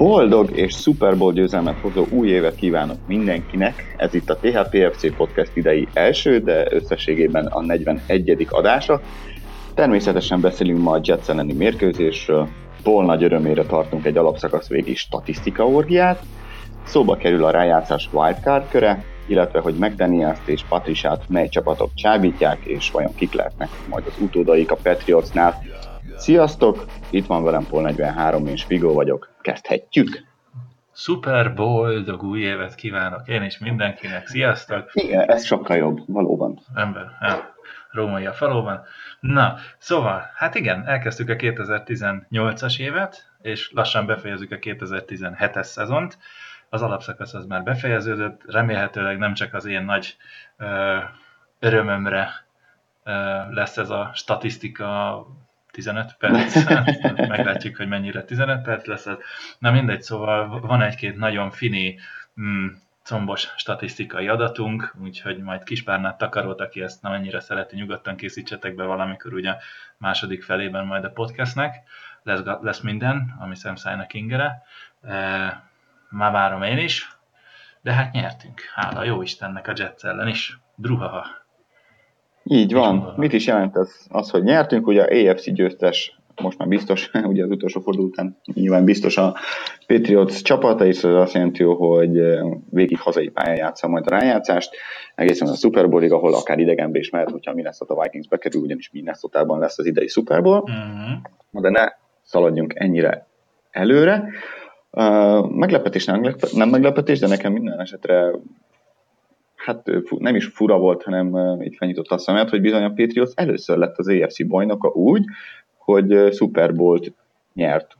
Boldog és Super Bowl győzelmet hozó új évet kívánok mindenkinek! Ez itt a THPFC Podcast idei első, de összességében a 41. adása. Természetesen beszélünk ma a Jets elleni mérkőzésről, Paul nagy örömére tartunk egy alapszakasz végi statisztika orgiát, szóba kerül a rájátszás wildcard köre, illetve hogy McDaniels-t és Patrisát mely csapatok csábítják, és vajon kik lehetnek majd az utódaik a Patriotsnál. Sziasztok! Itt van velem Paul 43, és Figo vagyok kezdhetjük. Szuper boldog új évet kívánok én is mindenkinek. Sziasztok! Igen, ez sokkal jobb, valóban. Ember, nem. Római a falóban. Na, szóval, hát igen, elkezdtük a 2018-as évet, és lassan befejezzük a 2017-es szezont. Az alapszakasz az már befejeződött, remélhetőleg nem csak az én nagy ö, örömömre ö, lesz ez a statisztika 15 perc, meglátjuk, hogy mennyire 15 perc lesz ez. Na mindegy, szóval van egy-két nagyon fini, mm, combos statisztikai adatunk, úgyhogy majd Kispárnát takarót, aki ezt nem ennyire szereti, nyugodtan készítsetek be valamikor ugye második felében majd a podcastnek. Lesz, lesz minden, ami szemszájnak ingere. E, már várom én is, de hát nyertünk. Hála jó Istennek a Jets ellen is. Druhaha. Így van. Mit is jelent ez? Az, hogy nyertünk, ugye a AFC győztes most már biztos, ugye az utolsó forduló után nyilván biztos a Patriots csapata, és ez azt jelenti, hogy végig hazai pályán játsza majd a rájátszást, egészen a Super Bowlig, ahol akár idegenbe is mehet, hogyha Minnesota Vikings bekerül, ugyanis Minnesota-ban lesz az idei Super Bowl, uh-huh. de ne szaladjunk ennyire előre. Uh, meglepetés nem, nem meglepetés, de nekem minden esetre hát nem is fura volt, hanem így fenyított a szemet, hogy bizony a Patriots először lett az AFC bajnoka úgy, hogy Super Bowl-t nyert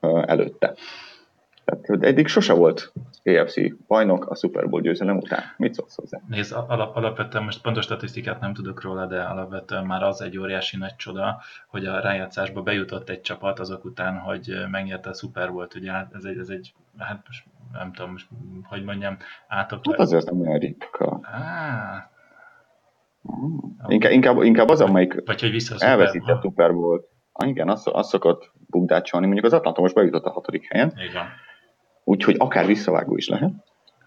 előtte. Tehát eddig sose volt AFC bajnok a Super Bowl győzelem után. Mit szólsz hozzá? Nézd, alap, alapvetően most pontos statisztikát nem tudok róla, de alapvetően már az egy óriási nagy csoda, hogy a rájátszásba bejutott egy csapat azok után, hogy megnyerte a Super Bowl-t. Ugye hát ez egy, ez egy hát most nem tudom, hogy mondjam, átok. Hát azért nem olyan ritka. Ah. Inkább, inkább, inkább az, amelyik Vagy, hogy elveszített Super Bowl-t. Ah, igen, az, az szokott bukdácsolni. Mondjuk az Atlanta most bejutott a hatodik helyen. Igen. Úgyhogy akár visszavágó is lehet.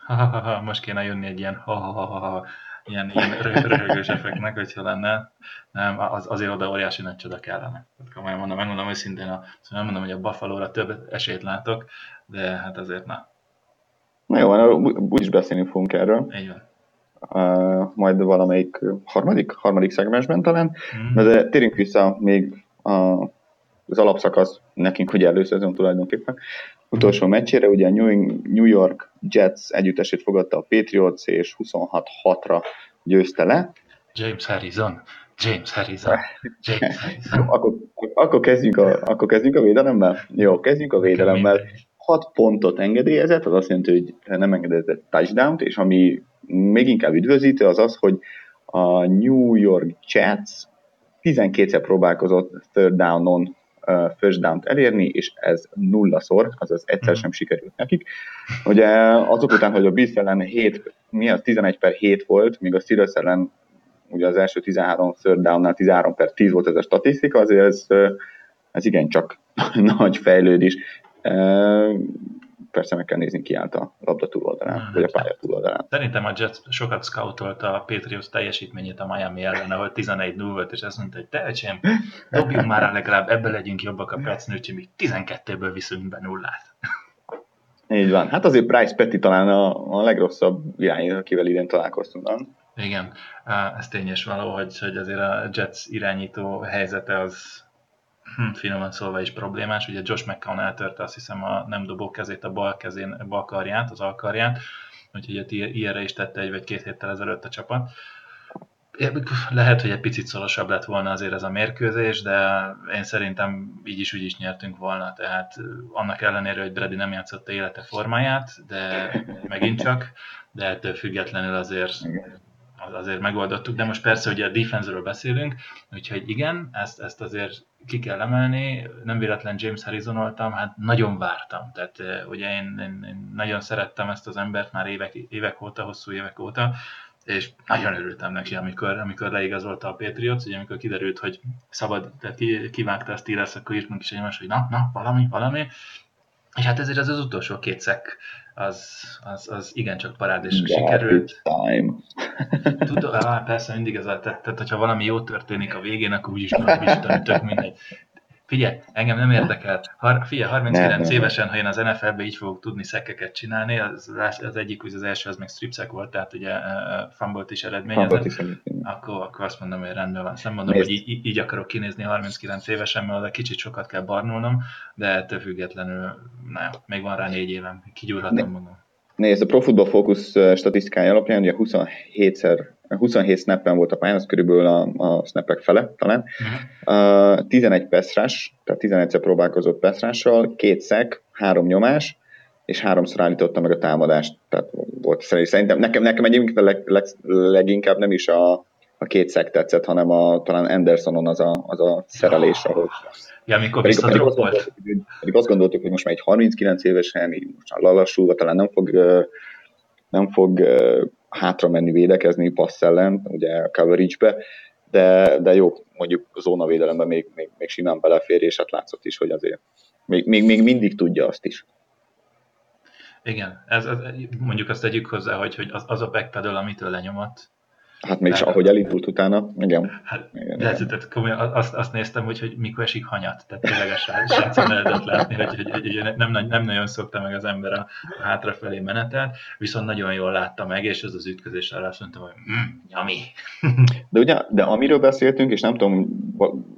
Ha, ha, ha, most kéne jönni egy ilyen ha, ha, ha, ha, ilyen, ilyen röhögős effektnek, hogyha lenne. Nem, az, azért oda óriási nagy csoda kellene. Tehát komolyan mondom, megmondom őszintén, a, szóval nem mondom, hogy a Buffalo-ra több esélyt látok, de hát azért na. Na jó, úgyis beszélni fogunk erről. Így van. Uh, majd valamelyik harmadik, harmadik szegmensben talán, mm. de, de térjünk vissza még a, az alapszakasz nekünk, hogy előszezon tulajdonképpen. Utolsó meccsére ugye a New York Jets együttesét fogadta a Patriots, és 26-6-ra győzte le. James Harrison. James Harrison. James Harrison. akkor, akkor, kezdjünk a, akkor kezdjünk a védelemmel? Jó, kezdjünk a védelemmel. 6 pontot engedélyezett, az azt jelenti, hogy nem engedélyezett touchdown és ami még inkább üdvözítő az az, hogy a New York Jets 12-szer próbálkozott third downon uh, first down-t elérni, és ez nullaszor, azaz egyszer hmm. sem sikerült nekik. Ugye azok után, hogy a Bills ellen 7, mi az 11 per 7 volt, míg a Steelers ellen ugye az első 13 third down 13 per 10 volt ez a statisztika, azért ez, ez igencsak nagy fejlődés persze meg kell nézni ki állt a labda túloldalán, hmm. vagy a pálya túloldalán. Szerintem a Jets sokat scoutolta a Patriots teljesítményét a Miami ellen, ahol 11-0 volt, és azt mondta, hogy te öcsém, dobjunk már legalább, ebbe legyünk jobbak a percnőcsi, mi 12-ből viszünk be nullát. Így van. Hát azért Bryce Petty talán a, a legrosszabb irány, akivel idén találkoztunk. Nem? Igen, ez tényes való, hogy, hogy azért a Jets irányító helyzete az hm, finoman szólva is problémás. Ugye Josh McCown eltörte azt hiszem a nem dobó kezét, a bal kezén, a bal karját, az alkarját, úgyhogy ilyenre is tette egy vagy két héttel ezelőtt a csapat. lehet, hogy egy picit szorosabb lett volna azért ez a mérkőzés, de én szerintem így is úgy is nyertünk volna, tehát annak ellenére, hogy Brady nem játszotta élete formáját, de megint csak, de ettől függetlenül azért azért megoldottuk, de most persze ugye a defense beszélünk, úgyhogy igen, ezt, ezt azért ki kell emelni, nem véletlen James Harrisonoltam, hát nagyon vártam, tehát ugye én, én, én nagyon szerettem ezt az embert már évek, évek óta, hosszú évek óta, és nagyon örültem neki, amikor, amikor leigazolta a Patriots, ugye amikor kiderült, hogy szabad, tehát kivágta a Steelers, akkor írtunk is egymás, hogy na, na, valami, valami, és hát ezért az az utolsó két szek, az, az, az igencsak parádésra sikerült. Time. Tudom, á, persze mindig ez a, tehát, tehát, hogyha valami jó történik a végén, akkor úgyis tudom, tök mindegy. Figyelj, engem nem érdekel. Har, figyelj, 39 nem, évesen, ha én az NFL-be így fogok tudni szekkeket csinálni, az, az egyik, az első az meg stripsek volt, tehát ugye uh, fumble is eredményezett, akkor, akkor azt mondom, hogy rendben van. Nem mondom, Nézd. hogy így, így akarok kinézni 39 évesen, mert oda kicsit sokat kell barnulnom, de ettől függetlenül, na, még van rá négy évem, kigyúrhatom magam. Nézd, a Pro Football Focus statisztikája alapján ugye 27-szer 27 snappen volt a pályán, az körülbelül a, a snappek fele talán. Uh-huh. Uh, 11 peszrás, tehát 11-szer próbálkozott peszrással, két szek, három nyomás, és háromszor állította meg a támadást. Tehát volt szerintem, nekem, nekem egyébként leg, leg, leginkább nem is a, a két szek tetszett, hanem a, talán Andersonon az a, az a szerelés, ahol Ja, amikor pedig, pedig, azt gondoltuk, pedig azt gondoltuk, hogy most már egy 39 évesen, így most már lalassulva talán nem fog, nem fog hátra menni védekezni passz ellen, ugye a coverage-be, de, de jó, mondjuk a zónavédelemben még, még, még simán belefér, és hát látszott is, hogy azért még, még, még mindig tudja azt is. Igen, ez, ez, mondjuk azt tegyük hozzá, hogy, hogy az, az a backpedal, amitől lenyomott, Hát még ahogy elindult utána, igen. Hát, igen, de, igen. Tehát komolyan azt, azt néztem, hogy, hogy mikor esik hanyat, tehát tényleg a srácon lehetett látni, hogy, hogy, hogy nem, nem nagyon szokta meg az ember a, a hátrafelé menetet, viszont nagyon jól látta meg, és ez az ütközés arra azt mondtam, hogy mm, nyami. De ugye, de amiről beszéltünk, és nem tudom,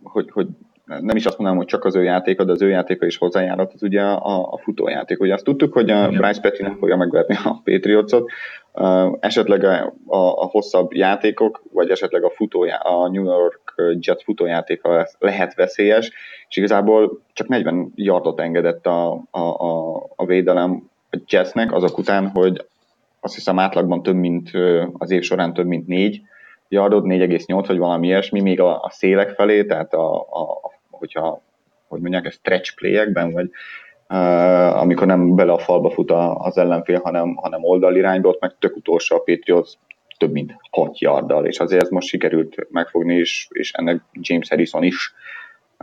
hogy, hogy nem is azt mondanám, hogy csak az ő játéka, de az ő játéka is hozzájárult, az ugye a, a futójáték. Ugye azt tudtuk, hogy a Bryce Petty nem fogja megverni a Patriotsot, esetleg a, a, a hosszabb játékok, vagy esetleg a, futójá, a New York Jets futójátéka lehet veszélyes, és igazából csak 40 yardot engedett a, a, a, a védelem a Jetsnek azok után, hogy azt hiszem átlagban több mint az év során több mint 4 yardot, 4,8 vagy valami ilyesmi, még a, a szélek felé, tehát a, a, hogyha, hogy mondják, stretch playekben, vagy uh, amikor nem bele a falba fut az ellenfél, hanem, hanem oldalirányba, ott meg tök utolsó a Patriots több mint 6 yarddal, és azért ez most sikerült megfogni, és, és ennek James Harrison is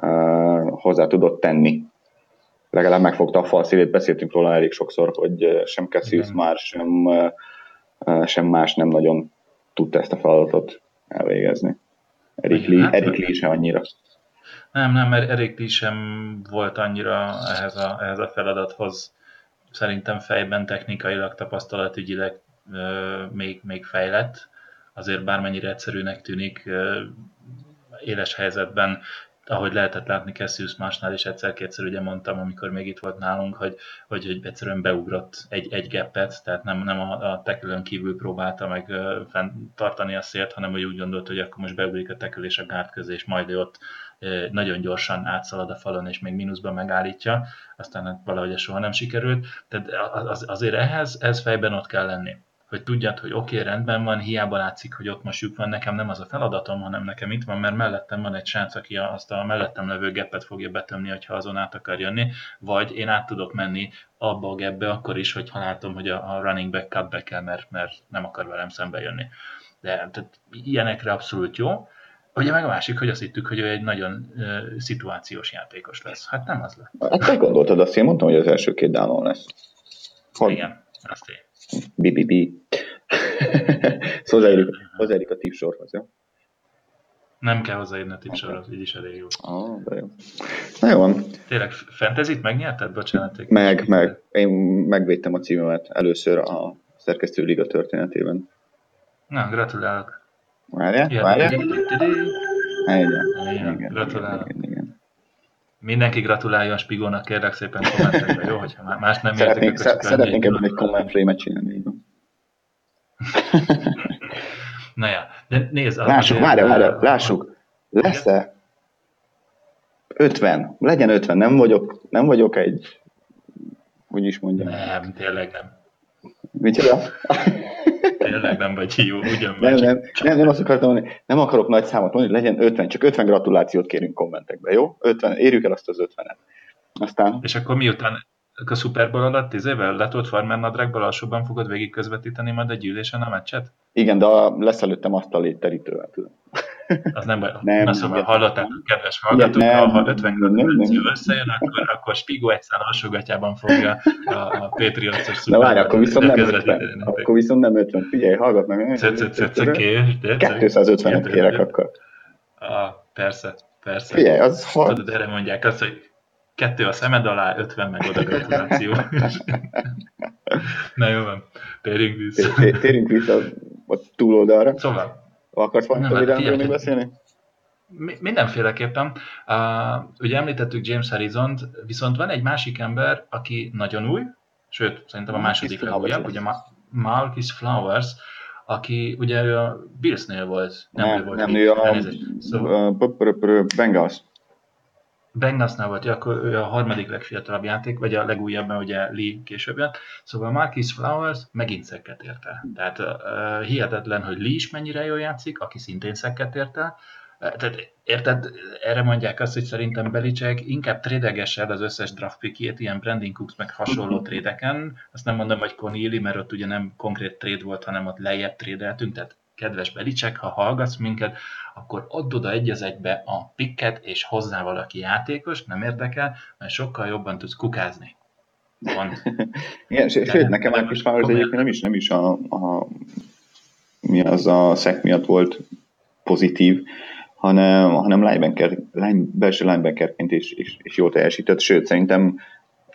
uh, hozzá tudott tenni. Legalább megfogta a fal szívét, beszéltünk róla elég sokszor, hogy sem Cassius már, sem, uh, sem más nem nagyon tudta ezt a feladatot elvégezni. Erik Lee, hát, Erik Lee sem annyira. Nem, nem, mert Erik sem volt annyira ehhez a, ehhez a feladathoz szerintem fejben, technikailag, tapasztalatügyileg még, még fejlett. Azért bármennyire egyszerűnek tűnik, éles helyzetben ahogy lehetett látni Cassius másnál is egyszer-kétszer ugye mondtam, amikor még itt volt nálunk, hogy, hogy, hogy egyszerűen beugrott egy, egy geppet, tehát nem, nem a, a tekülön kívül próbálta meg uh, tartani a szélt, hanem hogy úgy gondolt, hogy akkor most beugrik a tekül és a gárd közé, és majd ott uh, nagyon gyorsan átszalad a falon, és még mínuszban megállítja, aztán hát valahogy ez soha nem sikerült. Tehát az, azért ehhez ez fejben ott kell lenni hogy tudjad, hogy oké, okay, rendben van, hiába látszik, hogy ott most lyuk van, nekem nem az a feladatom, hanem nekem itt van, mert mellettem van egy srác, aki azt a mellettem levő geppet fogja betömni, hogyha azon át akar jönni, vagy én át tudok menni abba a gapbe akkor is, hogyha látom, hogy a, running back cut kell, mert, mert nem akar velem szembe jönni. De tehát ilyenekre abszolút jó. Ugye meg a másik, hogy azt hittük, hogy ő egy nagyon uh, szituációs játékos lesz. Hát nem az lett. Hát te gondoltad, azt én mondtam, hogy az első két dálon lesz. Hogy? Igen, azt én. BBB. hozzáérjük, hozzáérjük a tipsorhoz, jó? Nem kell hozzáírni a tipsorhoz, így is elég jó. Ah, de jó. Na jó van. Tényleg, fentezit megnyerted? Bocsánat. Meg, meg. Én megvédtem a címemet először a szerkesztő liga történetében. Na, gratulálok. Várjál, várjál. Igen, gratulálok. Igen, igen. Mindenki gratuláljon Spigónak, kérlek szépen kommentekbe, jó? Hogyha más nem szeretnénk, értek, akkor Szeretnénk ebben egy komment frame-et csinálni. Na ja, de nézd. Lássuk, várja, várja, lássuk. Lesz-e 50? Legyen 50, nem vagyok, nem vagyok egy, hogy is mondjam. Nem, tényleg nem. Micsoda? Tényleg nem vagy jó, ugyan nem, nem, nem, nem azt akartam mondani, nem akarok nagy számot mondani, legyen 50, csak 50 gratulációt kérünk kommentekbe, jó? 50, érjük el azt az 50-et. Aztán... És akkor miután a Super Bowl alatt tíz évvel letolt farmer nadrágból alsóban fogod végig közvetíteni majd egy gyűlésen a meccset? Igen, de lesz előttem azt a létterítővel, tudom. Az nem baj. Nem, Na szóval hallották, kedves hallgatók, nem, ha 50 konkurencia összejön, akkor, akkor Spigo egy szál alsógatjában fogja a, a Patriots-os Na várj, akkor viszont nem 50. Akkor viszont nem 50. Figyelj, hallgat meg. 250-et kérek akkor. Ah, persze, persze. Figyelj, az... Tudod, erre mondják azt, hogy kettő a szemed alá, 50 meg oda gratuláció. Na jó van, térjünk vissza. Térjünk vissza a túloldalra. Szóval. Akarsz valamit még beszélni? Mindenféleképpen. Uh, ugye említettük James harrison viszont van egy másik ember, aki nagyon új, sőt, szerintem a második legújabb, ugye Marcus Flowers, aki ugye ő a Billsnél volt. Nem, nem, ő volt nem ő a szóval... Bengals. Bengasnál volt, akkor ő a harmadik legfiatalabb játék, vagy a legújabb, ugye Lee később jött. Szóval Marquis Flowers megint szekket érte. Tehát uh, hihetetlen, hogy Lee is mennyire jól játszik, aki szintén szekket érte. Tehát érted, erre mondják azt, hogy szerintem Belicek inkább trédeges el az összes draft pickjét, ilyen Brandon Cooks meg hasonló trédeken. Azt nem mondom, hogy Conneely, mert ott ugye nem konkrét trade volt, hanem ott lejjebb trédeltünk, tehát kedves Belicek, ha hallgatsz minket, akkor add oda egy az egybe a pikket, és hozzá valaki játékos, nem érdekel, mert sokkal jobban tudsz kukázni. Pont. Igen, sőt, nekem már kis az egyébként nem is, nem is a, a mi az a szek miatt volt pozitív, hanem, hanem linebacker, line, belső linebackerként is, is, is jól teljesített, sőt, szerintem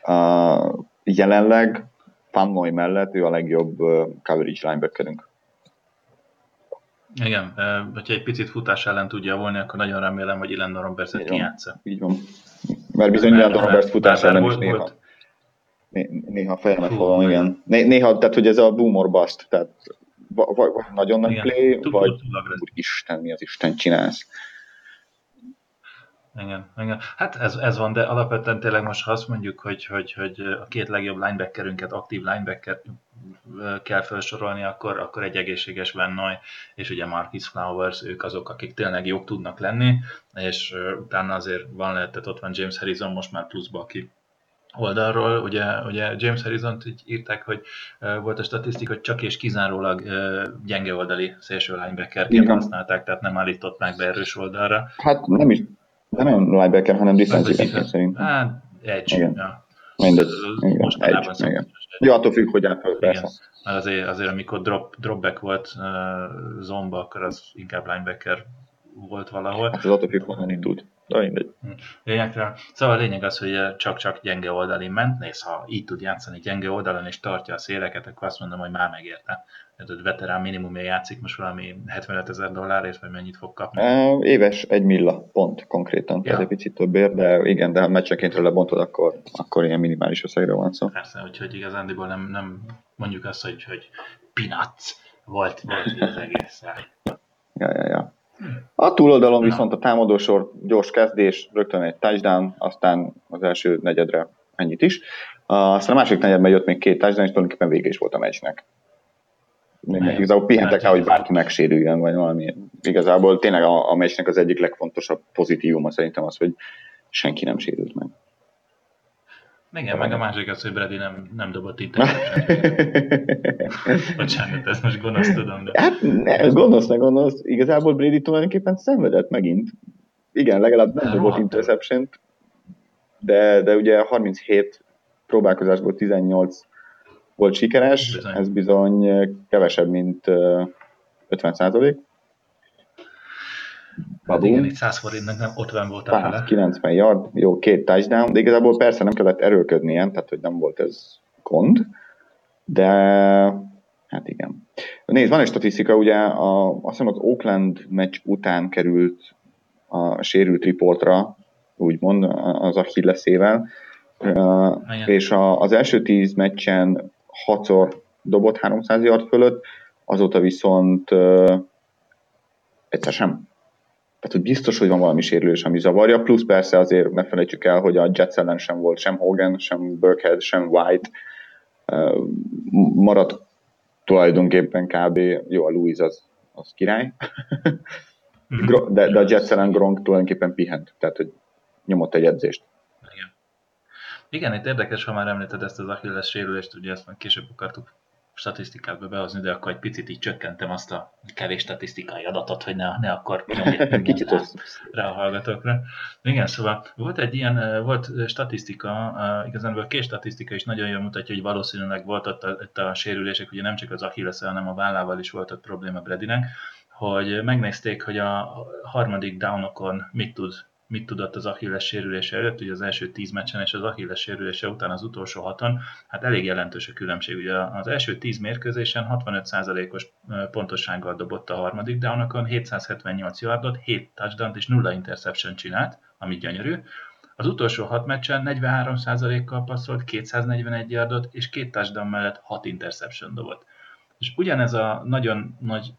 uh, jelenleg Fannoy mellett ő a legjobb uh, coverage linebackerünk. Igen, hogyha egy picit futás ellen tudja volni, akkor nagyon remélem, hogy Ilan Roberts-et kijátsza. Így van. Mert bizony Ilan Roberts futás ellen is néha. Volt. Néha fejemet fogom, igen. Néha, tehát hogy ez a boom or bust, tehát vagy nagyon nagy play, vagy Isten, mi az Isten csinálsz. Igen, igen. Hát ez, ez van, de alapvetően tényleg most ha azt mondjuk, hogy, hogy, hogy a két legjobb linebackerünket, aktív linebacker kell felsorolni, akkor, akkor egy egészséges Van Noy és ugye Marcus Flowers, ők azok, akik tényleg jók tudnak lenni, és utána azért van lehet, tehát ott van James Harrison most már pluszba, aki oldalról, ugye, ugye James Harrison-t így írták, hogy uh, volt a statisztika, hogy csak és kizárólag uh, gyenge oldali szélső linebackerként használták, tehát nem állították be erős oldalra. Hát nem is de nem linebacker, hanem defensive szerintem. Hát, egy. Igen. Ja. Mindegy. Igen, egy. Igen. Jó, attól függ, hogy átfel, persze. Azért, azért, amikor drop, dropback volt uh, zomba, akkor az inkább linebacker volt valahol. Hát az attól függ, honnan indult. De mindegy. Lényegre. Szóval a lényeg az, hogy csak-csak gyenge oldalin ment, néz, ha így tud játszani gyenge oldalon és tartja a széleket, akkor azt mondom, hogy már megérte hogy veterán minimumja játszik, most valami 75 ezer dollárért, vagy mennyit fog kapni? Éves egy milla, pont konkrétan, ja. tehát egy picit többért, de igen, de ha meccsenként lebontod, akkor, akkor ilyen minimális összegre van szó. Persze, úgyhogy igazándiból nem, nem mondjuk azt, hogy, hogy peanuts volt, volt az egész. Ja, ja, ja. A túloldalon viszont a támadósor gyors kezdés, rögtön egy touchdown, aztán az első negyedre ennyit is. Aztán a második negyedben jött még két touchdown, és tulajdonképpen vége is volt a meccsnek igazából pihentek el, hogy bárki megsérüljön, vagy valami. Igazából tényleg a, a meccsnek az egyik legfontosabb pozitívuma szerintem az, hogy senki nem sérült meg. Igen, meg a másik az, hogy Brady nem, nem dobott itt. Bocsánat, ez most gonosz tudom. De... Hát ne, gonosz, ne gonosz. Igazából Brady tulajdonképpen szenvedett megint. Igen, legalább nem dobott interception de, de ugye 37 próbálkozásból 18 volt sikeres, bizony. ez bizony kevesebb, mint 50 százalék. Hát igen, itt 100 forintnak nem 50 volt a fele. 90 yard, jó, két touchdown, de igazából persze nem kellett erőlködnie, tehát hogy nem volt ez gond, de hát igen. Nézd, van egy statisztika, ugye a, azt hiszem az Oakland meccs után került a sérült riportra, úgymond, az Achilleszével, uh, és a, az első tíz meccsen hatszor dobott 300 yard fölött, azóta viszont egyszer sem. Tehát, hogy biztos, hogy van valami sérülés, ami zavarja, plusz persze azért ne felejtsük el, hogy a Jets ellen sem volt sem Hogan, sem Burkhead, sem White, maradt tulajdonképpen kb. Jó, a Louis az, az király, mhm. de, de a Jets ellen Gronk tulajdonképpen pihent, tehát hogy nyomott egy edzést. Igen. Igen, itt érdekes, ha már említed ezt az Achilles sérülést, ugye ezt már később akartuk statisztikákba behozni, de akkor egy picit így csökkentem azt a kevés statisztikai adatot, hogy ne, ne akkor kicsit rá, rá a hallgatókra. Igen, szóval volt egy ilyen, volt statisztika, igazából a két statisztika is nagyon jól mutatja, hogy valószínűleg volt ott a, ott a sérülések, ugye nem csak az achilles hanem a vállával is volt ott probléma Bredinek, hogy megnézték, hogy a harmadik downokon mit tud mit tudott az Achilles sérülése előtt, ugye az első tíz meccsen és az Achilles sérülése után az utolsó haton, hát elég jelentős a különbség. Ugye az első tíz mérkőzésen 65%-os pontossággal dobott a harmadik downokon, 778 yardot, 7 touchdown és 0 interception csinált, ami gyönyörű. Az utolsó hat meccsen 43%-kal passzolt, 241 yardot, és két touchdown mellett 6 interception dobott. És ugyanez a nagyon nagy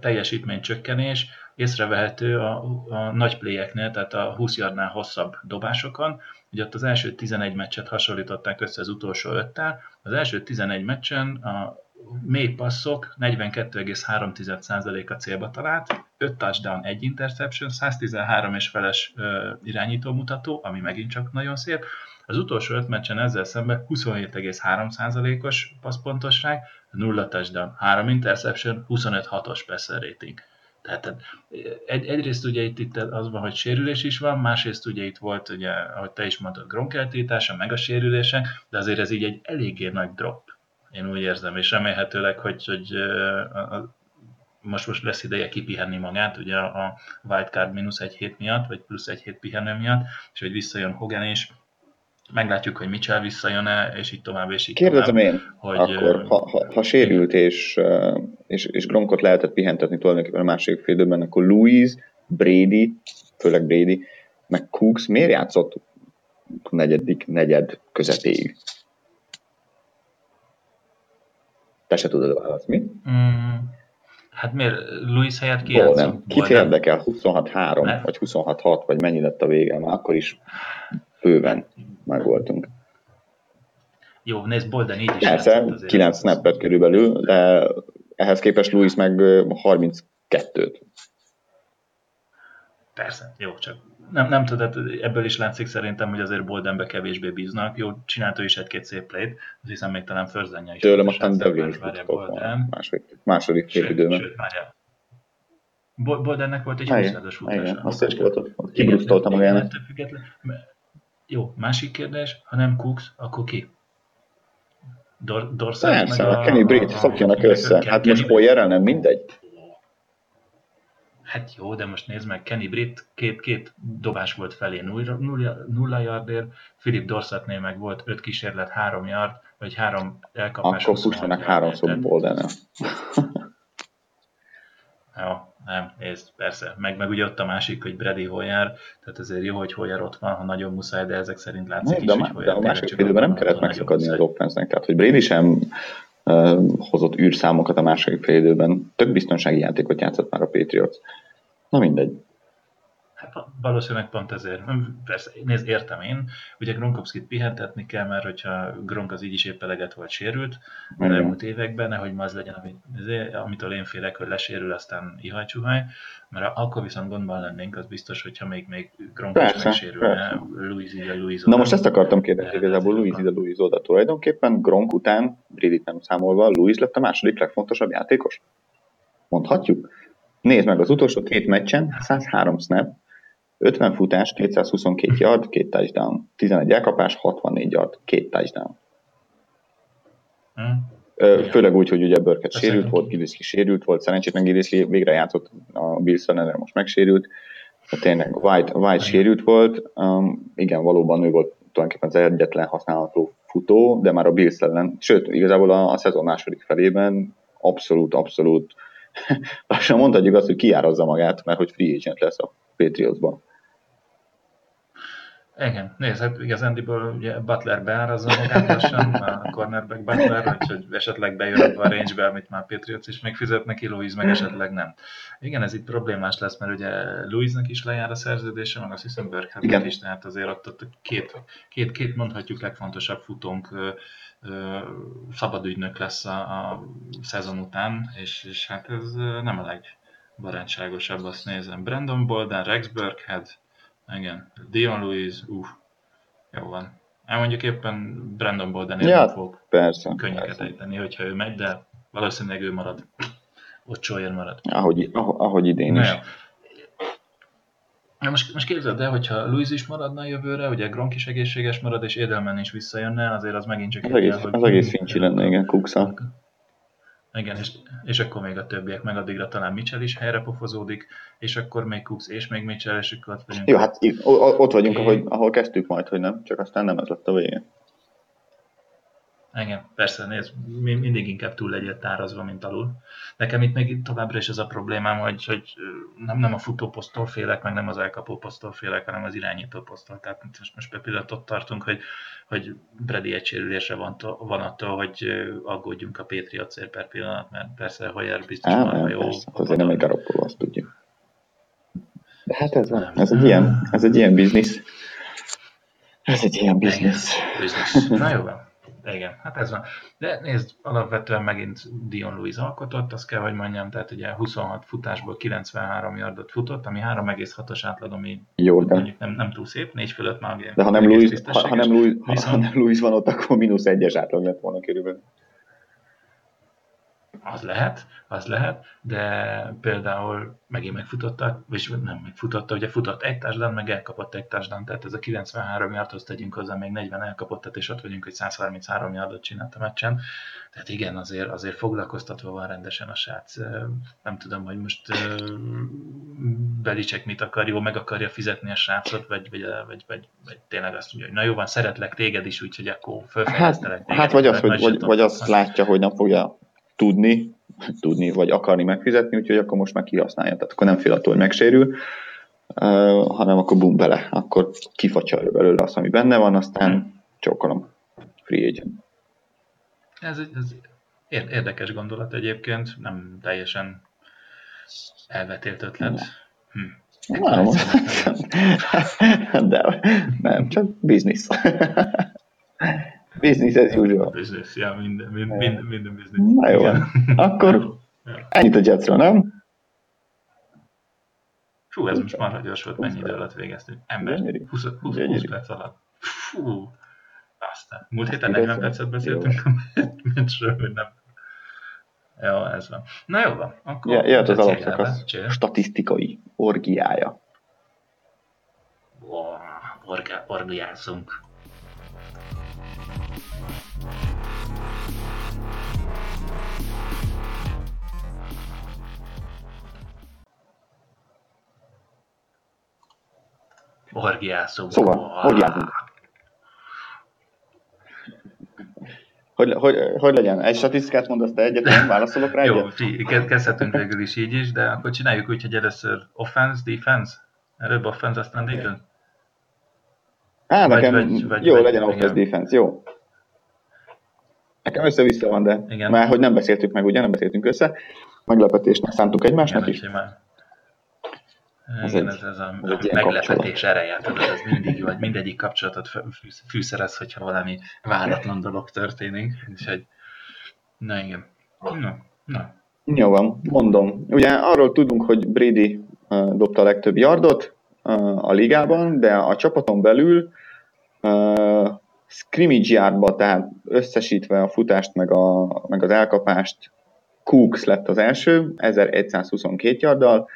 teljesítménycsökkenés észrevehető a, a nagy playeknél, tehát a 20 yardnál hosszabb dobásokon. Ugye ott az első 11 meccset hasonlították össze az utolsó öttel. Az első 11 meccsen a mély passzok 42,3%-a célba talált, 5 touchdown, 1 interception, 113 és feles irányító mutató, ami megint csak nagyon szép. Az utolsó 5 meccsen ezzel szemben 27,3%-os passzpontosság, 0 touchdown, 3 interception, 25-6-os passer rating. Tehát egy, egyrészt ugye itt, itt az van, hogy sérülés is van, másrészt ugye itt volt, ugye, ahogy te is mondtad, gronkeltítása, meg a sérülése, de azért ez így egy eléggé nagy drop. Én úgy érzem, és remélhetőleg, hogy, hogy a, a, most, most lesz ideje kipihenni magát, ugye a wildcard mínusz egy hét miatt, vagy plusz egy hét pihenő miatt, és hogy visszajön Hogan is, meglátjuk, hogy Mitchell visszajön-e, és így tovább, és így Kérdezem tovább, én, hogy, akkor, ha, ha, ha sérült, és, és, és Gronkot lehetett pihentetni tulajdonképpen a másik fél időben, akkor Louise, Brady, főleg Brady, meg Cooks miért játszott negyedik, negyed közepéig? Te se tudod a választ, mi? Mm, hát miért? Louis helyett ki játszott? Kit érdekel? 26-3, vagy 26-6, vagy mennyi lett a vége? Már akkor is bőven megvoltunk. Jó, nézd, Bolden így is Persze, 9 snappet körülbelül, de ehhez képest Louis meg 32-t. Persze, jó, csak nem, nem tudod, ebből is látszik szerintem, hogy azért Boldenbe kevésbé bíznak. Jó, csinált ő is egy-két szép play-t, azt hiszem még talán Förzenye is. Tőlem aztán Devlin is második, második fél időben. Sőt, Boldennek volt egy 20 as futása. Igen, azt is volt, kibrusztolta magának. Jó, másik kérdés, ha nem Cooks, akkor ki? Dor- Dorset Persze, meg a, Kenny Britt szokjanak össze. Hát Kenny most Poyerrel nem mindegy. Hát jó, de most nézd meg, Kenny Britt két, két dobás volt felé nulla, nulla, nulla yardért, Philip Dorsetnél meg volt öt kísérlet, három yard, vagy három elkapás. Akkor fussanak háromszor Bolden-el. jó, nem, ez persze. Meg, meg ugye ott a másik, hogy Brady Hoyer, tehát azért jó, hogy Hoyer ott van, ha nagyon muszáj, de ezek szerint látszik nem, is, de, hogy De a másik időben nem kellett megszakadni az offense tehát hogy Brady sem uh, hozott űrszámokat a második fél időben. Több biztonsági játékot játszott már a Patriots. Na mindegy. Hát valószínűleg pont ezért. Persze, nézd, értem én. Ugye Gronkowski-t pihentetni kell, mert hogyha Gronk az így is épp eleget volt sérült az elmúlt években, nehogy ma az legyen, amit, amitől én félek, hogy lesérül, aztán ihajcsuhaj, mert akkor viszont gondban lennénk, az biztos, hogyha még, még Gronk is megsérülne, Louis ide, Louis Na most ezt akartam kérdezni, igazából Louis ide, Louis oda tulajdonképpen Gronk után, Bridit nem számolva, Louis lett a második legfontosabb játékos? Mondhatjuk? Nézd meg az utolsó két meccsen, 103 snap, 50 futás, 222 yard, két touchdown. 11 elkapás, 64 yard, két touchdown. Hmm. Főleg úgy, hogy ugye Burkett sérült volt, Gilliski sérült volt, szerencsétlen Gilliski végre játszott a Bills ellenére, most megsérült. Tehát tényleg White, White sérült volt, um, igen, valóban ő volt tulajdonképpen az egyetlen használható futó, de már a Bills ellen, sőt, igazából a, a szezon második felében abszolút, abszolút lassan mondhatjuk azt, hogy kiárazza magát, mert hogy free agent lesz a Patriotsban. Igen, nézd, hát igazándiból ugye Butler beárazza magát lassan, a cornerback Butler, hogy esetleg bejön abba a range-be, amit már Patriots is megfizet neki, Louis meg esetleg nem. Igen, ez itt problémás lesz, mert ugye Louisnak is lejár a szerződése, meg azt hiszem Berghardt is, tehát azért ott, ott két, két, két mondhatjuk legfontosabb futónk szabad ügynök lesz a, a szezon után, és, és hát ez nem a legbarátságosabb, azt nézem. Brandon Bolden, Rex Burkhead, igen, Dion Lewis, uff, jó van. Elmondjuk éppen Brandon Bolden ja, fog persze, könnyeket persze. ejteni, hogyha ő megy, de valószínűleg ő marad. Ott Sawyer marad. Ahogy, ahogy idén is. Na most, most képzeld el, hogyha Luis is maradna jövőre, ugye Gronk is egészséges marad, és Edelman is visszajönne, azért az megint csak... Az egész, el, hogy az egész fincsi lenne, igen, Kuxa. Igen, és, és akkor még a többiek, meg addigra talán Mitchell is helyre pofozódik, és akkor még Cooks és még Mitchell, és akkor ott vagyunk. Jó, hát ott vagyunk, ahogy, ahol kezdtük majd, hogy nem, csak aztán nem ez lett a vége. Igen, persze, nézd, mindig inkább túl legyél tárazva, mint alul. Nekem itt még továbbra is ez a problémám, hogy, hogy nem, nem a futóposztól félek, meg nem az elkapó posztól félek, hanem az irányító posztól. Tehát most, most például ott tartunk, hogy, hogy Brady egy van, van attól, hogy aggódjunk a Patriotsért per pillanat, mert persze Hoyer biztos Á, már jó. Persze, azért nem egy garoppoló, azt tudjuk. De hát ez, a, ez, egy ilyen, ez egy ilyen biznisz. Ez egy ilyen biznisz. biznisz. Na jó van. Igen, hát ez van. De nézd, alapvetően megint Dion Louis alkotott, azt kell, hogy mondjam, tehát ugye 26 futásból 93 yardot futott, ami 3,6-os átlag, ami Jó, de... mondjuk nem, nem túl szép, 4 fölött már ugye De ha nem, Louis, ha, ha, nem Louis, viszont... ha nem Louis van ott, akkor mínusz egyes átlag lett volna körülbelül az lehet, az lehet, de például megint megfutotta, vagy nem megfutotta, ugye futott egy társadalom, meg elkapott egy társadalom, tehát ez a 93 yardhoz tegyünk hozzá még 40 elkapottat, és ott vagyunk, hogy 133 yardot csinált a meccsen. Tehát igen, azért, azért foglalkoztatva van rendesen a srác. Nem tudom, hogy most Belicek mit akar, jó, meg akarja fizetni a srácot, vagy, vagy, vagy, vagy, vagy tényleg azt mondja, hogy na jó van, szeretlek téged is, úgyhogy akkor fölfejlesztelek hát, téged. Hát vagy, az, hogy, vagy, vagy azt látja, hogy nem fogja tudni, tudni vagy akarni megfizetni, úgyhogy akkor most meg kihasználja. Tehát akkor nem fél attól, hogy megsérül, uh, hanem akkor bum bele, akkor kifacsarja belőle azt, ami benne van, aztán csókolom. Free agent. Ez, ez érdekes gondolat egyébként, nem teljesen elvetélt ötlet. Hm. Nem, de nem, csak biznisz. Business as usual. Business, ja, minden, minden, minden, business. Na jó, Igen. akkor ja. ennyit a Jetsről, nem? Fú, ez most már gyors volt, mennyi idő alatt végeztünk. Ember, 20, 20, 20 perc alatt. Fú, aztán. Múlt héten 40 percet beszéltünk, meccsről, hogy nem. Jó, ez van. Na jó van, akkor... Ja, jöhet az alapszakasz statisztikai orgiája. Wow, orgiázunk. Orgiászunk. Szóval, orgiázunk. Hogy, hogy, hogy legyen? Egy statisztikát mondasz te egyet, nem válaszolok rá Jó, egyet? kezdhetünk végül is így is, de akkor csináljuk úgy, hogy először offense, defense, előbb offense, aztán defense. Á, nekem vagy, vagy, jó, vagy, legyen offense, defense, jó. Nekem össze-vissza van, de igen. már hogy nem beszéltük meg, ugye nem beszéltünk össze, meglepetésnek szántuk egymásnak igen, is. Simán. Ez Igen, egy, ez, ez a, ez meglepetés ereje, tudod, ez mindig jó, hogy mindegyik kapcsolatot fűszerez, hogyha valami váratlan dolog történik. Úgyhogy, na igen. Na, na. Jó van, mondom. Ugye arról tudunk, hogy Brady uh, dobta a legtöbb yardot uh, a ligában, de a csapaton belül uh, scrimmage yardba, tehát összesítve a futást meg, a, meg az elkapást, Cooks lett az első, 1122 yarddal,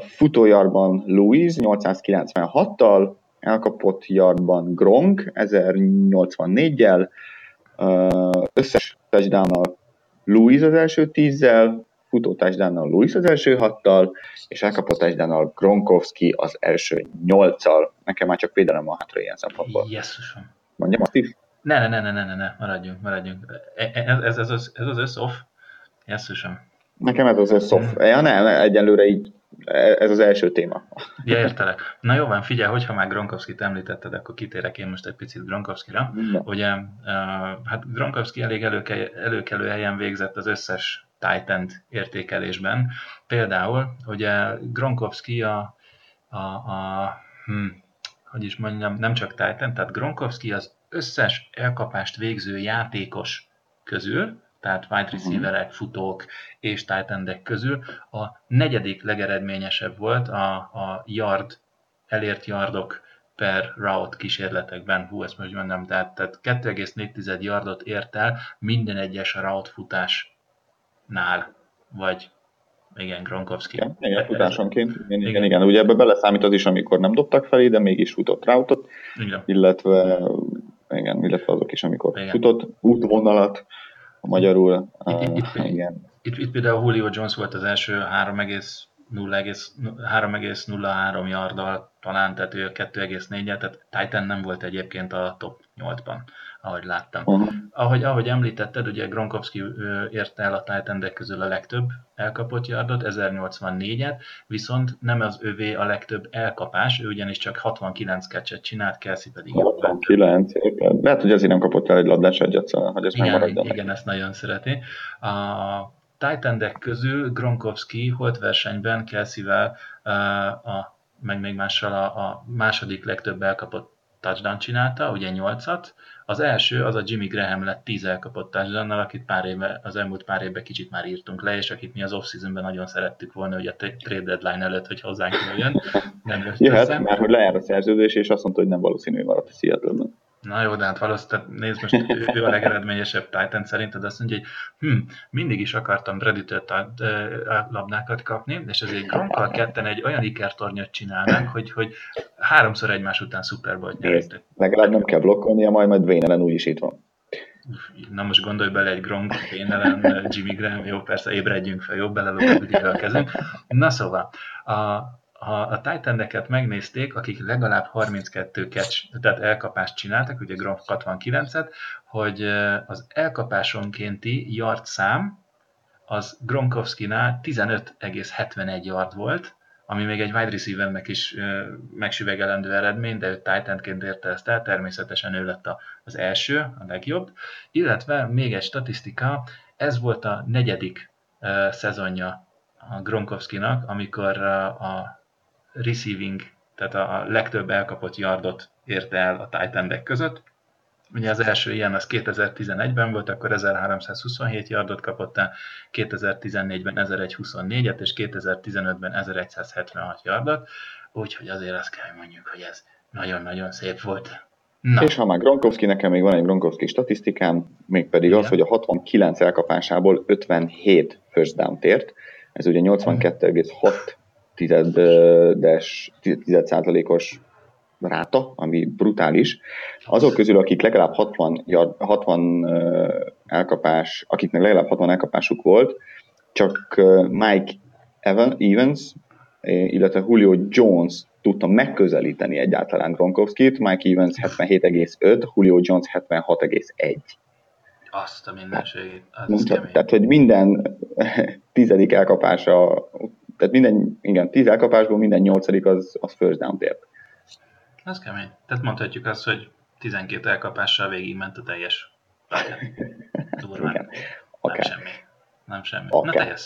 Futójarban Louis 896-tal, elkapott yardban Gronk 1084-jel, összes touchdown Louis az első tízzel, futó touchdown Louis az első hattal, és elkapott touchdown Gronkowski az első nyolccal. Nekem már csak védelem a hátra ilyen szempontból. Jesszusom. Mondjam azt is? Ne, ne, ne, ne, ne, ne, maradjunk, maradjunk. Ez, ez, ez, az, ez az össz off? Nekem ez az a szoft. Ja, nem, egyelőre így ez az első téma. Ja, értelek. Na jó van, figyelj, hogyha már Gronkowski-t említetted, akkor kitérek én most egy picit Gronkowski-ra. Ugye, hát Gronkowski elég előke, előkelő helyen végzett az összes titan értékelésben. Például, ugye Gronkowski a, a, a hm, hogy is mondjam, nem csak Titan, tehát Gronkowski az összes elkapást végző játékos közül, tehát wide receiverek, futók és tight közül a negyedik legeredményesebb volt a, a yard, elért yardok per route kísérletekben, hú, ezt most mondom, tehát, tehát 2,4 yardot ért el minden egyes route futásnál, vagy igen, Gronkowski. Igen, igen futásonként. Igen, igen, igen, igen. Ugye ebbe beleszámít az is, amikor nem dobtak felé, de mégis futott routot, igen. illetve igen, illetve azok is, amikor igen. futott útvonalat, magyarul. Itt, itt, uh, igen. Itt, itt például Julio Jones volt az első 3,03 yarddal talán, tehát ő 2,4 tehát Titan nem volt egyébként a top 8-ban, ahogy láttam. Uh-huh. Ahogy, ahogy említetted, ugye Gronkowski érte el a titan közül a legtöbb elkapott yardot, 1084-et, viszont nem az övé a legtöbb elkapás, ő ugyanis csak 69 catchet csinált, Kelsey pedig 69, lehet, hogy azért nem kapott el egy labdás egyet, szóval, hogy ez igen, megmaradjon. Igen, ezt nagyon szereti. A titan közül Gronkowski holt versenyben Kelsey-vel a meg még mással a, a második legtöbb elkapott touchdown csinálta, ugye 8-at. Az első, az a Jimmy Graham lett 10 elkapott touchdown akit pár éve, az elmúlt pár évben kicsit már írtunk le, és akit mi az off-seasonben nagyon szerettük volna, hogy a trade deadline előtt, hogy hozzánk jöjjön. Nem Jöhet, mert hogy lejár a szerződés, és azt mondta, hogy nem valószínű, hogy maradt a Seattle-ben. Na jó, de hát valószínűleg nézd most, ő a legeredményesebb Titan szerinted, azt mondja, hogy hm, mindig is akartam Predator labdákat kapni, és ezért Gronkkal ketten egy olyan ikertornyot csinálnak, hogy, hogy háromszor egymás után Super Bowl nyertek. Legalább nem kell blokkolnia, majd majd Vénelen úgyis itt van. Na most gondolj bele egy Gronk, Vénelen, Jimmy Graham, jó, persze ébredjünk fel, jó, belelőtt a kezünk. Na szóval, a, ha a titan megnézték, akik legalább 32 catch, tehát elkapást csináltak, ugye Gronk 69-et, hogy az elkapásonkénti yard szám az Gronkowski-nál 15,71 yard volt, ami még egy wide receivernek is megsüvegelendő eredmény, de ő Titanként érte ezt el, természetesen ő lett az első, a legjobb. Illetve még egy statisztika, ez volt a negyedik szezonja a Gronkowski-nak, amikor a receiving, tehát a legtöbb elkapott yardot érte el a tight között. Ugye az első ilyen az 2011-ben volt, akkor 1327 yardot kapott el, 2014-ben 1124-et, és 2015-ben 1176 yardot, úgyhogy azért azt kell mondjuk, hogy ez nagyon-nagyon szép volt. Na. És ha már Gronkowski, nekem még van egy Gronkowski statisztikám, mégpedig Igen. az, hogy a 69 elkapásából 57 first down tért, ez ugye 82,6 tizedes, tized százalékos ráta, ami brutális. Azok közül, akik legalább 60, 60 elkapás, akiknek legalább 60 elkapásuk volt, csak Mike Evans, illetve Julio Jones tudta megközelíteni egyáltalán Gronkowski-t, Mike Evans 77,5, Julio Jones 76,1. Azt a mindenségét, az Tehát, hogy minden tizedik elkapása tehát minden, igen, tíz elkapásból minden nyolcadik az, az first down tért. Ez kemény. Tehát mondhatjuk azt, hogy 12 elkapással végigment a teljes Durván. Igen. Nem semmi. Nem semmi. Okay. Na te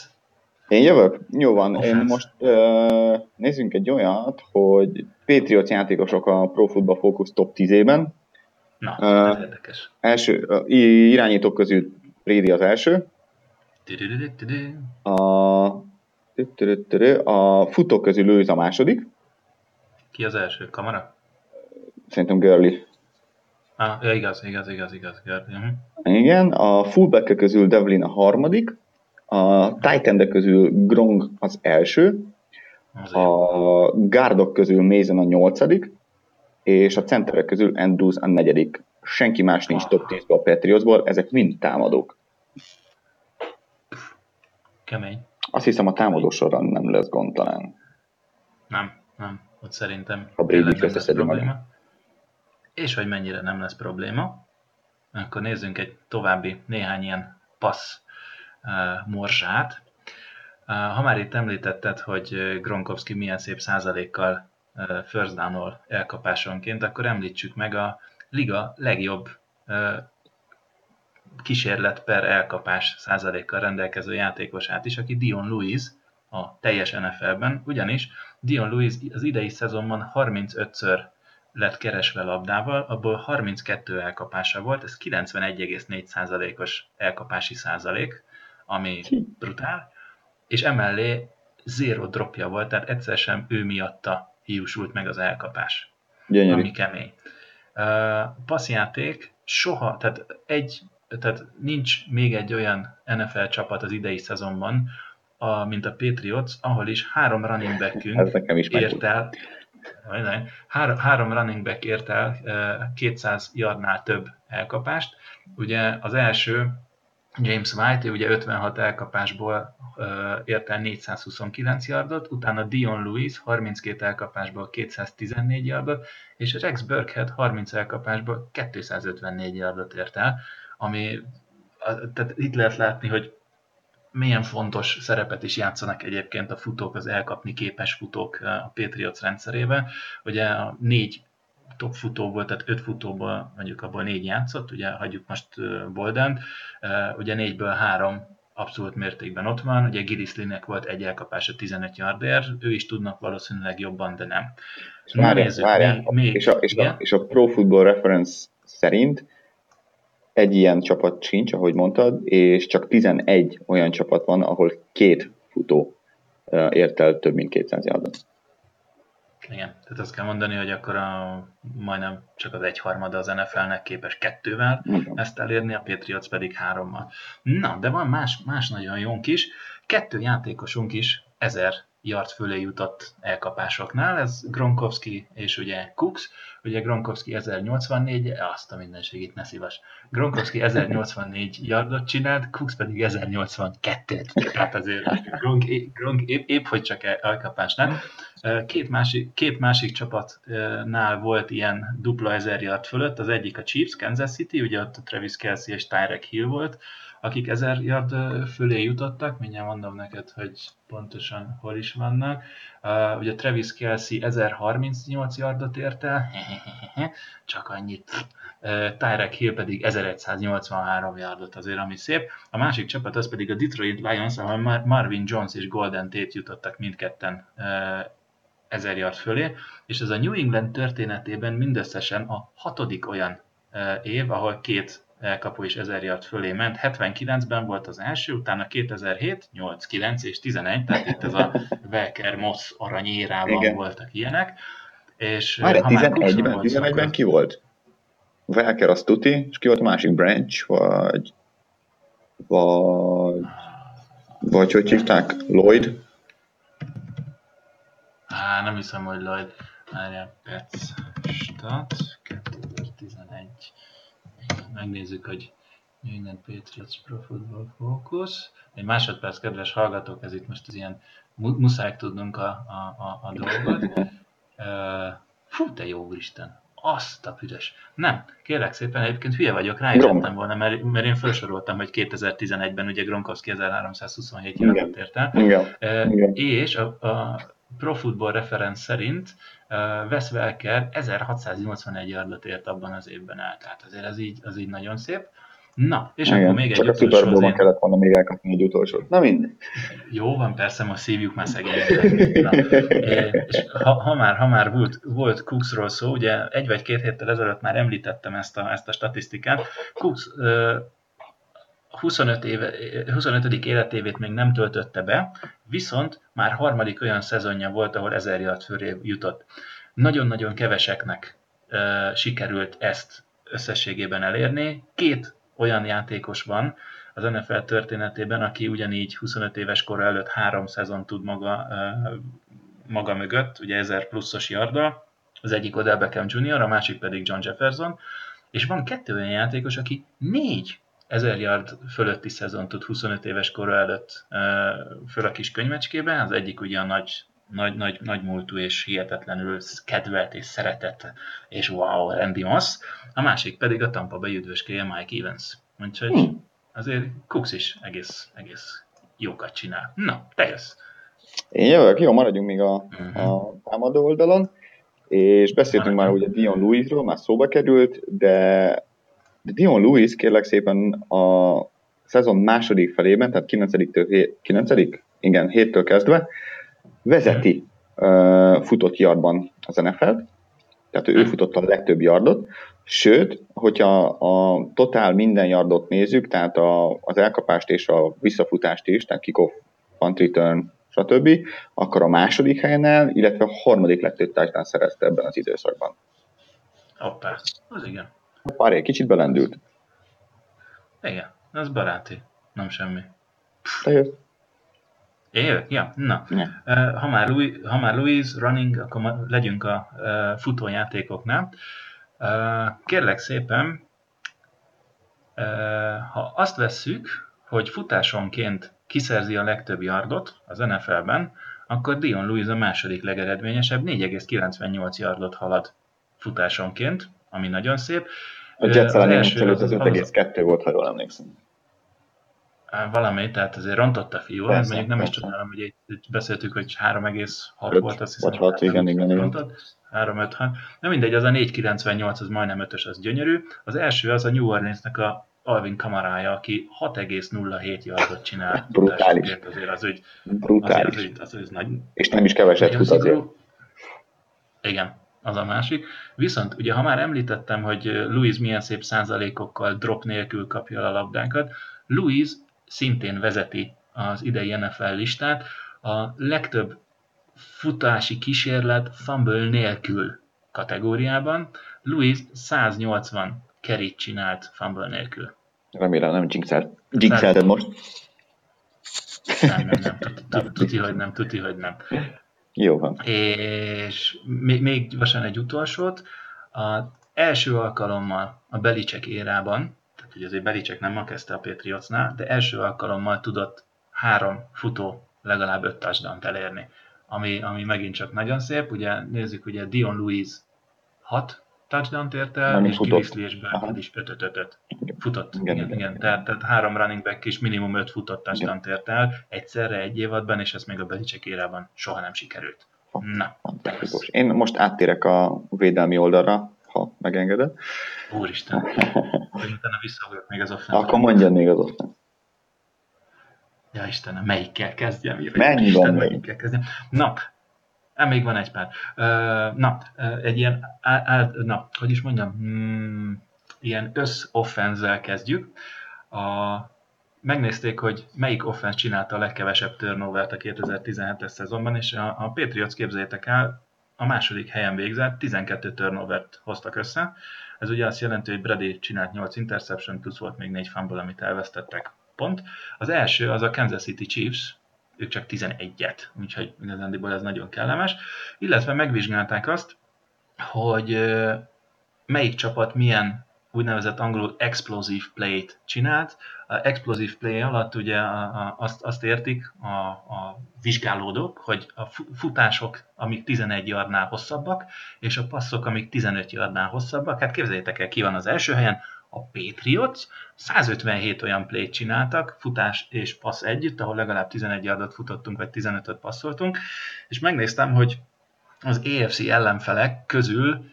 Én jövök? Jó van. Offense. Én most uh, nézzünk egy olyat, hogy Patriots játékosok a Pro Football Focus top 10-ében. Na, uh, ez érdekes. Első, uh, irányítók közül Brady az első. A a futók közül ő a második. Ki az első? Kamara? Szerintem Gurley. Ah, ja, igaz, igaz, igaz, igaz. Gurley. Uh-huh. Igen, a fullback közül Devlin a harmadik, a titan közül Grong az első, a gárdok közül Mason a nyolcadik, és a centerek közül Andrews a negyedik. Senki más nincs top 10 a Patriotsból, ezek mind támadók. Kemény. Azt hiszem a támadó során nem lesz gond talán. Nem, nem. Ott szerintem a Brady lesz probléma. És hogy mennyire nem lesz probléma, akkor nézzünk egy további néhány ilyen passz uh, morzsát. Ha már itt említetted, hogy Gronkowski milyen szép százalékkal first down elkapásonként, akkor említsük meg a liga legjobb kísérlet per elkapás százalékkal rendelkező játékosát is, aki Dion Lewis a teljes NFL-ben, ugyanis Dion Lewis az idei szezonban 35-ször lett keresve labdával, abból 32 elkapása volt, ez 91,4%-os elkapási százalék, ami brutál, és emellé zéro dropja volt, tehát egyszer sem ő miatta hiúsult meg az elkapás, Gyönyörű. ami kemény. Uh, passzjáték soha, tehát egy, tehát nincs még egy olyan NFL csapat az idei szezonban, a, mint a Patriots, ahol is három running backünk ért el, három, három running back ért el 200 yardnál több elkapást. Ugye az első James White, ugye 56 elkapásból ért el 429 yardot, utána Dion Lewis 32 elkapásból 214 yardot, és Rex Burkhead 30 elkapásból 254 yardot ért el, ami tehát itt lehet látni, hogy milyen fontos szerepet is játszanak egyébként a futók, az elkapni képes futók a Patriots rendszerébe. Ugye a négy top futó volt, tehát öt futóból mondjuk abból négy játszott, ugye hagyjuk most Bolden, ugye négyből három abszolút mértékben ott van, ugye Gillislinek volt egy elkapása 15 yardért, ő is tudnak valószínűleg jobban, de nem. És, várjál, várjál. Még, még, és, a, és, a, és a Pro Football Reference szerint egy ilyen csapat sincs, ahogy mondtad, és csak 11 olyan csapat van, ahol két futó ért el több mint 200 yardot. Igen, tehát azt kell mondani, hogy akkor a, majdnem csak az egyharmada az NFL-nek képes kettővel Igen. ezt elérni, a Patriots pedig hárommal. Na, de van más, más nagyon jónk is. Kettő játékosunk is ezer yard fölé jutott elkapásoknál, ez Gronkowski és ugye Cooks, ugye Gronkowski 1084, azt a mindenségét ne szívas. Gronkowski 1084 yardot csinált, Cooks pedig 1082-t, tehát azért Gronk, Gronk épp, épp hogy csak elkapásnál. Két másik, két másik csapatnál volt ilyen dupla 1000 yard fölött, az egyik a Chiefs, Kansas City, ugye ott a Travis Kelsey és Tyrek Hill volt, akik 1000 yard fölé jutottak, mindjárt mondom neked, hogy pontosan hol is vannak. Uh, ugye Travis Kelsey 1038 yardot ért el, csak annyit. Uh, Tyrek Hill pedig 1183 yardot azért, ami szép. A másik csapat az pedig a Detroit Lions, ahol Mar- Marvin Jones és Golden Tate jutottak mindketten uh, 1000 yard fölé, és ez a New England történetében mindösszesen a hatodik olyan év, ahol két elkapó is 1000 yard fölé ment. 79-ben volt az első, utána 2007, 8, 9 és 11, tehát itt ez a Welker Moss aranyérában Igen. voltak ilyenek. És Már 11-ben, 11-ben ki volt? Welker az tuti, és ki volt a másik branch, vagy vagy vagy hogy hívták? Lloyd? Á, nem hiszem, hogy Lloyd. Várjál, perc. Stat 2011 megnézzük, hogy New England Patriots Pro Football Focus. Egy másodperc, kedves hallgatók, ez itt most az ilyen muszáj tudnunk a, a, a, a dolgot. Fú, te jó úristen! Azt a büdös. Nem, kérlek szépen, egyébként hülye vagyok, rájöttem volna, mert, mert én felsoroltam, hogy 2011-ben ugye Gronkowski 1327 járatot ért el. És a, a Pro Football Reference szerint Wes Welker 1681 yardot ért abban az évben el, tehát azért az így, az így nagyon szép. Na, és Igen, akkor még csak egy. Csak a Super kellett volna még elkapni egy utolsót. Na mindegy. Jó van, persze, most szívjuk már szegényeket. ha, ha, már, ha már volt, volt Cooksról szó, ugye egy vagy két héttel ezelőtt már említettem ezt a, ezt a statisztikát. Cooks 25, éve, 25. életévét még nem töltötte be, viszont már harmadik olyan szezonja volt, ahol 1000 yard fölé jutott. Nagyon-nagyon keveseknek uh, sikerült ezt összességében elérni. Két olyan játékos van az NFL történetében, aki ugyanígy 25 éves kor előtt három szezon tud maga, uh, maga mögött, ugye 1000 pluszos yarddal. Az egyik Odell Beckham Jr., a másik pedig John Jefferson, és van kettő olyan játékos, aki négy 1000 yard fölötti szezon tud 25 éves kora előtt föl a kis könyvecskében. Az egyik ugye a nagy, nagy, nagy, nagy múltú és hihetetlenül kedvelt és szeretett és wow, Randy Moss. A másik pedig a Tampa Bay üdvöskéje Mike Evans. Úgyhogy hmm. azért Cooks is egész, egész jókat csinál. Na, te jössz. Én jövök, jó, maradjunk még a, uh-huh. a támadó oldalon, és beszéltünk már ugye Dion Lewisról, már szóba került, de Dion Lewis kérlek szépen a szezon második felében, tehát 9-től 9 igen, héttől kezdve, vezeti uh, futott yardban az NFL-t, tehát ő futott a legtöbb yardot, sőt, hogyha a totál minden yardot nézzük, tehát a, az elkapást és a visszafutást is, tehát kickoff, punt return, stb., akkor a második helyen el, illetve a harmadik legtöbb touchdown szerezte ebben az időszakban. Hoppá, az igen. Pár egy kicsit belendült. Igen, ez baráti, nem semmi. Jössz. Én jövök? Ja, na. Ja. Ha, már Louis, ha már Louis running, akkor legyünk a futójátékoknál. Kérlek szépen, ha azt vesszük, hogy futásonként kiszerzi a legtöbb yardot az NFL-ben, akkor Dion Lewis a második legeredményesebb, 4,98 yardot halad futásonként, ami nagyon szép. A Jets ellen az, az 5,2 volt, ha jól emlékszem. Valami, tehát azért rontott a fiú, persze, mondjuk nem persze. is csodálom, hogy itt beszéltük, hogy 3,6 volt, azt hiszem. Vagy 6, igen, igen, igen. 3 5 6 Na mindegy, az a 4,98 az majdnem 5-ös, az gyönyörű. Az első az a New Orleansnek a Alvin Kamarája, aki 6,07 yardot csinál. Brutális. Azért az ügy, Brutális. Azért az, ügy, az, az nagy, És nem is keveset fut azért. Igen, az a másik. Viszont ugye, ha már említettem, hogy Louis milyen szép százalékokkal drop nélkül kapja a labdákat, Louis szintén vezeti az idei NFL listát, a legtöbb futási kísérlet fumble nélkül kategóriában. Louis 180 kerit csinált fumble nélkül. Remélem nem jinxelted most. Nem, nem, nem, tuti, tuti, hogy nem, tuti, hogy nem. Jó van. És még, még gyorsan egy utolsót. Az első alkalommal a Belicek érában, tehát ugye azért Belicek nem ma kezdte a Patriotsnál, de első alkalommal tudott három futó legalább öt touchdown elérni, ami, ami megint csak nagyon szép. Ugye nézzük, ugye Dion Louis 6 touchdown-t ért el, és és Burkhead is 5 5 5 Futott, igen, igen, igen. igen. Tehát, tehát három running back is minimum 5 futott touchdown ért el egyszerre egy évadban, és ez még a Belicek érában soha nem sikerült. Na, Én most áttérek a védelmi oldalra, ha megengeded. Úristen, utána visszaugrok még az offense Akkor mondjad még az offense Ja Istenem, melyikkel kezdjem? Mennyi van melyikkel kezdjem? Na, Hát még van egy pár. Na, egy ilyen, na, hogy is mondjam, hmm, ilyen összoffenzel kezdjük. A, megnézték, hogy melyik offense csinálta a legkevesebb turnovert a 2017-es szezonban, és a, a Patriots képzeljétek el, a második helyen végzett, 12 turnovert hoztak össze. Ez ugye azt jelenti, hogy Brady csinált 8 interception, plusz volt még 4 fumble, amit elvesztettek. Pont. Az első az a Kansas City Chiefs, ők csak 11-et, úgyhogy igazándiból ez nagyon kellemes. Illetve megvizsgálták azt, hogy melyik csapat milyen úgynevezett angolul explosive play-t csinált. A explosive play alatt ugye azt, azt értik a, a vizsgálódók, hogy a futások, amik 11 yardnál hosszabbak, és a passzok, amik 15 yardnál hosszabbak. Hát képzeljétek el, ki van az első helyen, a Patriots. 157 olyan play csináltak, futás és passz együtt, ahol legalább 11 yardot futottunk, vagy 15-öt passzoltunk, és megnéztem, hogy az AFC ellenfelek közül,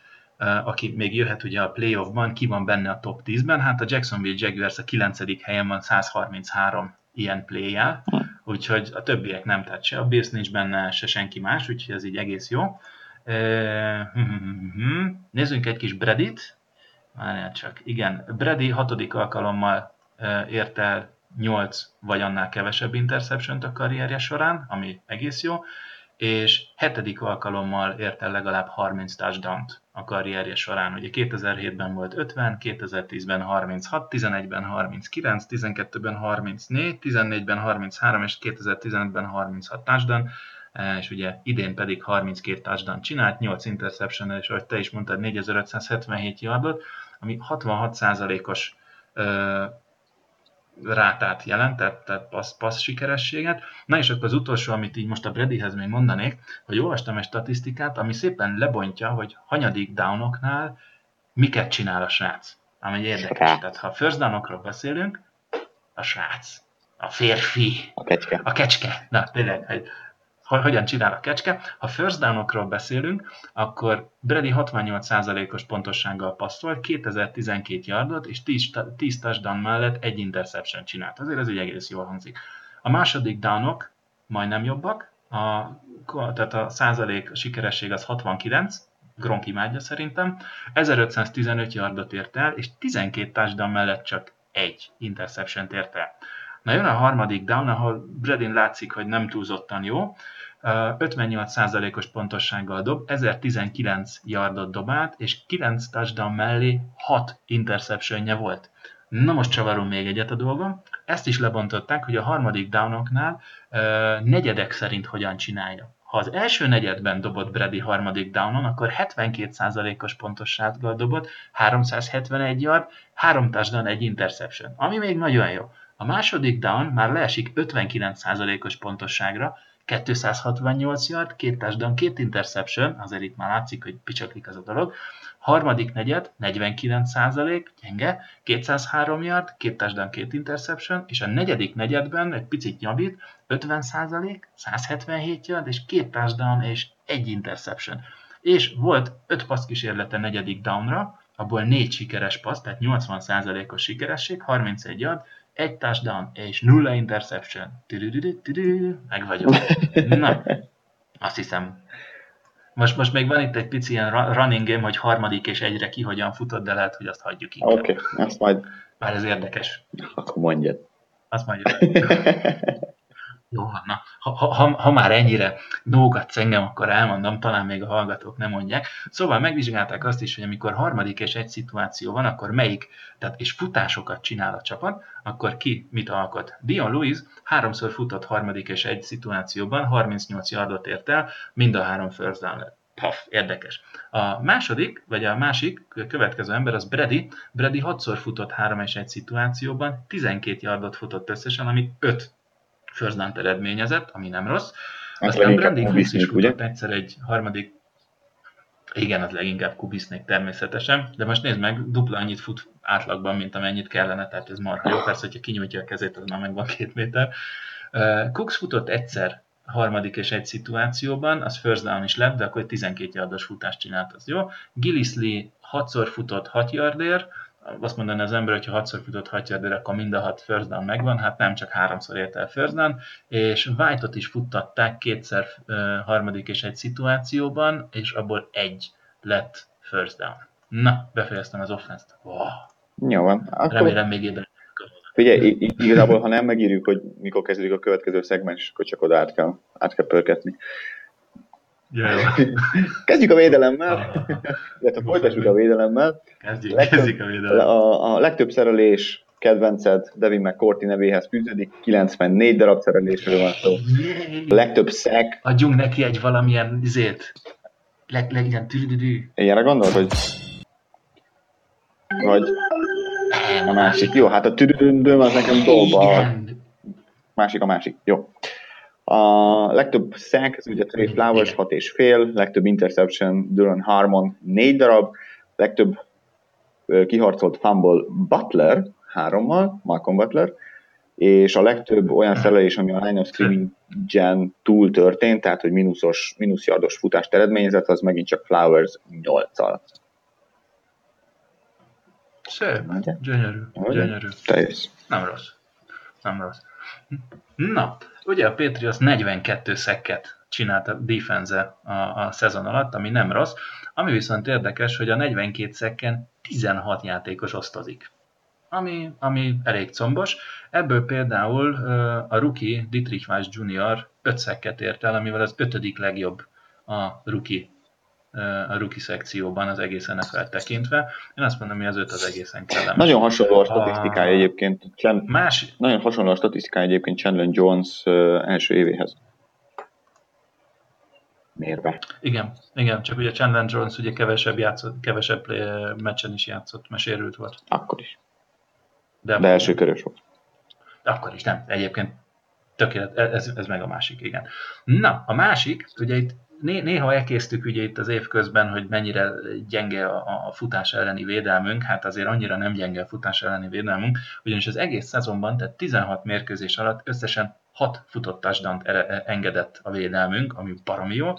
aki még jöhet ugye a playoffban, ki van benne a top 10-ben, hát a Jacksonville Jaguars a 9. helyen van 133 ilyen play úgyhogy a többiek nem, tehát se a Bills nincs benne, se senki más, úgyhogy ez így egész jó. Hm, hm, hm, Nézzünk egy kis Bredit, Várjál csak. Igen, Brady hatodik alkalommal ért el 8 vagy annál kevesebb interception a karrierje során, ami egész jó, és hetedik alkalommal ért el legalább 30 touchdown a karrierje során. Ugye 2007-ben volt 50, 2010-ben 36, 11-ben 39, 12-ben 34, 14-ben 33 és 2015-ben 36 touchdown, és ugye idén pedig 32 touchdown csinált, 8 interception és ahogy te is mondtad, 4577 yardot, ami 66%-os rátát jelent, tehát, passz, passz sikerességet. Na és akkor az utolsó, amit így most a Bradyhez még mondanék, hogy olvastam egy statisztikát, ami szépen lebontja, hogy hanyadik downoknál miket csinál a srác. Ami érdekes. Tehát ha first downokról beszélünk, a srác. A férfi. A kecske. A kecske. Na, tényleg, hogy hogyan csinál a kecske. Ha first downokról beszélünk, akkor Brady 68%-os pontossággal passzolt, 2012 yardot, és 10, 10 touchdown mellett egy interception csinált. Azért ez egy egész jól hangzik. A második downok majdnem jobbak, a, tehát a százalék sikeresség az 69, Gronk imádja szerintem, 1515 yardot ért el, és 12 touchdown mellett csak egy interception ért el. Na jön a harmadik down, ahol Bradin látszik, hogy nem túlzottan jó, 58%-os pontossággal dob, 1019 yardot dobált, és 9 touchdown mellé 6 interceptionje volt. Na most csavarom még egyet a dolgom. Ezt is lebontották, hogy a harmadik downoknál negyedek szerint hogyan csinálja. Ha az első negyedben dobott Brady harmadik downon, akkor 72%-os pontossággal dobott, 371 yard, 3 touchdown, egy interception, ami még nagyon jó. A második down már leesik 59%-os pontosságra, 268 yard, két touchdown, két interception, azért itt már látszik, hogy picsaklik az a dolog. Harmadik negyed, 49 százalék, gyenge, 203 yard, két touchdown, két interception, és a negyedik negyedben egy picit nyabít, 50 százalék, 177 yard, és két touchdown, és egy interception. És volt 5 passz kísérlete negyedik downra, abból 4 sikeres passz, tehát 80 százalékos sikeresség, 31 yard, egy touchdown és nulla interception. Meg vagyok. Na, azt hiszem. Most, most még van itt egy pici ilyen running game, hogy harmadik és egyre ki hogyan futott, de lehet, hogy azt hagyjuk inkább. Oké, okay, azt majd... Bár ez érdekes. Akkor mondjad. Azt mondjuk. Jó, na, ha, ha, ha már ennyire nógatsz engem, akkor elmondom, talán még a hallgatók nem mondják. Szóval megvizsgálták azt is, hogy amikor harmadik és egy szituáció van, akkor melyik, tehát és futásokat csinál a csapat, akkor ki mit alkot. Dion Lewis háromszor futott harmadik és egy szituációban, 38 yardot ért el, mind a három first down lett. Paf, érdekes. A második, vagy a másik következő ember az Brady. Brady hatszor futott három és egy szituációban, 12 yardot futott összesen, ami 5 first down eredményezett, ami nem rossz. Hát Aztán Brandy Cooks is futott egyszer egy harmadik igen, az leginkább Kubisnék természetesen, de most nézd meg, dupla annyit fut átlagban, mint amennyit kellene, tehát ez marha jó, persze, hogyha kinyújtja a kezét, az már megvan két méter. Cooks futott egyszer harmadik és egy szituációban, az first down is lett, de akkor egy 12 yardos futást csinált, az jó. Gillisley hatszor futott 6 yardért, azt mondaná az ember, hogy ha hatszor futott hatjardért, akkor mind a hat first down megvan, hát nem csak háromszor ért el first down, és White-ot is futtatták kétszer harmadik és egy szituációban, és abból egy lett first down. Na, befejeztem az offense-t. Wow. Jó van. Akkor... Remélem még ide. Figyelj, igazából, ha nem megírjuk, hogy mikor kezdődik a következő szegmens, akkor csak oda át kell, át kell pörketni. Kezdjük a védelemmel, illetve folytassuk a védelemmel. Kezdjük, legtöbb, kezdjük a védelemmel. A, a legtöbb szerelés kedvenced Devin McCourty nevéhez fűződik, 94 darab szerelésről van szó. A legtöbb szek. Adjunk neki egy valamilyen izét. Leg, leg, ilyen tüdüdű. Ilyenre gondolod, hogy... Vagy... A másik. Jó, hát a tüdüdündöm az nekem dolba. Másik a másik. Jó. A legtöbb sack, az ugye Trey Flowers 6 és fél, legtöbb interception Duran Harmon 4 darab, legtöbb kiharcolt fumble Butler hárommal, Malcolm Butler, és a legtöbb olyan szerelés, ami a line of scrimmage-en túl történt, tehát hogy mínuszos, mínuszjardos futást eredményezett, az megint csak Flowers 8-al. Szép, gyönyörű, gyönyörű. Teljes. Nem rossz, nem rossz. Na, ugye a Patriots 42 szekket csinált a defense a, a szezon alatt, ami nem rossz, ami viszont érdekes, hogy a 42 szekken 16 játékos osztozik. Ami, ami elég combos. Ebből például a rookie Dietrich Weiss Jr. 5 szekket ért el, amivel az ötödik legjobb a rookie a rookie szekcióban az egész NFL tekintve. Én azt mondom, hogy az öt az egészen kellemes. Nagyon hasonló a statisztikája a... egyébként. Chan... Más... Nagyon hasonló a statisztikája egyébként Chandler Jones első évéhez. Mérve. Igen, igen, csak ugye Chandler Jones ugye kevesebb, játszott, kevesebb meccsen is játszott, mert sérült volt. Akkor is. De, De első körös volt. Akkor is, nem. Egyébként tökélet, ez, ez meg a másik, igen. Na, a másik, ugye itt néha elkésztük ugye itt az év közben, hogy mennyire gyenge a, a futás elleni védelmünk, hát azért annyira nem gyenge a futás elleni védelmünk, ugyanis az egész szezonban, tehát 16 mérkőzés alatt összesen 6 futott touchdown engedett a védelmünk, ami baromi jó,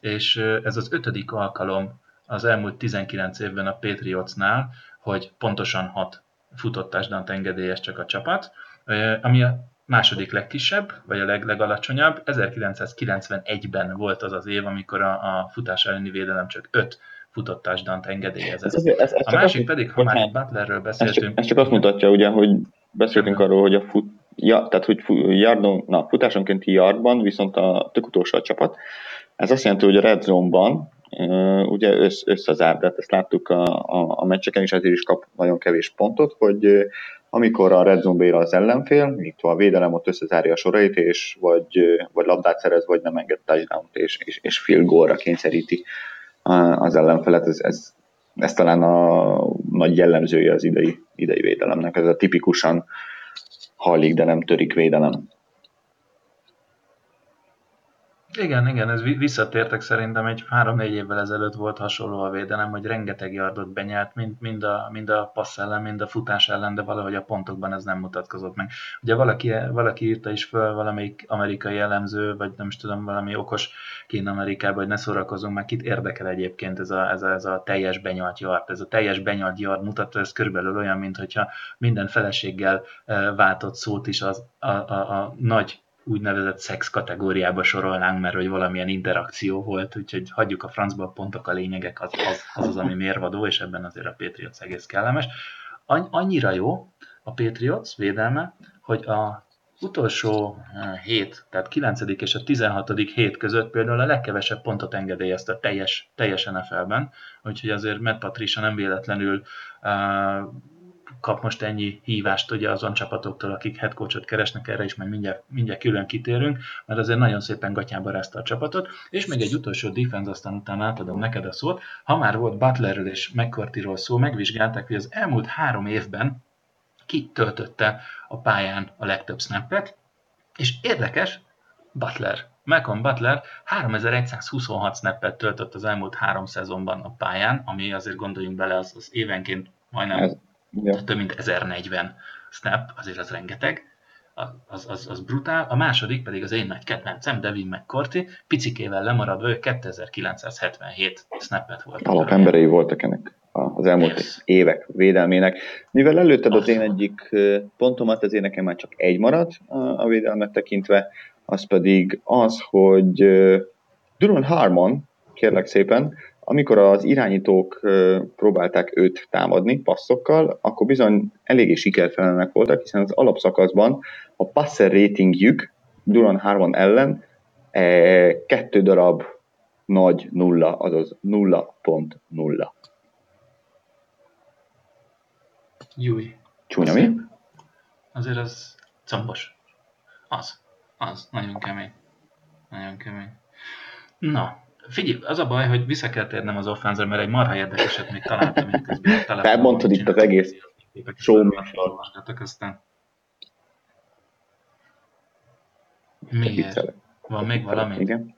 és ez az ötödik alkalom az elmúlt 19 évben a Patriotsnál, hogy pontosan 6 futott touchdown engedélyes csak a csapat, ami a második legkisebb, vagy a leg, legalacsonyabb. 1991-ben volt az az év, amikor a, a futás elleni védelem csak 5 futott touchdown engedélyezett. Ez, ez, ez, a másik pedig, ha már Butlerről beszéltünk... Ez csak, ez csak azt mutatja, ugye, hogy beszéltünk arról, hogy a fut, ja, tehát hogy yardon, na, futásonkénti yardban, viszont a tök utolsó a csapat. Ez azt jelenti, hogy a red zone-ban ugye össz, összezár, tehát ezt láttuk a, a, a meccseken is, ezért is kap nagyon kevés pontot, hogy amikor a red zone az ellenfél, míg a védelem ott összezárja a sorait, és vagy, vagy labdát szerez, vagy nem enged touchdown és, és, és field goalra kényszeríti az ellenfelet. Ez, ez, ez talán a nagy jellemzője az idei, idei védelemnek. Ez a tipikusan hallik, de nem törik védelem. Igen, igen, ez visszatértek szerintem egy három-négy évvel ezelőtt volt hasonló a védelem, hogy rengeteg yardot benyelt, mind, mind, a, mind a passz ellen, mind a futás ellen, de valahogy a pontokban ez nem mutatkozott meg. Ugye valaki, valaki írta is föl, valamelyik amerikai elemző, vagy nem is tudom, valami okos kín Amerikában, hogy ne szórakozunk, meg kit érdekel egyébként ez a, ez a, ez a teljes benyalt yard. Ez a teljes benyalt yard mutató, ez körülbelül olyan, mintha minden feleséggel eh, váltott szót is az, a, a, a nagy úgynevezett szex kategóriába sorolnánk, mert hogy valamilyen interakció volt, úgyhogy hagyjuk a francba a pontok a lényegek, az az, az, az ami mérvadó, és ebben azért a Patriots egész kellemes. Annyira jó a Patriots védelme, hogy a utolsó eh, hét, tehát 9. és a 16. hét között például a legkevesebb pontot engedélyezt a teljes, teljes NFL-ben, úgyhogy azért Matt Patricia nem véletlenül uh, kap most ennyi hívást ugye azon csapatoktól, akik headcoachot keresnek, erre is majd mindjárt, mindjárt külön kitérünk, mert azért nagyon szépen gatyába rázta a csapatot, és még egy utolsó defense, aztán utána átadom neked a szót. Ha már volt Butlerről és McCarthyról szó, megvizsgálták, hogy az elmúlt három évben ki töltötte a pályán a legtöbb snappet, és érdekes, Butler. Malcolm Butler 3126 snappet töltött az elmúlt három szezonban a pályán, ami azért gondoljunk bele, az, az évenként majdnem Ez Ja. Több mint 1040 snap, azért az rengeteg, az, az, az brutál. A második pedig az én nagy kedvencem, Devin McCourty, picikével lemaradva, ő 2977 snappet volt. Alapemberei voltak ennek az elmúlt yes. évek védelmének. Mivel előtted az én egyik pontomat, ezért nekem már csak egy marad a védelmet tekintve, az pedig az, hogy Duran Harmon, kérlek szépen, amikor az irányítók próbálták őt támadni passzokkal, akkor bizony eléggé sikertelenek voltak, hiszen az alapszakaszban a passer ratingjük Duran 3 ellen e, kettő darab nagy nulla, azaz 0.0. Júj. Csúnya mi? Azért az combos. Az. Az. Nagyon kemény. Nagyon kemény. Na, Figyelj, az a baj, hogy vissza kell térnem az offenzre, mert egy marha érdekeset még találtam itt közben a telefonon. mondtad itt az egész show aztán. Miért? Van még valami? Igen.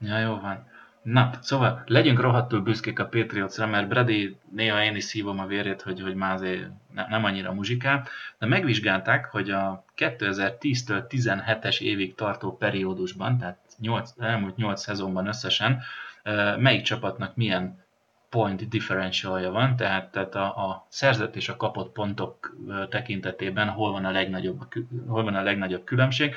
Ja, jó van. Na, szóval legyünk rohadtul büszkék a Patriotsra, mert Brady néha én is szívom a vérét, hogy, hogy már azért nem annyira muzsikál, de megvizsgálták, hogy a 2010-től 17-es évig tartó periódusban, tehát 8, elmúlt 8 szezonban összesen, melyik csapatnak milyen point differentialja van, tehát, tehát a, a szerzett és a kapott pontok tekintetében hol van a legnagyobb, hol van a legnagyobb különbség.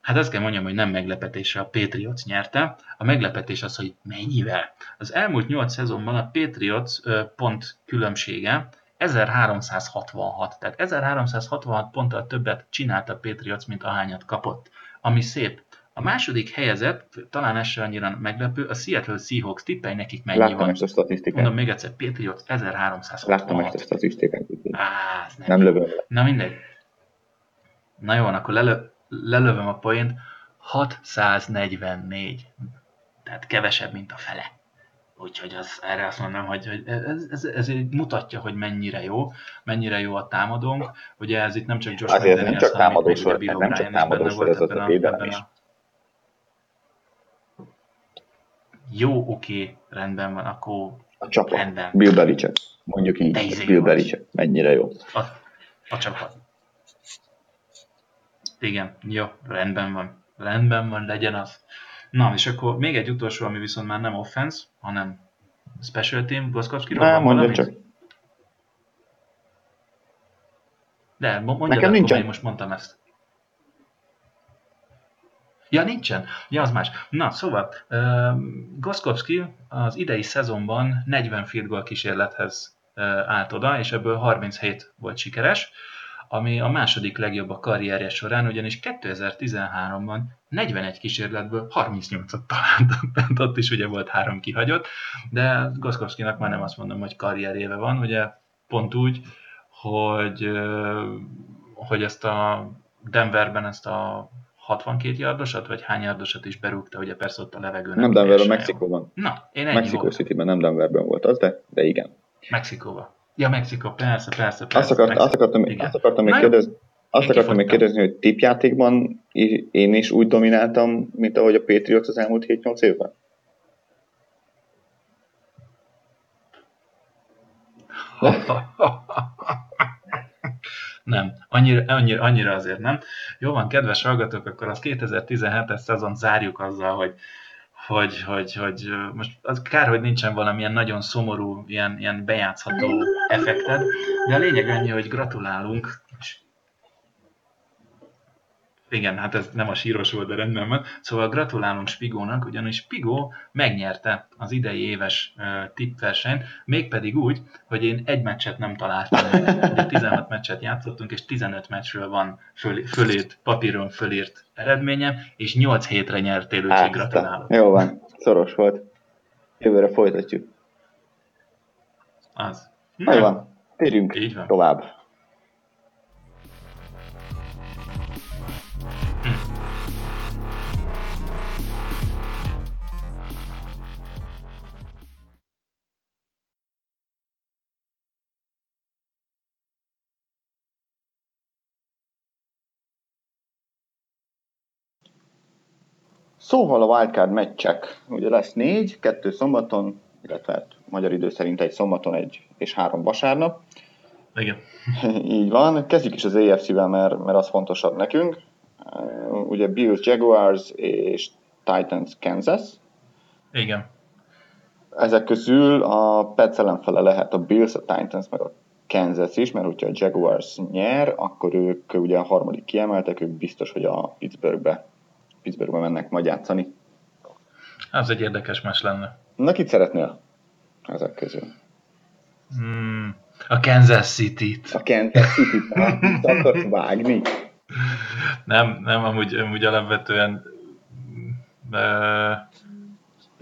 Hát azt kell mondjam, hogy nem meglepetése a Patriots nyerte. A meglepetés az, hogy mennyivel. Az elmúlt 8 szezonban a Patriots pont különbsége 1366, tehát 1366 ponttal többet csinált a Patriots, mint ahányat kapott. Ami szép. A második helyezett, talán ez annyira meglepő, a Seattle Seahawks tippelj nekik mennyi Láttam van. ezt a statisztikát. Mondom még egyszer, Patriots 1366. Láttam ezt a statisztikát. Á, nem, nem lövöm. Na mindegy. Na jó, akkor lelö, lelövöm a poént. 644. Tehát kevesebb, mint a fele. Úgyhogy az, erre azt mondom, hogy, hogy ez, ez, ez, mutatja, hogy mennyire jó, mennyire jó a támadónk. Ugye ez itt nem csak Josh Azért nem csak támadó sor, nem csak támadó sorozat a védelem is. Jó, oké, rendben van, akkor A csapat. Rendben. Bill Belichick. Mondjuk így. izé Bill. Belichick. Mennyire jó. a, a csapat. Igen, jó, rendben van. Rendben van, legyen az. Na, és akkor még egy utolsó, ami viszont már nem offense, hanem special team, Goszkowskiról Nem, mondja csak. De, mo- mondjad Nekem akkor, nincsen. én most mondtam ezt. Ja, nincsen. Ja, az más. Na, szóval, uh, Goszkowski az idei szezonban 40 field goal kísérlethez uh, állt oda, és ebből 37 volt sikeres, ami a második legjobb a karrierje során, ugyanis 2013-ban 41 kísérletből 38-at találtak, tehát ott is ugye volt három kihagyott, de Goszkowskinak már nem azt mondom, hogy karrieréve van, ugye pont úgy, hogy, hogy ezt a Denverben ezt a 62 yardosat, vagy hány yardosat is berúgta, ugye persze ott a levegő Nem Denverben, teljesen jó. Mexikóban. Na, én ennyi volt. City-ben, nem Denverben volt az, de, de igen. Mexikóba. Ja, Mexikó, persze, persze, persze. Azt, akart, Mexikó. azt akartam, Igen. azt akartam még kérdezni, azt akartam még kérdezni, hogy tipjátékban én is úgy domináltam, mint ahogy a Patriots az elmúlt 7-8 évben? Nem, annyira, annyira, annyira azért nem. Jó van, kedves hallgatók, akkor az 2017-es szezon zárjuk azzal, hogy hogy, hogy, hogy most az kár, hogy nincsen valamilyen nagyon szomorú, ilyen, ilyen bejátszható effekted, de a lényeg annyi, hogy gratulálunk, igen, hát ez nem a síros volt, de rendben van. Szóval gratulálunk Spigónak, ugyanis Spigó megnyerte az idei éves uh, tippversenyt, mégpedig úgy, hogy én egy meccset nem találtam. Ugye 16 meccset játszottunk, és 15 meccsről van föl, fölírt, papíron fölírt eredményem, és 8 hétre nyertél, úgyhogy gratulálok. Jó van, szoros volt. Jövőre folytatjuk. Az. Jó van, térjünk Így van. tovább. Szóval a wildcard meccsek, ugye lesz négy, kettő szombaton, illetve hát magyar idő szerint egy szombaton, egy és három vasárnap. Igen. Így van. Kezdjük is az AFC-vel, mert, mert az fontosabb nekünk. Ugye Bills, Jaguars és Titans, Kansas. Igen. Ezek közül a Pets ellenfele lehet a Bills, a Titans, meg a Kansas is, mert hogyha a Jaguars nyer, akkor ők ugye a harmadik kiemeltek, ők biztos, hogy a Pittsburghbe, Pittsburghbe mennek majd játszani. Az egy érdekes más lenne. Na, kit szeretnél ezek közül? Hmm. A Kansas City-t. A Kansas City-t vissza akarsz vágni? Nem, nem, amúgy, amúgy alapvetően ö,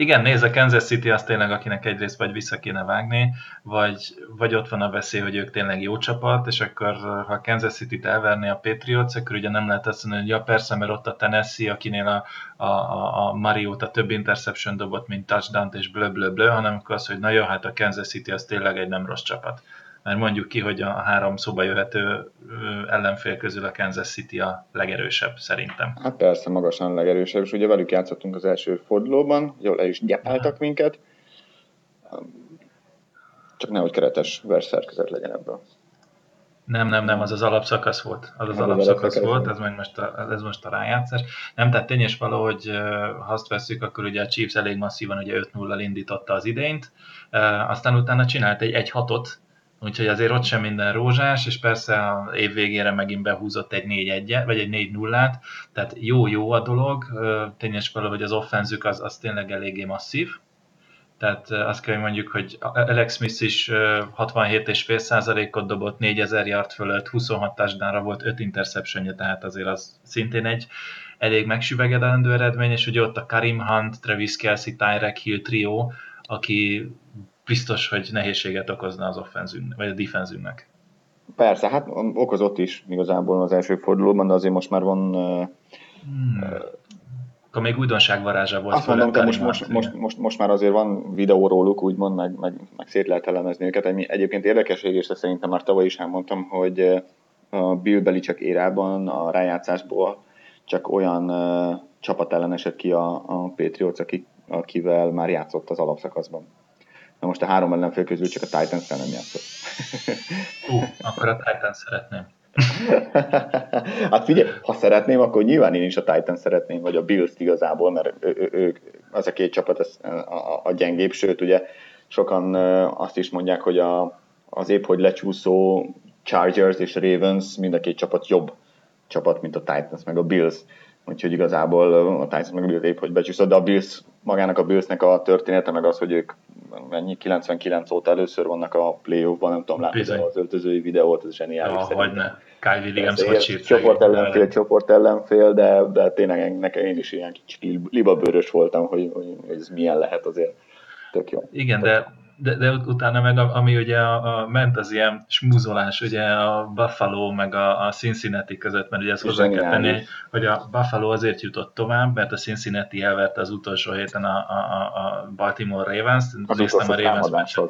igen, nézd, a Kansas City az tényleg, akinek egyrészt vagy vissza kéne vágni, vagy, vagy ott van a veszély, hogy ők tényleg jó csapat, és akkor ha Kansas City-t elverni a Patriots, akkor ugye nem lehet azt mondani, hogy ja persze, mert ott a Tennessee, akinél a, a, a Mariota több interception dobott, mint touchdown és blö, blö, blö, hanem akkor az, hogy na jó, hát a Kansas City az tényleg egy nem rossz csapat. Mert mondjuk ki, hogy a három szóba jöhető ellenfél közül a Kansas City a legerősebb szerintem. Hát persze, magasan legerősebb, és ugye velük játszottunk az első fordulóban, jól el is gyepáltak minket. Csak nehogy keretes versszerkezet legyen ebből. Nem, nem, nem, az az alapszakasz volt. Az az az alapszakasz volt, ez, most a, ez most a rájátszás. Nem, tehát tény és való, hogy ha azt veszük, akkor ugye a Chiefs elég masszívan ugye 5-0-al indította az idényt, aztán utána csinált egy 1-6-ot, úgyhogy azért ott sem minden rózsás, és persze a év végére megint behúzott egy 4 1 vagy egy 4 0 tehát jó-jó a dolog, Ö, tény és való, hogy az offenzük az, az tényleg eléggé masszív, tehát azt kell, hogy mondjuk, hogy Alex Smith is ö, 67,5%-ot dobott, 4000 yard fölött, 26 touchdownra volt, 5 interceptionje, tehát azért az szintén egy elég megsüvegedendő eredmény, és ugye ott a Karim Hunt, Travis Kelsey, Tyrek Hill trió, aki biztos, hogy nehézséget okozna az offenzünknek, vagy a defenzünknek. Persze, hát okozott is igazából az első fordulóban, de azért most már van... Uh, Hmm. Akkor még újdonság varázsa volt. azt mondom, de most, most, most, most, most már azért van videó róluk, úgymond, meg, meg, meg szét lehet elemezni őket. Egy- Egyébként érdekesség, és szerintem már tavaly is elmondtam, hogy uh, a Bill Belichick érában a rájátszásból csak olyan uh, csapat ellen esett ki a, a Patriots, akik akivel már játszott az alapszakaszban. Na most a három ellenfél közül csak a titans nem játszott. Ú, uh, akkor a Titans szeretném. hát figyelj, ha szeretném, akkor nyilván én is a Titan szeretném, vagy a Bills igazából, mert ők, az a két csapat az, a, a gyengébb, sőt ugye sokan azt is mondják, hogy a, az épp hogy lecsúszó Chargers és Ravens mind a két csapat jobb csapat, mint a Titans meg a Bills. Úgyhogy igazából a Titans meg a Bills épp hogy becsúszott, de a Bills, magának a Billsnek a története meg az, hogy ők mennyi, 99 óta először vannak a playoffban, nem tudom, látni az öltözői videót, ez zseniális. Ja, hogy ne. Kyle Williams hogy sírt. Csoport ellenfél, csoport ellenfél, de, de tényleg nekem én is ilyen kicsi libabőrös voltam, hogy, hogy ez milyen lehet azért. Tök jó. Igen, de de, de utána meg, ami ugye a, a, ment az ilyen smúzolás, ugye a Buffalo meg a, a Cincinnati között, mert ugye ezt hozzá kell tenni, hogy a Buffalo azért jutott tovább, mert a Cincinnati elvette az utolsó héten a, a, a Baltimore Ravens-t. Az néztem a Ravens meccset.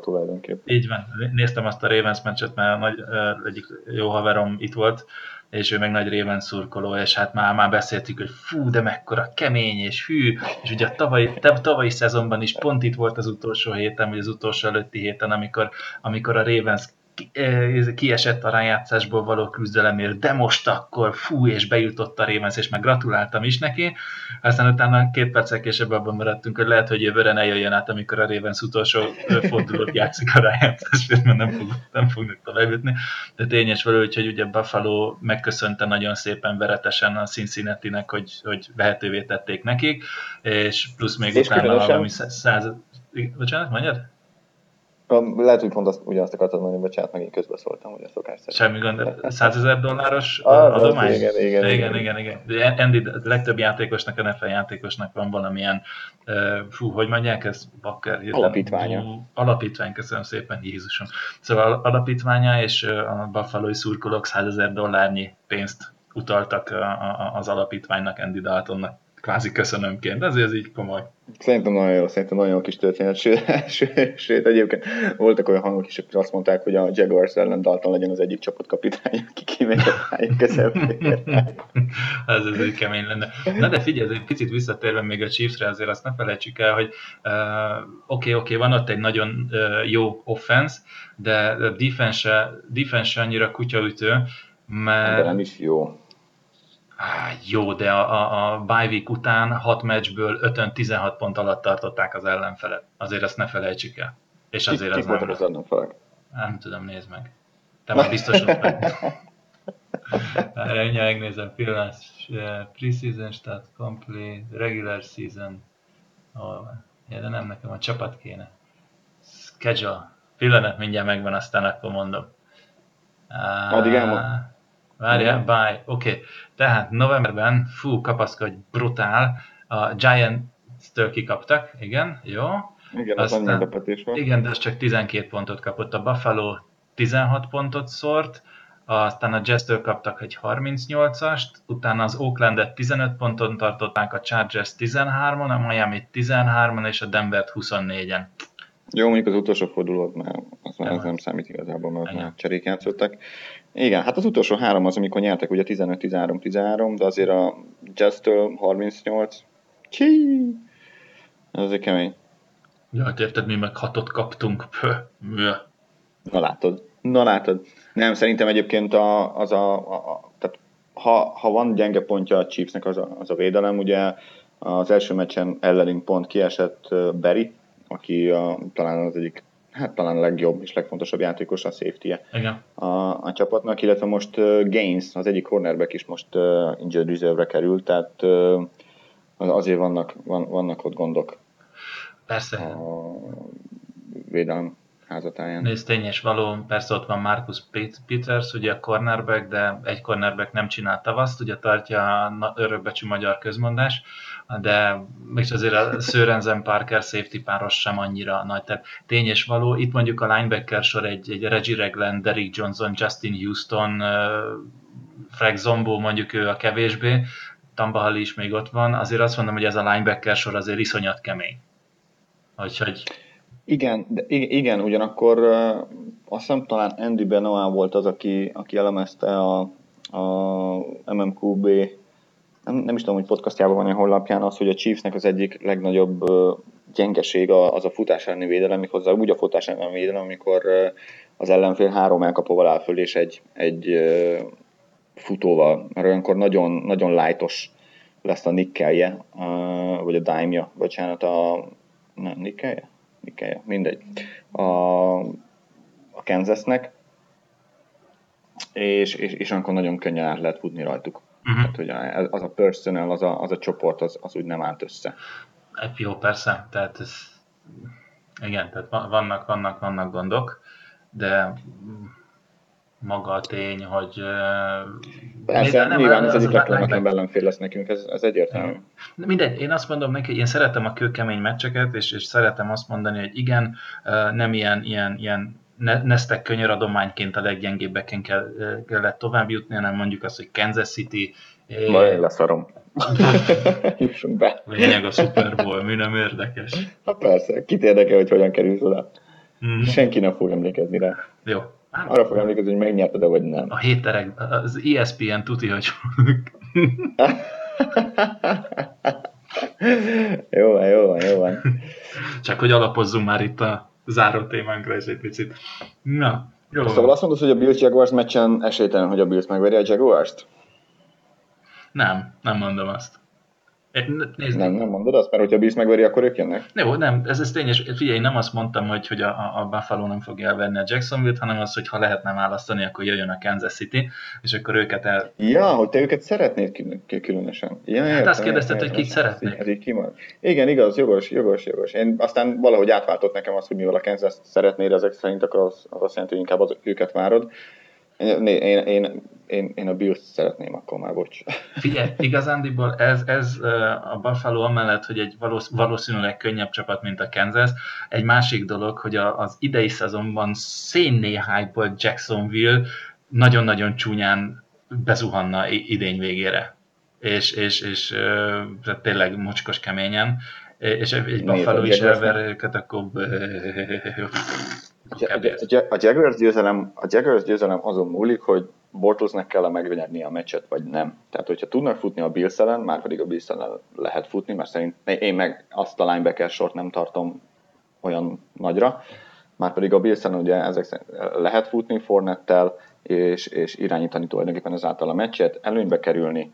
Így van, néztem azt a Ravens meccset, mert nagy, egyik jó haverom itt volt, és ő meg nagy réven szurkoló, és hát már, már beszéltük, hogy fú, de mekkora kemény és hű, és ugye a tavalyi, tavalyi szezonban is pont itt volt az utolsó héten, vagy az utolsó előtti héten, amikor, amikor a Ravens kiesett a rájátszásból való küzdelemért, de most akkor fú, és bejutott a Ravens, és meg gratuláltam is neki. Aztán utána két perccel később abban maradtunk, hogy lehet, hogy jövőre ne jöjjön át, amikor a Ravens utolsó fordulót játszik a rájátszásért, mert nem, fog, nem fognak tovább jutni. De tényes való, hogy ugye Buffalo megköszönte nagyon szépen veretesen a Cincinnati-nek, hogy, hogy vehetővé tették nekik, és plusz még és utána valami száz... Bocsánat, mondjad? Lehet, hogy pont azt, ugyanazt akartad mondani, bocsánat, megint közbeszóltam, hogy a szokás szerint. Semmi gond, 100 ezer dolláros ah, adomány? Igen, igen, igen. igen, igen, igen. Andy, a legtöbb játékosnak, a NFL játékosnak van valamilyen, fú, hogy mondják ez? Bakker? Alapítványa. Alapítvány, köszönöm szépen, Jézusom. Szóval alapítványa és a buffalo szurkolók 100 ezer dollárnyi pénzt utaltak az alapítványnak, Andy Daltonnak kvázi köszönömként, ezért ez így komoly. Szerintem nagyon jó, szerintem nagyon jó kis történet, sőt, sőt, sőt egyébként voltak olyan hangok is, akik azt mondták, hogy a Jaguars ellen Dalton legyen az egyik csapatkapitány, aki kimegy a pályán ez, egy kemény lenne. Na de figyelj, egy picit visszatérve még a Chiefsre, azért azt ne felejtsük el, hogy oké, uh, oké, okay, okay, van ott egy nagyon uh, jó offense, de defense, defense annyira kutyaütő, mert... De nem is jó Á, jó, de a, a, a bye week után 6 meccsből 5 16 pont alatt tartották az ellenfelet. Azért ezt ne felejtsük el. És azért az nem... az ellenfelek? Nem tudom, nézd meg. Te már biztos ott vagy. Ennyi megnézem, pillanat. Preseason start complete, regular season. Oh, ja, de nem nekem, a csapat kéne. Schedule. Pillanat, mindjárt megvan, aztán akkor mondom. Addig elmond. Várjál, bye. Oké. Okay. Tehát novemberben, fú, kapaszkodj, brutál. A Giants-től kikaptak, igen, jó. Igen, az Aztán, meglepetés volt. Igen, de az csak 12 pontot kapott. A Buffalo 16 pontot szórt, aztán a Jazz-től kaptak egy 38-ast, utána az Oaklandet 15 ponton tartották, a Chargers 13-on, a Miami 13-on és a Denver 24-en. Jó, mondjuk az utolsó fordulót már az már nem számít igazából, mert már cserék játszottak. Igen, hát az utolsó három az, amikor nyertek ugye 15-13-13, de azért a Jazz-től 38. Csí! Ez azért kemény. Ja, hát érted, mi meg hatot kaptunk. Pö, Na látod. Na látod. Nem, szerintem egyébként a, az a, a, a tehát ha, ha van gyenge pontja a Chiefsnek az a, az a védelem, ugye az első meccsen ellenünk pont kiesett Berry, aki a, talán az egyik hát talán a legjobb és legfontosabb játékos a safety -e a, a csapatnak, illetve most uh, Gaines, az egyik cornerback is most uh, injured reserve-re került, tehát uh, azért vannak, van, vannak ott gondok. Persze. A védelem házatáján. Nézd, tény és való, persze ott van Marcus Peters, ugye a cornerback, de egy cornerback nem csinál tavaszt, ugye tartja a örökbecsű magyar közmondás, de még azért a Sörensen Parker safety páros sem annyira nagy. Tehát tény és való, itt mondjuk a linebacker sor egy, egy Reggie Regland, Derrick Johnson, Justin Houston, Frank Zombo mondjuk ő a kevésbé, Tambahali is még ott van, azért azt mondom, hogy ez a linebacker sor azért iszonyat kemény. Úgyhogy igen, de igen, ugyanakkor azt hiszem talán Andy Benoit volt az, aki, aki elemezte a, a MMQB nem, nem is tudom, hogy podcastjában van a honlapján az, hogy a Chiefsnek az egyik legnagyobb gyengeség az a futás elleni védelem, méghozzá úgy a futás elleni védelem, amikor az ellenfél három elkapóval áll föl, és egy, egy futóval, mert olyankor nagyon, nagyon lájtos lesz a nikkelje, vagy a dime-ja, bocsánat, a nem, nikkelje? Nikkelje, mindegy. A, a Kansasnek, és, és, és akkor nagyon könnyen át lehet futni rajtuk. Uh-huh. Tehát, hogy az a personal, az a, az a csoport, az, az úgy nem állt össze. Jó, persze, tehát ez, igen, tehát vannak, vannak, vannak gondok, de maga a tény, hogy... Persze, nem, nyilván ez egyik legkellemetlenebb ellenfél lesz nekünk, ez, ez egyértelmű. Mindegy, én azt mondom neki, hogy én szeretem a kőkemény meccseket, és, és szeretem azt mondani, hogy igen, nem ilyen, ilyen, ilyen Neztek könyöradományként a leggyengébbeken kell, kellett tovább jutni, hanem mondjuk azt, hogy Kansas City. Ma én leszarom. Jussunk be. Lényeg a Super Bowl, mi nem érdekes. Hát persze, kit érdekel, hogy hogyan kerülsz oda. Mm. Senki nem fog emlékezni rá. Jó. Arra fog emlékezni, hogy megnyerted-e, vagy nem. A héterek, az ESPN tuti, hogy jó van, jó van, jó van. Csak hogy alapozzunk már itt a záró témánkra is egy picit. Na, jó. Szóval azt mondod, hogy a Bills Jaguars meccsen esélytelen, hogy a Bills megveri a Jaguars-t? Nem, nem mondom azt. Nézd. Nem, nem mondod azt, mert hogyha Bills megveri, akkor ők jönnek? Jó, nem, ez, ez tényes. Figyelj, nem azt mondtam, hogy, hogy a, a Buffalo nem fogja elvenni a Jacksonville-t, hanem az, hogy ha lehetne választani, akkor jöjjön a Kansas City, és akkor őket el... Ja, hogy te őket szeretnéd különösen. Ja, hát azt kérdezted, hogy kit szeretnék. Ez így kimond. Igen, igaz, jogos, jogos, jogos. Én aztán valahogy átváltott nekem azt, hogy mivel a Kansas szeretnéd ezek szerint, akkor az, az azt jelenti, hogy inkább az, őket várod. Én, én, én, én, én a Bills szeretném akkor már, bocs. Figyelj, igazándiból ez, ez a Buffalo amellett, hogy egy valószínűleg könnyebb csapat, mint a Kansas, egy másik dolog, hogy az idei szezonban szénné hype Jacksonville nagyon-nagyon csúnyán bezuhanna idény végére. És, és, és tényleg mocskos keményen, és egy Buffalo is elver őket, akkor a Jaguars győzelem, a Jaguars győzelem azon múlik, hogy Bortlesnek kell megnyerni a meccset, vagy nem. Tehát, hogyha tudnak futni a Bills ellen, már pedig a Bills ellen lehet futni, mert szerint én meg azt a linebacker sort nem tartom olyan nagyra, már pedig a Bills ellen ugye ezek lehet futni Fornettel, és, és irányítani tulajdonképpen ezáltal a meccset, előnybe kerülni,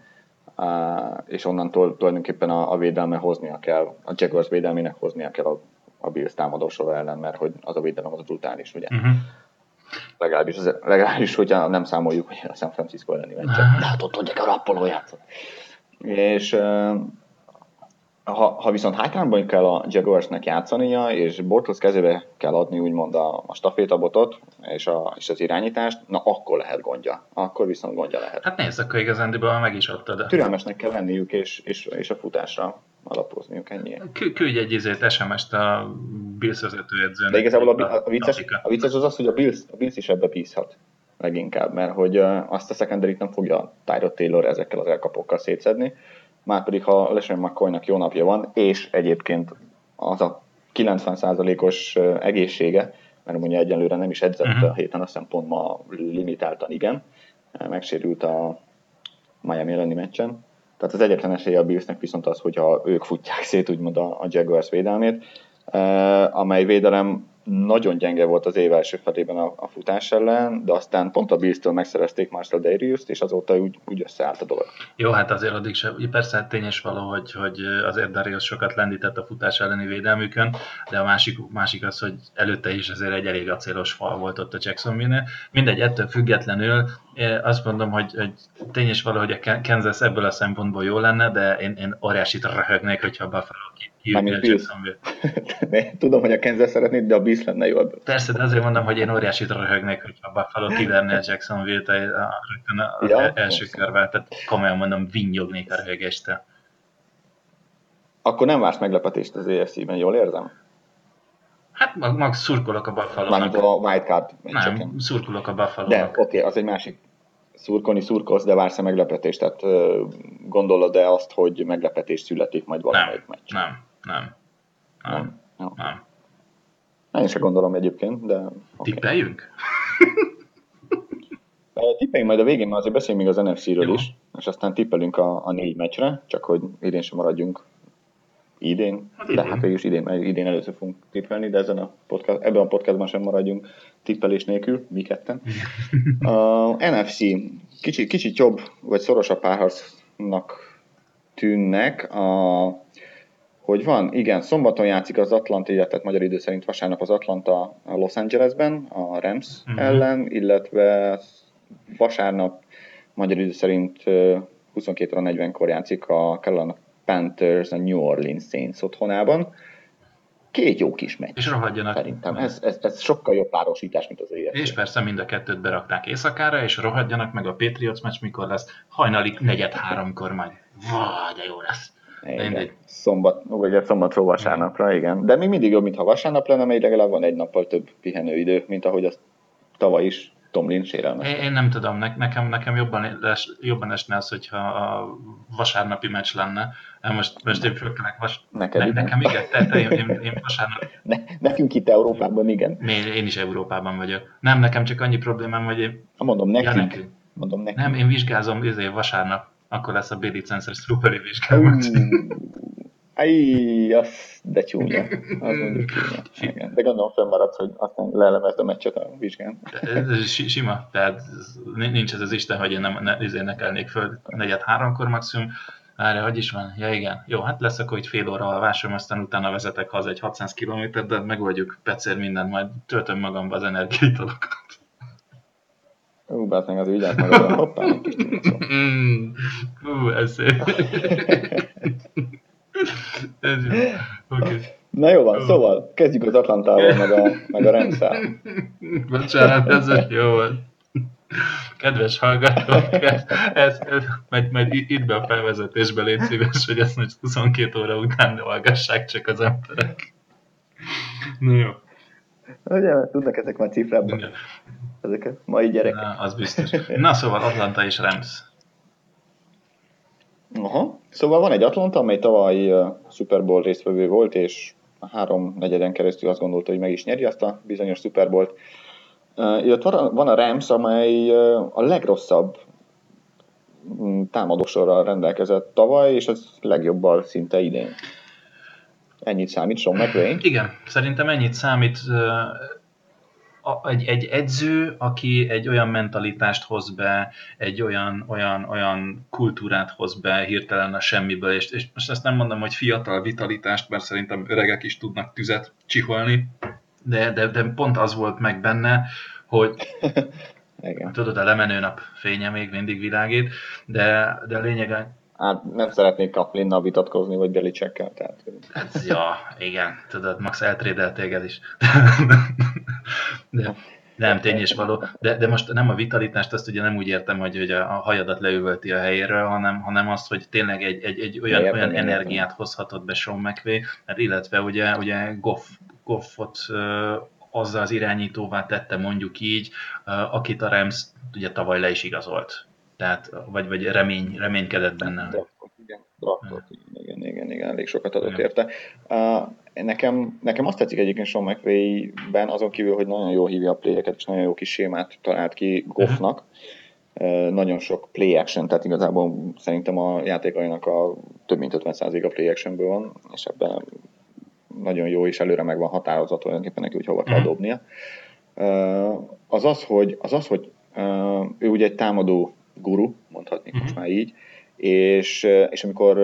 és onnantól tulajdonképpen a, a védelme hoznia kell, a Jaguars védelmének hoznia kell a a Bills támadósora ellen, mert hogy az a védelem az brutális, ugye. Uh-huh. Legalábbis, legalábbis, hogyha nem számoljuk, hogy a San Francisco elleni meccset. Uh-huh. De hát ott tudják a rappoló játszott. És ha, ha viszont hátrányban kell a Jaguarsnek játszania, és Bortles kezébe kell adni úgymond a, a stafétabotot és, a, és az irányítást, na akkor lehet gondja. Akkor viszont gondja lehet. Hát nézd, akkor igazándiból meg is adtad. Türelmesnek kell lenniük, és, és, és a futásra alapozniuk ennyi. Küldj egy izét, SMS-t a Bills vezetőedzőnek. De igazából a, a, a, vicces, a vicces az az, hogy a Bills, a Bills is ebbe bízhat leginkább, mert hogy azt a secondary nem fogja Tyrod Taylor ezekkel az elkapókkal szétszedni, már pedig ha Lesen McCoynak jó napja van, és egyébként az a 90%-os egészsége, mert mondja egyelőre nem is edzett uh-huh. a héten, azt hiszem pont ma limitáltan igen, megsérült a Miami elleni meccsen, tehát az egyetlen esélye a Billsnek viszont az, hogyha ők futják szét úgymond a, a Jaguars védelmét, amely védelem nagyon gyenge volt az év első felében a, a futás ellen, de aztán pont a Bills-től megszerezték Marcel darius és azóta úgy, úgy összeállt a dolog. Jó, hát azért addig sem, persze tényes való, hogy, azért Darius sokat lendített a futás elleni védelmükön, de a másik, másik az, hogy előtte is azért egy elég acélos fal volt ott a Jacksonville-nél. Mindegy, ettől függetlenül azt mondom, hogy, hogy tényes való, hogy a Kansas ebből a szempontból jó lenne, de én, én óriásit röhögnék, hogyha Buffalo a Jacksonville. Tudom, hogy a Kansas szeretnéd, de a Bills lenne ebből. Persze, de azért mondom, hogy én óriásit röhögnék, hogyha a Buffalo kiverni a Jacksonville-t rögtön az ja, első körvel, tehát komolyan mondom, vinnyognék a röhögéstől. Akkor nem vársz meglepetést az EFC-ben, jól érzem? Hát mag, mag szurkolok a buffalo Mármint a wildcard Nem, szurkolok a buffalo De oké, okay, az egy másik szurkolni szurkolsz, de vársz-e meglepetést? Tehát gondolod-e azt, hogy meglepetés születik majd valamelyik nem, meccs? Nem, nem. Nem. Nem. nem. Én sem gondolom egyébként, de... Okay. Tippeljünk? Tippeljünk majd a végén, mert azért beszéljünk még az NFC-ről is, és aztán tippelünk a, a négy meccsre, csak hogy idén sem maradjunk idén, hát de hát végül idén, idén először fogunk tippelni, de ezen a podcast, ebben a podcastban sem maradjunk tippelés nélkül, mi ketten. A NFC kicsit, kicsit jobb, vagy szorosabb párharcnak tűnnek. A, hogy van, igen, szombaton játszik az Atlanta, illetve magyar idő szerint vasárnap az Atlanta a Los Angelesben, a Rams uh-huh. ellen, illetve vasárnap magyar idő szerint 22 40-kor játszik a Carolina Panthers a New Orleans Saints otthonában. Két jó kis meccs. És rohadjanak. Szerintem ez, ez, ez sokkal jobb párosítás, mint az élet. És persze mind a kettőt berakták éjszakára, és rohadjanak meg a Patriots meccs, mikor lesz hajnali negyed háromkor majd. Vá, de jó lesz. Igen. Szombat, vagy szombatról vasárnapra, igen. De még mindig jobb, mintha vasárnap lenne, mert legalább van egy nappal több pihenőidő, mint ahogy az tavaly is Tomlin sérelmes. Én, én nem tudom, ne, nekem, nekem jobban, les, jobban esne az, hogyha a vasárnapi meccs lenne. Most, most én fölkelek vas... Neked ne, igen. Nekem igen, te, te, én, én, én vasárnap... Ne, nekünk itt Európában igen. Én, én is Európában vagyok. Nem, nekem csak annyi problémám, hogy én... Mondom, nekünk. Ja, nekünk. Mondom, nekünk. Nem, én vizsgázom izé, vasárnap. Akkor lesz a B-licences Superi vizsgálat. Aj, az de csúnya. Az mondjuk csúnya. Igen. De gondolom fennmaradsz, hogy aztán leelemezd a meccset a vizsgán. Sima, tehát nincs ez az Isten, hogy én nem ne, izé ne kelnék föl negyed háromkor maximum. Várja, hogy is van? Ja igen. Jó, hát lesz akkor itt fél óra alvásom, aztán utána vezetek haza egy 600 km, de megoldjuk pecér mindent, majd töltöm magamba az energiaitalokat. Ú, bát meg az ügyet hoppá, egy kis mm, Ú, ez szép. Ez jó. Okay. Na jó van, szóval kezdjük az Atlantával, meg a, meg a rendszer. Bocsánat, ez jó volt. Kedves hallgatók, ez, ez, ez majd, majd itt be a felvezetésbe légy szíves, hogy ezt most 22 óra után hallgassák csak az emberek. Na jó. Ugye, tudnak ezek már cifrában. Ezeket mai gyerekek. Na, az biztos. Na szóval Atlanta és Rams. Aha. Szóval van egy Atlanta, amely tavaly uh, Super Bowl résztvevő volt, és három negyeden keresztül azt gondolta, hogy meg is nyeri azt a bizonyos Super Bowl-t. Uh, illetve van a Rams, amely uh, a legrosszabb mm, támadósorral rendelkezett tavaly, és az legjobbal szinte idén. Ennyit számít Sean McVay? Igen, szerintem ennyit számít egy, egy edző, aki egy olyan mentalitást hoz be, egy olyan, olyan, olyan kultúrát hoz be hirtelen a semmiből, és, és most ezt nem mondom, hogy fiatal vitalitást, mert szerintem öregek is tudnak tüzet csiholni, de, de, de pont az volt meg benne, hogy Igen. tudod, a lemenő nap fénye még mindig világít, de, de a lényeg, Hát nem szeretnék Kaplinnal vitatkozni, vagy Belicsekkel. Tehát... Hát, ja, igen, tudod, Max eltrédelt téged is. De, nem, tény és való. De, de most nem a vitalitást, azt ugye nem úgy értem, hogy, hogy a hajadat leüvölti a helyéről, hanem, hanem azt, hogy tényleg egy, egy, egy olyan, értem, olyan energiát értem. hozhatott be Sean McVay, mert illetve ugye, ugye Goff, Goffot azzal az irányítóvá tette mondjuk így, akit a Rams ugye tavaly le is igazolt tehát, vagy, vagy remény, reménykedett benne. igen, igen, igen, igen, elég sokat adott igen. érte. Uh, nekem, nekem azt tetszik egyébként Sean McVay-ben, azon kívül, hogy nagyon jó hívja a playeket, és nagyon jó kis sémát talált ki Goffnak. Uh-huh. nagyon sok play action, tehát igazából szerintem a játékainak a több mint 50% a play actionből van, és ebben nagyon jó, és előre meg van határozat tulajdonképpen neki, hogy hova kell mhm. dobnia. Uh, az az, hogy, az az, hogy uh, ő ugye egy támadó guru, mondhatni uh-huh. most már így, és, és amikor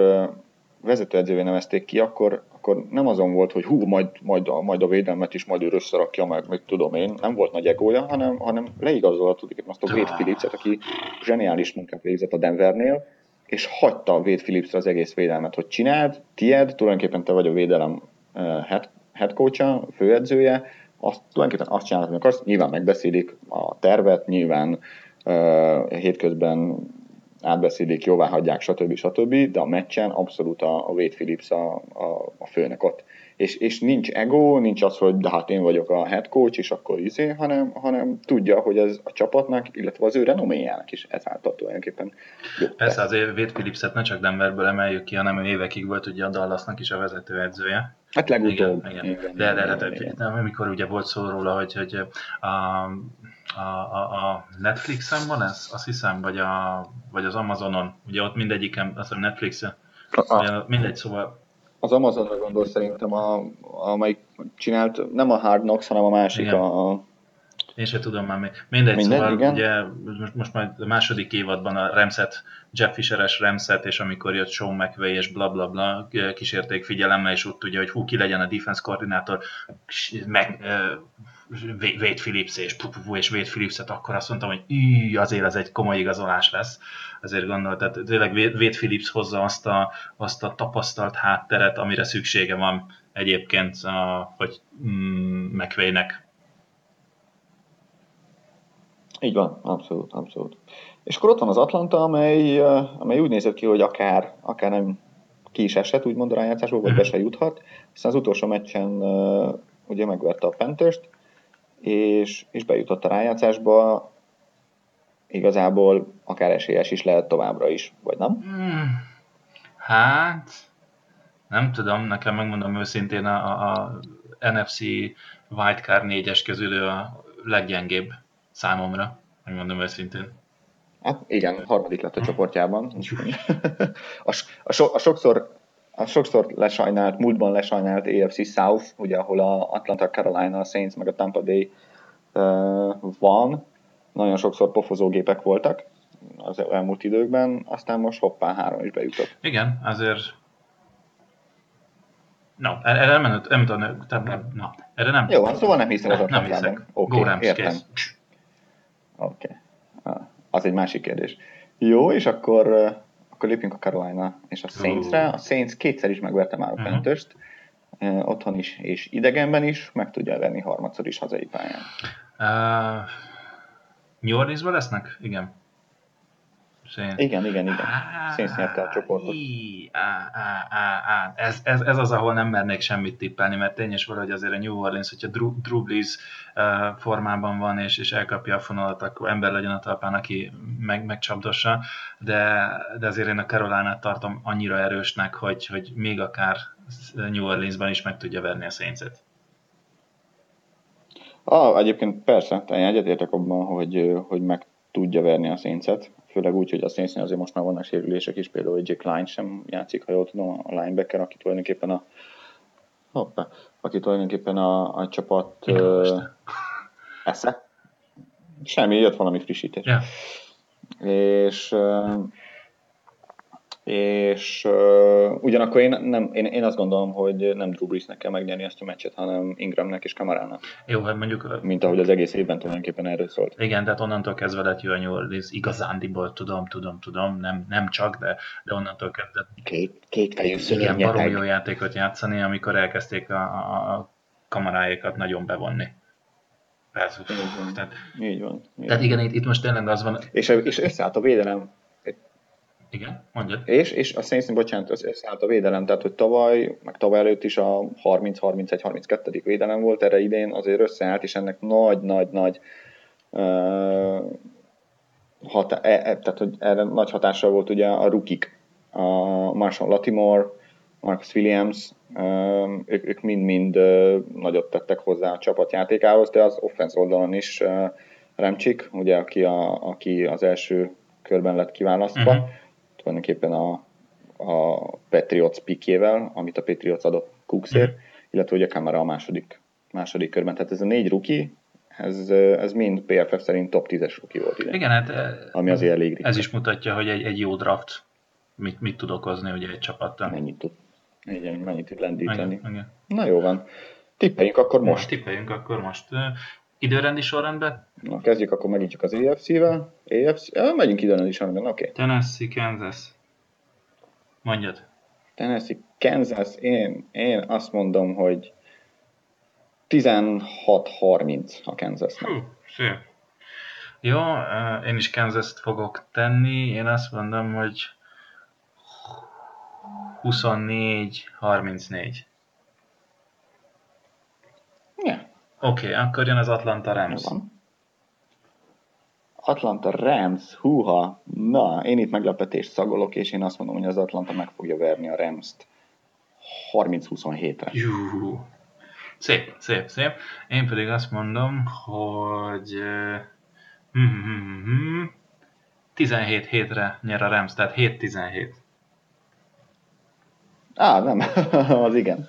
vezetőedzővé nevezték ki, akkor, akkor nem azon volt, hogy hú, majd, majd, a, majd a védelmet is majd ő összerakja meg, mit tudom én, nem volt nagy egója, hanem, hanem leigazolta azt a Wade ah. Phillipset, aki zseniális munkát végzett a Denvernél, és hagyta a Wade Phillipsre az egész védelmet, hogy csináld, tied, tulajdonképpen te vagy a védelem head, head coach főedzője, azt, tulajdonképpen azt csinálod, hogy akarsz, nyilván megbeszélik a tervet, nyilván hétközben átbeszélik, jóvá hagyják, stb. stb. De a meccsen abszolút a, a Wade Phillips a, a, a főnök ott. És, és nincs ego, nincs az, hogy de hát én vagyok a head coach, és akkor izé, hanem, hanem tudja, hogy ez a csapatnak, illetve az ő renoméjának is ezáltal tulajdonképpen jó. Persze azért Wade Phillipset ne csak Denverből emeljük ki, hanem ő évekig volt ugye a Dallasnak is a vezetőedzője. Hát legutóbb. Igen, igen. igen, de, de, de, de, de, de, amikor ugye volt szó róla, hogy, hogy a, a, a, a Netflixen van ez, azt hiszem, vagy, a, vagy az Amazonon. Ugye ott mindegyiken, azt hiszem Netflixen. A, mindegy, szóval... Az Amazonra gondol szerintem, a, amelyik csinált, nem a Hard Knocks, hanem a másik, Igen. a, én se tudom már még. Mindegy, Mindegy, szóval igen. ugye most, most majd a második évadban a Remset, Jeff Fisheres Remset, és amikor jött Sean McVay és bla bla bla, kísérték figyelemmel, és ott ugye, hogy hú, ki legyen a defense koordinátor, meg Wade Phillips és, és Wade Phillipset, akkor azt mondtam, hogy így azért ez egy komoly igazolás lesz. Azért gondolt, tehát tényleg Wade Phillips hozza azt a, azt a tapasztalt hátteret, amire szüksége van egyébként, a, hogy mm, McVay-nek így van, abszolút, abszolút. És akkor ott van az Atlanta, amely, amely úgy nézett ki, hogy akár, akár nem ki is esett, úgymond a rájátszásból, vagy be se juthat. Aztán az utolsó meccsen uh, ugye megverte a panthers és, és bejutott a rájátszásba. Igazából akár esélyes is lehet továbbra is, vagy nem? Hmm. Hát, nem tudom, nekem megmondom őszintén a, a, NFC Wildcard 4-es közül a leggyengébb számomra, megmondom őszintén. Hát igen, harmadik lett a csoportjában. a, a, so, a, sokszor, a sokszor lesajnált, múltban lesajnált AFC South, ugye, ahol a Atlanta, Carolina, a Saints meg a Tampa Bay uh, van, nagyon sokszor pofozógépek voltak az elmúlt időkben, aztán most hoppá, három is bejutott. Igen, azért No, erre nem, nem, nem tudom, nem, no, erre nem. Jó, szóval nem hiszem az Nem hiszek. Oké, okay, értem. Oké. Okay. Az egy másik kérdés. Jó, és akkor, akkor lépjünk a Carolina és a Saints-re. A Saints kétszer is megverte már a uh-huh. Panthers-t, otthon is és idegenben is, meg tudja venni harmadszor is hazai pályán. Uh, New Orleansban lesznek? Igen. Saints. Igen, igen, igen. Saints nyerte a csoportot. Á, á, á, á. Ez, ez, ez az, ahol nem mernék semmit tippelni, mert tényes valahogy azért a New Orleans, hogyha Drew, Drew Brees uh, formában van, és, és elkapja a fonalat, akkor ember legyen a talpán, aki meg, megcsapdossa, de, de azért én a Carolina tartom annyira erősnek, hogy, hogy még akár New Orleansban is meg tudja verni a Saints-et. Ah, egyébként persze, én egyetértek abban, hogy, hogy meg tudja verni a Saints-et főleg úgy, hogy a Saints azért most már vannak sérülések is, például egy Line sem játszik, ha jól tudom, a linebacker, aki tulajdonképpen a hoppá, aki tulajdonképpen a, a csapat uh, esze. Semmi, jött valami frissítés. Yeah. És uh, és uh, ugyanakkor én, nem, én, én azt gondolom, hogy nem Drew Breesnek kell megnyerni ezt a meccset, hanem Ingramnek és Kamarának. Jó, hát mondjuk... Mint ahogy az egész évben tulajdonképpen erről szólt. Igen, tehát onnantól kezdve lett jó a New Orleans, igazándiból tudom, tudom, tudom, nem, nem csak, de, de onnantól kezdve... Két, két fejű Igen, barom jó játékot játszani, amikor elkezdték a, a, kamaráikat nagyon bevonni. Persze. Így van. Tehát, így van. Így tehát igen, itt, itt most tényleg az van... És, és összeállt a védelem igen, mondjad. És, és a Saints, bocsánat, összeállt a védelem, tehát hogy tavaly, meg tavaly előtt is a 30-31-32. védelem volt, erre idén azért összeállt, és ennek nagy-nagy-nagy uh, hatá- e, e, tehát, hogy erre nagy hatással volt ugye a rukik, a Marshall Latimore, Marcus Williams, ők, ők mind-mind uh, nagyot tettek hozzá a csapatjátékához, de az offense oldalon is uh, Remcsik, ugye, aki, a, aki az első körben lett kiválasztva, uh-huh tulajdonképpen a, a Patriots pikjével, amit a Patriots adott Cooksért, mm. illetve ugye Kamara a második, második körben. Tehát ez a négy ruki, ez, ez mind PFF szerint top 10-es ruki volt ide. Igen, hát ami azért elég Ez is mutatja, hogy egy, egy jó draft mit, mit tud okozni ugye egy csapattal. Mennyit tud, igen, mennyit tud lendíteni. Igen, igen. Na jó van. Tippeljünk akkor most. most. Tippeljünk akkor most. Időrendi sorrendben? Na, kezdjük akkor megint csak az AFC-vel. AFC, ja, megyünk időrendi sorrendben, oké. Okay. Tennessee, Kansas. Mondjad. Tennessee, Kansas, én, én azt mondom, hogy 16-30 a kansas Hú, szép. Jó, én is kansas fogok tenni. Én azt mondom, hogy 24-34. Ja. Oké, okay, akkor jön az Atlanta Rams. Van. Atlanta Rams, húha, na, én itt meglepetést szagolok, és én azt mondom, hogy az Atlanta meg fogja verni a Rams-t 30-27-re. Szép, szép, szép. Én pedig azt mondom, hogy Mm-hmm. 17 hétre nyer a Rams, tehát 7-17. Á, nem, az igen.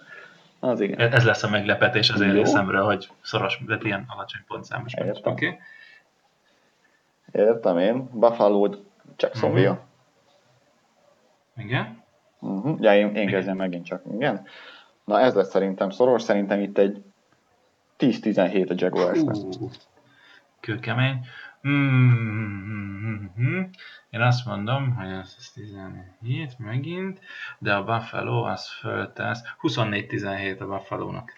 Az igen. Ez lesz a meglepetés az én részemről, hogy szoros, de ilyen alacsony pontszámos Értem. Okay. Értem én. Buffalo, Jacksonville. Mhm. Igen. Uh-huh. Ja, én, én kezdem megint csak, igen. Na ez lesz szerintem szoros, szerintem itt egy 10-17 a Jaguars. Hú, kőkemény. Mm-hmm. Én azt mondom, hogy ez, ez 17 megint, de a Buffalo az föltesz. 24-17 a Buffalo-nak.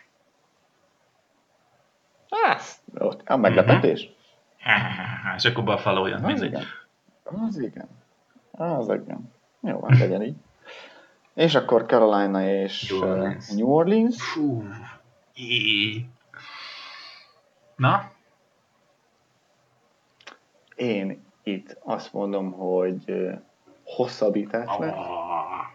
Ott a meglepetés. És akkor Buffalo jön Az mindegy. igen. Az igen. Az igen. Jó, hát legyen így. És akkor Carolina és New Orleans. New Orleans. Fú. Na? Én itt azt mondom, hogy hosszabbítás lesz, Ah.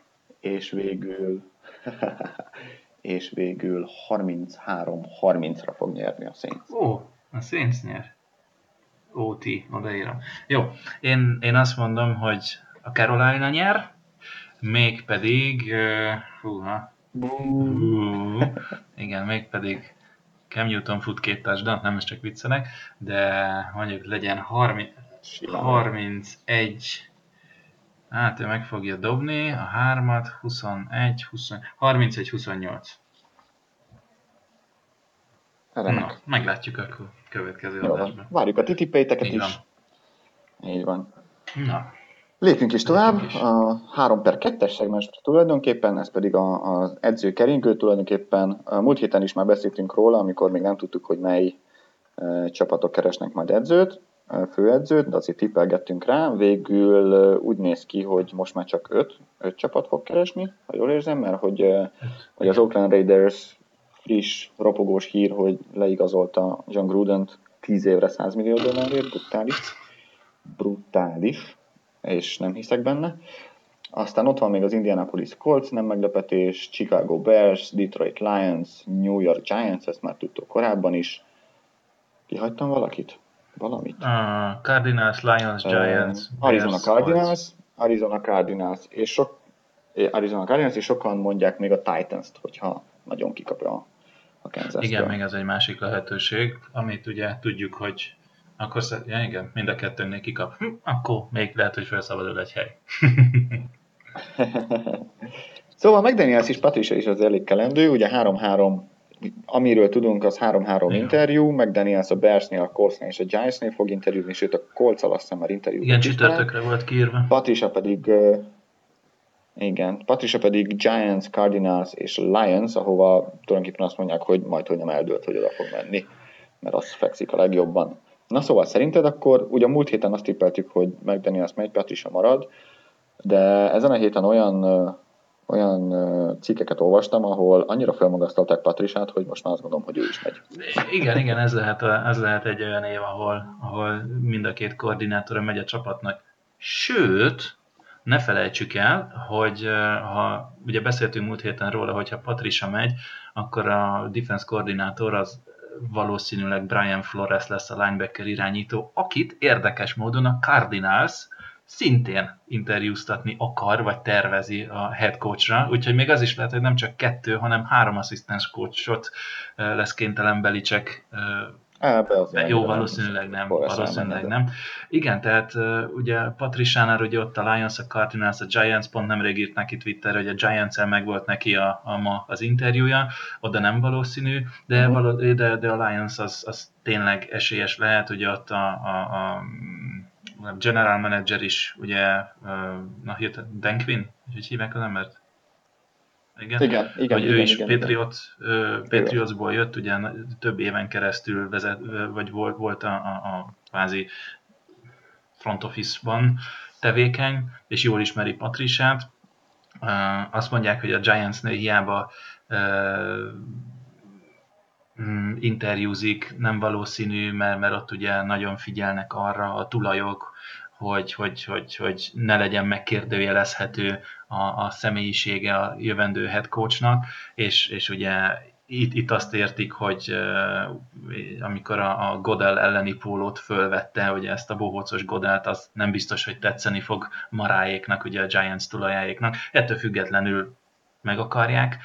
és végül és végül 33-30-ra fog nyerni a Saints. Ó, a Saints nyer. OT, odaírom. Jó, én, én azt mondom, hogy a Carolina nyer, mégpedig, uh, húha, hú, igen, mégpedig Cam Newton fut két touchdown, nem ez csak viccelek, de mondjuk legyen 30, Simán. 31, hát ő meg fogja dobni a hármat, 21, 20, 31, 28. Remek. Na, meglátjuk akkor következő Jó adásban. Várjuk a titipéteket is. van. Így van. Na, Lépjünk is tovább, Lépjünk is. a 3 per 2-es szegmensre tulajdonképpen, ez pedig a, az edzőkeringő tulajdonképpen. A múlt héten is már beszéltünk róla, amikor még nem tudtuk, hogy mely e, csapatok keresnek majd edzőt, e, főedzőt, de azért tippelgettünk rá. Végül e, úgy néz ki, hogy most már csak 5, 5 csapat fog keresni, ha jól érzem, mert hogy, e, hogy az Oakland Raiders friss, ropogós hír, hogy leigazolta John Gruden 10 évre 100 millió dollárért, brutális. Brutális és nem hiszek benne. Aztán ott van még az Indianapolis Colts, nem meglepetés, Chicago Bears, Detroit Lions, New York Giants, ezt már tudtuk korábban is. Kihagytam valakit? Valamit? a Cardinals, Lions, Giants, Uh, Arizona Bears, Cardinals, Colts. Arizona Cardinals, és sok, Arizona Cardinals, és sokan mondják még a Titans-t, hogyha nagyon kikapja a, kansas Igen, még az egy másik lehetőség, amit ugye tudjuk, hogy akkor szer- ja, igen, mind a kettőnél kikap, hm, akkor még lehet, hogy felszabadul egy hely. Szóval McDaniels is, Patricia is az elég kelendő, ugye 3-3, amiről tudunk, az 3-3 Igen. interjú, McDaniels a Bearsnél, a Coltsnél és a Giantsnél fog interjúzni, sőt a Colts azt hiszem már interjú. Igen, csütörtökre volt kiírva. Patricia pedig, igen, Patricia pedig Giants, Cardinals és Lions, ahova tulajdonképpen azt mondják, hogy majd, hogy nem eldőlt, hogy oda fog menni, mert az fekszik a legjobban. Na szóval szerinted akkor, ugye múlt héten azt tippeltük, hogy McDaniels megy, Patricia marad, de ezen a héten olyan, olyan cikkeket olvastam, ahol annyira felmagasztalták Patriciát, hogy most már azt gondolom, hogy ő is megy. Igen, igen, ez lehet, ez lehet egy olyan év, ahol, ahol mind a két koordinátora megy a csapatnak. Sőt, ne felejtsük el, hogy ha ugye beszéltünk múlt héten róla, hogy ha Patricia megy, akkor a defense koordinátor az valószínűleg Brian Flores lesz a linebacker irányító, akit érdekes módon a Cardinals szintén interjúztatni akar, vagy tervezi a head coachra, úgyhogy még az is lehet, hogy nem csak kettő, hanem három asszisztens coachot eh, lesz kénytelen Belicek az de jó, valószínűleg nem, valószínűleg nem. Igen, tehát ugye Patriciánál ugye ott a Lions, a Cardinals, a Giants, pont nemrég írt neki Twitterre, hogy a giants meg volt neki a, a ma az interjúja, oda nem valószínű, de, Mhm. való, de, de a Lions az, az tényleg esélyes lehet, ugye ott a, a, a general manager is, ugye, na hirtelen, Dan Quinn, hogy hívják az embert? Igen, Igen, igen, hogy igen, ő is igen, igen. Patriot, ö, Patriotsból jött, ugye több éven keresztül vezet, vagy volt, volt a, a, a kvázi front office-ban tevékeny, és jól ismeri Patriciát. Ö, Azt mondják, hogy a Giantsnél hiába mm, interjúzik, nem valószínű, mert, mert ott ugye nagyon figyelnek arra a tulajok, hogy, hogy, hogy, hogy ne legyen megkérdőjelezhető a, a személyisége a jövendő head coachnak, és, és ugye itt, itt azt értik, hogy amikor a, a Godel elleni pólót fölvette, hogy ezt a bohócos Godelt, az nem biztos, hogy tetszeni fog Maráéknak, ugye a Giants tulajáéknak. Ettől függetlenül meg akarják,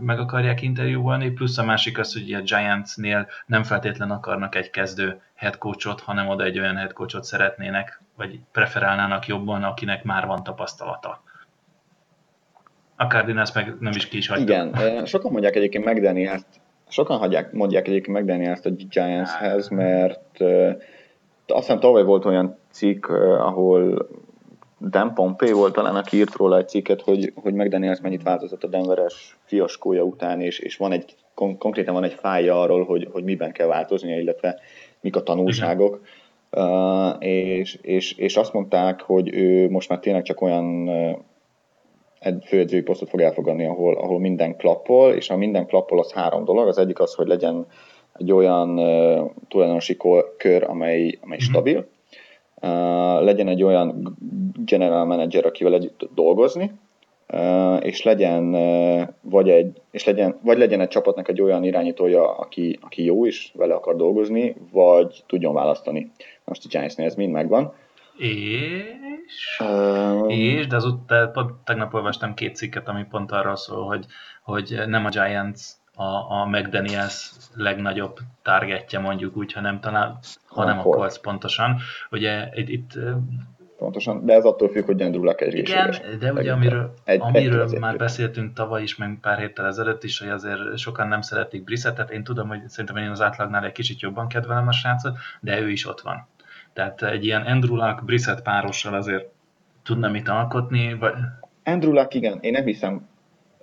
meg akarják interjúolni, plusz a másik az, hogy a Giantsnél nem feltétlen akarnak egy kezdő headcoachot, hanem oda egy olyan headcoachot szeretnének, vagy preferálnának jobban, akinek már van tapasztalata. A Cardinals meg nem is ki is hagyta. Igen, sokan mondják egyébként McDaniels, sokan hagyják, mondják egyébként McDaniels-t a Giantshez, mert azt hiszem tavaly volt olyan cikk, ahol Dan Pompey volt talán, aki írt róla egy cikket, hogy, hogy McDaniels mennyit változott a Denveres fiaskója után, és, és van egy, kon- konkrétan van egy fája arról, hogy, hogy miben kell változnia, illetve mik a tanulságok. Uh, és, és, és azt mondták, hogy ő most már tényleg csak olyan egy főedzői posztot fog elfogadni, ahol, ahol minden klappol, és a minden klappol az három dolog. Az egyik az, hogy legyen egy olyan uh, tulajdonosi kör, amely, amely mm-hmm. stabil, uh, legyen egy olyan general manager, akivel együtt dolgozni, uh, és legyen, uh, vagy egy, és legyen, vagy legyen egy csapatnak egy olyan irányítója, aki, aki jó is, vele akar dolgozni, vagy tudjon választani. Most a Giantsnél ez mind megvan. És, um, és de azután pont tegnap olvastam két cikket, ami pont arról szól, hogy, hogy nem a Giants a, a McDaniels legnagyobb targetje mondjuk úgy, hanem talán, hanem a Colts pontosan. Ugye itt, itt Pontosan, de ez attól függ, hogy Andrew Luck egy Igen, de ugye amiről, egy, amiről egy már beszéltünk tavaly is, meg pár héttel ezelőtt is, hogy azért sokan nem szeretik Brissettet, én tudom, hogy szerintem én az átlagnál egy kicsit jobban kedvelem a srácot, de ő is ott van. Tehát egy ilyen Andrew Luck, Brissett párossal azért tudna mit alkotni, vagy... Andrew Luck, igen, én nem hiszem,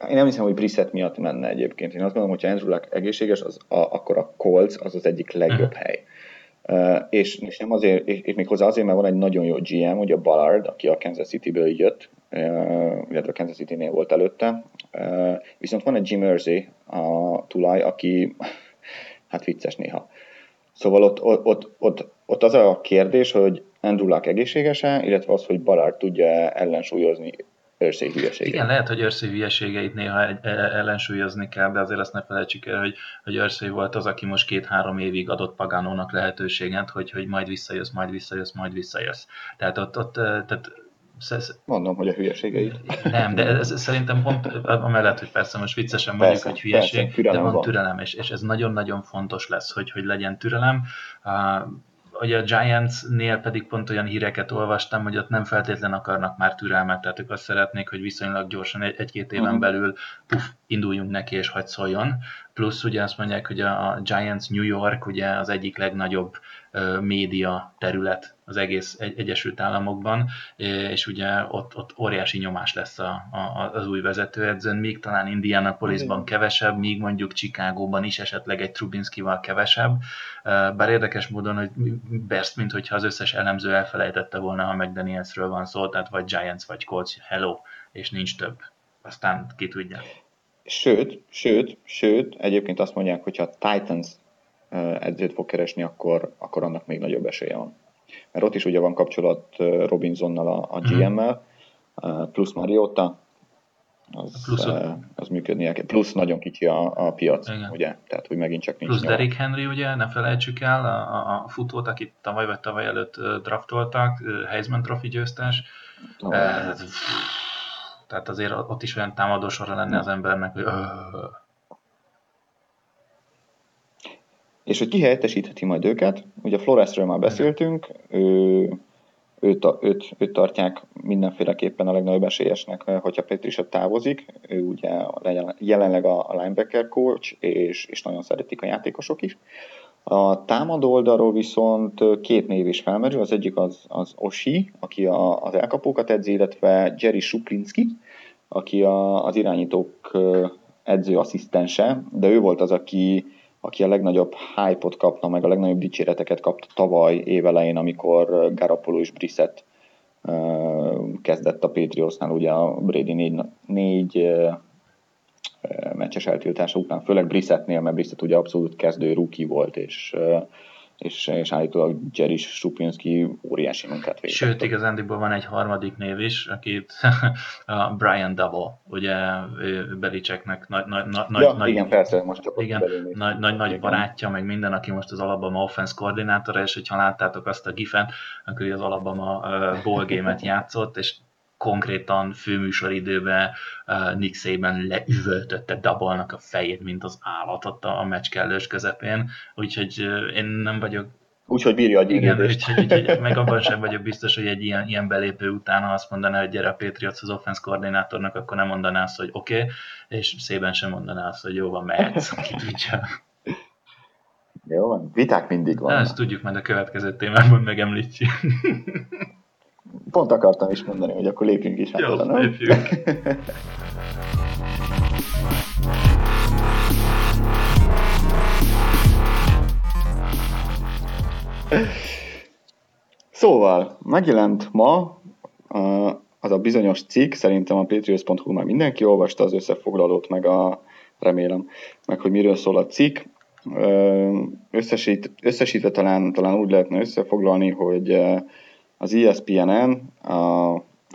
én nem hiszem, hogy Brissett miatt menne egyébként. Én azt gondolom, hogy ha Andrew Luck egészséges, az a, akkor a Colts az az egyik legjobb uh-huh. hely. Uh, és, és, nem azért, és, és még hozzá azért, mert van egy nagyon jó GM, ugye Ballard, aki a Kansas City-ből jött, uh, illetve a Kansas City-nél volt előtte. Uh, viszont van egy Jim Irsay, a tulaj, aki hát vicces néha. Szóval ott, ott, ott, ott, ott az a kérdés, hogy Andrew Luck egészséges-e, illetve az, hogy Ballard tudja ellensúlyozni őrszék hülyeségeit. Igen, lehet, hogy őrszék hülyeségeit néha e- ellensúlyozni kell, de azért azt ne felejtsük el, hogy, hogy őrszék volt az, aki most két-három évig adott Pagánónak lehetőséget, hogy, hogy majd visszajössz, majd visszajössz, majd visszajössz. Tehát ott, ott tehát Mondom, hogy a hülyeségeit. Nem, de ez szerintem pont amellett, hogy persze most viccesen mondjuk, persze, hogy hülyeség, persze, de van, van türelem, és, és ez nagyon-nagyon fontos lesz, hogy, hogy legyen türelem. Uh, hogy a Giants-nél pedig pont olyan híreket olvastam, hogy ott nem feltétlen akarnak már türelmet, tehát ők azt szeretnék, hogy viszonylag gyorsan egy-két éven uh-huh. belül puff, induljunk neki és hagyd szóljon. Plusz ugye azt mondják, hogy a Giants New York ugye az egyik legnagyobb média terület az egész Egyesült Államokban, és ugye ott, ott óriási nyomás lesz a, a, az új vezetőedzőn, míg talán Indianapolisban kevesebb, míg mondjuk Chicagóban is esetleg egy Trubinskival kevesebb, bár érdekes módon, hogy Berst, mint hogyha az összes elemző elfelejtette volna, ha McDanielsről van szó, tehát vagy Giants, vagy Colts, hello, és nincs több. Aztán ki tudja. Sőt, sőt, sőt, egyébként azt mondják, hogy ha Titans edzőt fog keresni, akkor, akkor annak még nagyobb esélye van. Mert ott is ugye van kapcsolat Robinsonnal, a, a GM-mel, plusz Mariota, az, plusz, az működnie kell. Plusz nagyon kicsi a, a piac, igen. ugye? Tehát, hogy megint csak nincs Plusz Derrick Henry, ugye, ne felejtsük el, a, a futót, akit tavaly vagy tavaly előtt draftoltak, Heisman Trophy győztes. Oh. tehát azért ott is olyan támadó sorra lenne az embernek, hogy és hogy ki helyettesítheti majd őket, ugye Floresről már beszéltünk, ő, őt, őt, őt tartják mindenféleképpen a legnagyobb esélyesnek, hogyha Petrisha távozik, ő ugye jelenleg a linebacker coach, és, és nagyon szeretik a játékosok is. A támadó oldalról viszont két név is felmerül, az egyik az, az Oshi, aki a, az elkapókat edzi, illetve Jerry Suplinski, aki a, az irányítók edző asszisztense, de ő volt az, aki aki a legnagyobb hype-ot kapta, meg a legnagyobb dicséreteket kapta tavaly évelején, amikor Garapolo és Brissett kezdett a Patriotsnál, ugye a Brady négy, négy meccses eltiltása után, főleg Brissettnél, mert Brissett ugye abszolút kezdő rookie volt, és és, és állítólag Jerry Strupinski óriási munkát végzett. Sőt, igazándiból van egy harmadik név is, akit a Brian Double, ugye Belicseknek nagy, nagy, nagy, ja, nagy, igen, persze, most csak igen, nagy, nagy, nagy barátja, meg minden, aki most az Alabama offense koordinátora, és hogyha láttátok azt a gifen, akkor az Alabama ball game-et játszott, és konkrétan főműsoridőben uh, Nick Saban leüvöltötte Dabalnak a fejét, mint az állatot a meccs kellős közepén, úgyhogy uh, én nem vagyok Úgyhogy bírja a Igen, úgyhogy, úgyhogy, meg abban sem vagyok biztos, hogy egy ilyen, ilyen belépő után, ha azt mondaná, hogy gyere a Patriots az offense koordinátornak, akkor nem mondaná azt, hogy oké, okay, és szében sem mondaná azt, hogy jó van, mehetsz, aki tudja. Jó van, viták mindig van. Ezt tudjuk, majd a következő témában megemlítjük. Pont akartam is mondani, hogy akkor lépjünk is. Jó, hát, lépjünk. Szóval, megjelent ma az a bizonyos cikk, szerintem a patriots.hu már mindenki olvasta az összefoglalót, meg a, remélem, meg hogy miről szól a cikk. Összesít, összesítve talán, talán úgy lehetne összefoglalni, hogy az ESPN-en, a,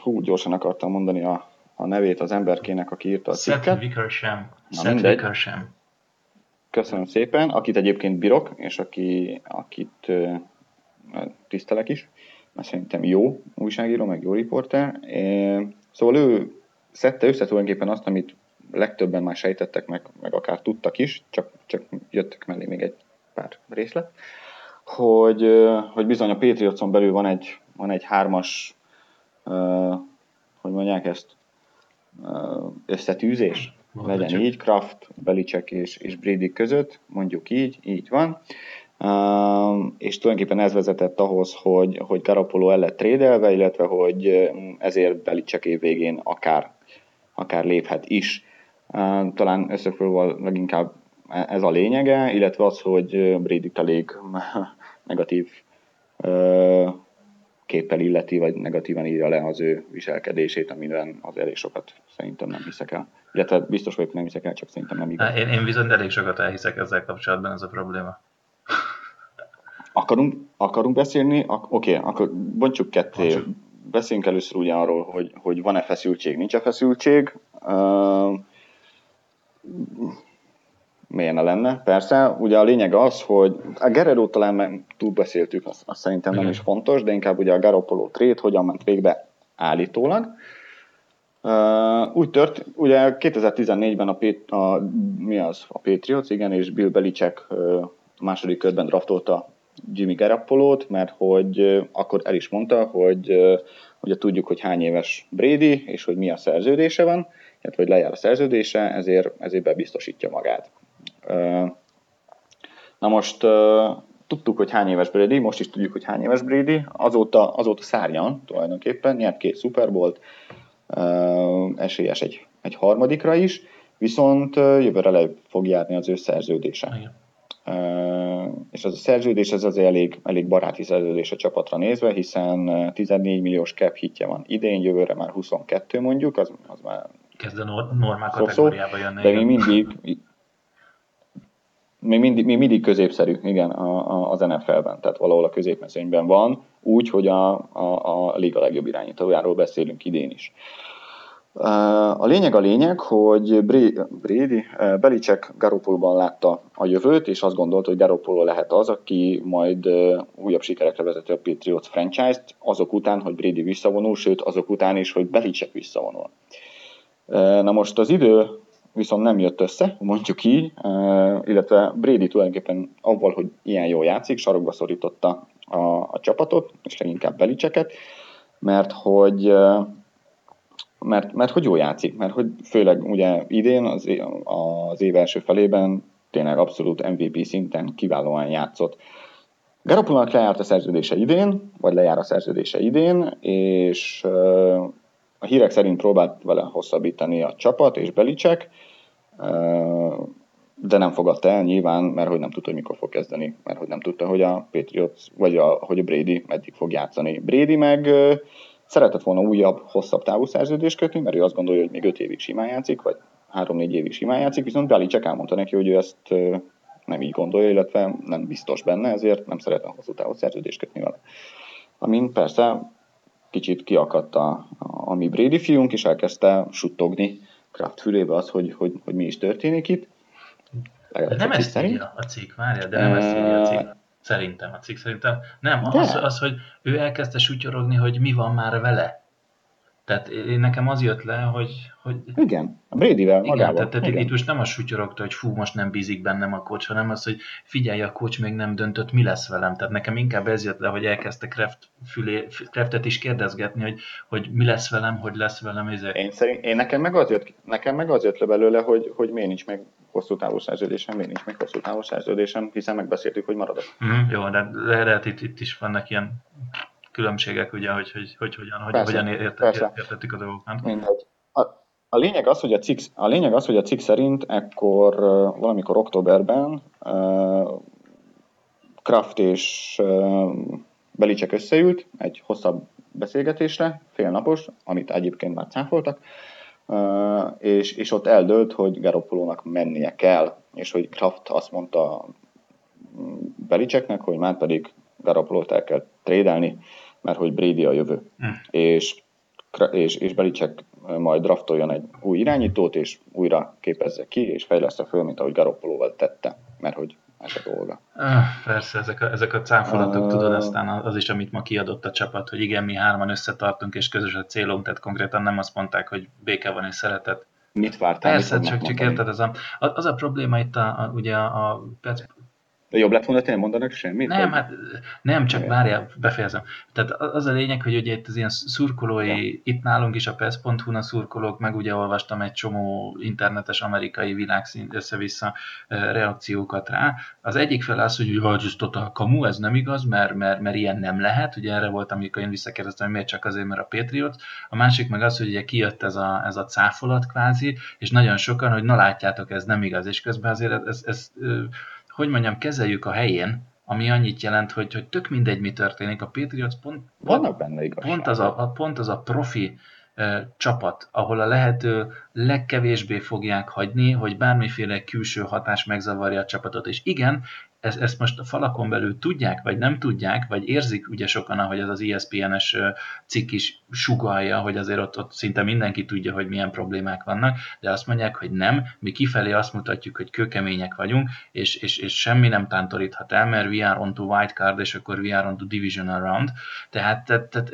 hú, gyorsan akartam mondani a, a nevét az emberkének, aki írta a cikket. Seth Wickersham. Seth Wickersham. Köszönöm szépen, akit egyébként bírok, és aki, akit tisztelek is, mert szerintem jó újságíró, meg jó riporter. Szóval ő szedte össze tulajdonképpen azt, amit legtöbben már sejtettek, meg, meg akár tudtak is, csak, csak jöttek mellé még egy pár részlet, hogy, hogy bizony a Patriotson belül van egy van egy hármas, uh, hogy mondják ezt, uh, összetűzés, legyen csak. így, Kraft, Belicek és, és Brady között, mondjuk így, így van. Uh, és tulajdonképpen ez vezetett ahhoz, hogy, hogy Garoppolo el lett trédelve, illetve hogy ezért Belicek év végén akár, akár léphet is. Uh, talán összefoglalva leginkább ez a lényege, illetve az, hogy Brady elég negatív uh, képpel illeti, vagy negatívan írja le az ő viselkedését, amiben az elég sokat szerintem nem hiszek el. Illetve biztos vagyok, nem hiszek el, csak szerintem nem igaz. Én, én viszont elég sokat elhiszek ezzel kapcsolatban, ez a probléma. Akarunk, akarunk beszélni? Oké, okay, akkor bontsuk ketté. Beszéljünk először ugye arról, hogy, hogy van-e feszültség, nincs-e feszültség. Uh, miért ne lenne, persze. Ugye a lényeg az, hogy a Guerrero talán meg túlbeszéltük, azt, azt szerintem nem is fontos, de inkább ugye a Garoppolo trade hogyan ment végbe állítólag. Uh, úgy tört, ugye 2014-ben a, Pét, a, mi az, a Patriots, igen, és Bill Belichick uh, második körben draftolta Jimmy Garoppolót, mert hogy uh, akkor el is mondta, hogy uh, ugye tudjuk, hogy hány éves Brady, és hogy mi a szerződése van, illetve hogy lejár a szerződése, ezért, ezért bebiztosítja magát. Na most tudtuk, hogy hány éves Brady, most is tudjuk, hogy hány éves Brady, azóta, azóta szárnyan tulajdonképpen, nyert két Super Bowl-t, esélyes egy, egy harmadikra is, viszont jövőre le fog járni az ő szerződése. Igen. Uh, és az a szerződés ez azért elég, elég baráti szerződés a csapatra nézve, hiszen 14 milliós cap hitje van idén, jövőre már 22 mondjuk, az, az már kezd a normál kategóriába jönni. De még mindig, még mindig, még mindig középszerű, igen, a, az NFL-ben, tehát valahol a középmezőnyben van, úgy, hogy a, a, a liga legjobb irányítójáról beszélünk idén is. A lényeg a lényeg, hogy Brady, Belicek Garoppolban látta a jövőt, és azt gondolta, hogy Garoppolo lehet az, aki majd újabb sikerekre vezeti a Patriots franchise-t, azok után, hogy Brady visszavonul, sőt azok után is, hogy Belicek visszavonul. Na most az idő viszont nem jött össze, mondjuk így, illetve Brady tulajdonképpen avval, hogy ilyen jól játszik, sarokba szorította a, a csapatot, és leginkább Belicseket, mert hogy mert, mert hogy jól játszik, mert hogy főleg ugye idén az, az év első felében tényleg abszolút MVP szinten kiválóan játszott. Garoppolónak lejárt a szerződése idén, vagy lejár a szerződése idén, és a hírek szerint próbált vele hosszabbítani a csapat és Belicek, de nem fogadta el nyilván, mert hogy nem tudta, hogy mikor fog kezdeni, mert hogy nem tudta, hogy a Patriots, vagy a, hogy a Brady meddig fog játszani. Brady meg szeretett volna újabb, hosszabb távú szerződést kötni, mert ő azt gondolja, hogy még 5 évig simán játszik, vagy 3-4 évig simán játszik, viszont Belicek elmondta neki, hogy ő ezt nem így gondolja, illetve nem biztos benne, ezért nem szeretne hosszú távú szerződést kötni vele. Amin persze kicsit kiakadt a, a, mi Brady fiunk, és elkezdte suttogni Kraft fülébe az, hogy, hogy, hogy mi is történik itt. De nem ezt írja a cikk, várja, de nem ezt írja a cikk. Szerintem a cikk szerintem. Nem, az, az, hogy ő elkezdte sutyorogni, hogy mi van már vele. Tehát én, nekem az jött le, hogy... hogy igen, a Bradyvel igen, magával. Tehát, tehát igen. itt most nem a sutyorogta, hogy fú, most nem bízik bennem a kocs, hanem az, hogy figyelj, a kocs még nem döntött, mi lesz velem. Tehát nekem inkább ez jött le, hogy elkezdte Kraft fülé, Kraftet is kérdezgetni, hogy, hogy mi lesz velem, hogy lesz velem. Ez én, szerint, én nekem, meg az jött, nekem meg az jött le belőle, hogy, hogy miért nincs meg hosszú távú szerződésem, miért nincs meg hosszú távú szerződésem, hiszen megbeszéltük, hogy maradok. Mm, jó, de lehet itt, itt is vannak ilyen különbségek, ugye, hogy, hogy, hogy hogyan, hogy, persze, hogyan értet, értettük a dolgokat. Mindegy. A, a, lényeg az, hogy a cikk, a lényeg az, hogy a cikk szerint ekkor valamikor októberben uh, Kraft és uh, Belicek összeült egy hosszabb beszélgetésre, félnapos, amit egyébként már cáfoltak, uh, és, és ott eldőlt, hogy Garoppolónak mennie kell, és hogy Kraft azt mondta mm, Belicseknek, hogy már pedig Garoppolót el kell trédelni, mert hogy Brady a jövő. Hm. És, és, és Belicek majd draftoljon egy új irányítót, és újra képezze ki, és fejleszte föl, mint ahogy Garoppolóval tette, mert hogy ez a dolga. Persze, ezek a, ezek a cáfolatok, uh, tudod, aztán az is, amit ma kiadott a csapat, hogy igen, mi hárman összetartunk, és közös a célunk, tehát konkrétan nem azt mondták, hogy béke van és szeretet. Mit vártál? Persze, mit csak, csak érted, az a, az a probléma itt a, a, ugye a de jobb lett volna, tényleg mondanak semmit? Nem, vagy? hát nem, csak várjál, befejezem. Tehát az a lényeg, hogy ugye itt az ilyen szurkolói, ja. itt nálunk is a PES.hu-n a szurkolók, meg ugye olvastam egy csomó internetes amerikai világszint össze-vissza reakciókat rá. Az egyik fel az, hogy hogy ez total kamu, ez nem igaz, mert, mert, mert ilyen nem lehet. Ugye erre volt, amikor én visszakérdeztem, hogy miért csak azért, mert a Patriot. A másik meg az, hogy ugye kijött ez a, ez a cáfolat kvázi, és nagyon sokan, hogy na látjátok, ez nem igaz, és közben azért ez, ez, ez hogy mondjam, kezeljük a helyén, ami annyit jelent, hogy, hogy tök mindegy, mi történik. A Patriots pont, Vannak benne pont, az a, pont az a profi e, csapat, ahol a lehető legkevésbé fogják hagyni, hogy bármiféle külső hatás megzavarja a csapatot. És igen, ezt, ezt most a falakon belül tudják, vagy nem tudják, vagy érzik ugye sokan, ahogy ez az ESPN-es cikk is sugalja, hogy azért ott, ott szinte mindenki tudja, hogy milyen problémák vannak, de azt mondják, hogy nem, mi kifelé azt mutatjuk, hogy kőkemények vagyunk, és, és, és semmi nem tántoríthat el, mert we are on to white card, és akkor we are on to divisional round. Tehát, tehát, tehát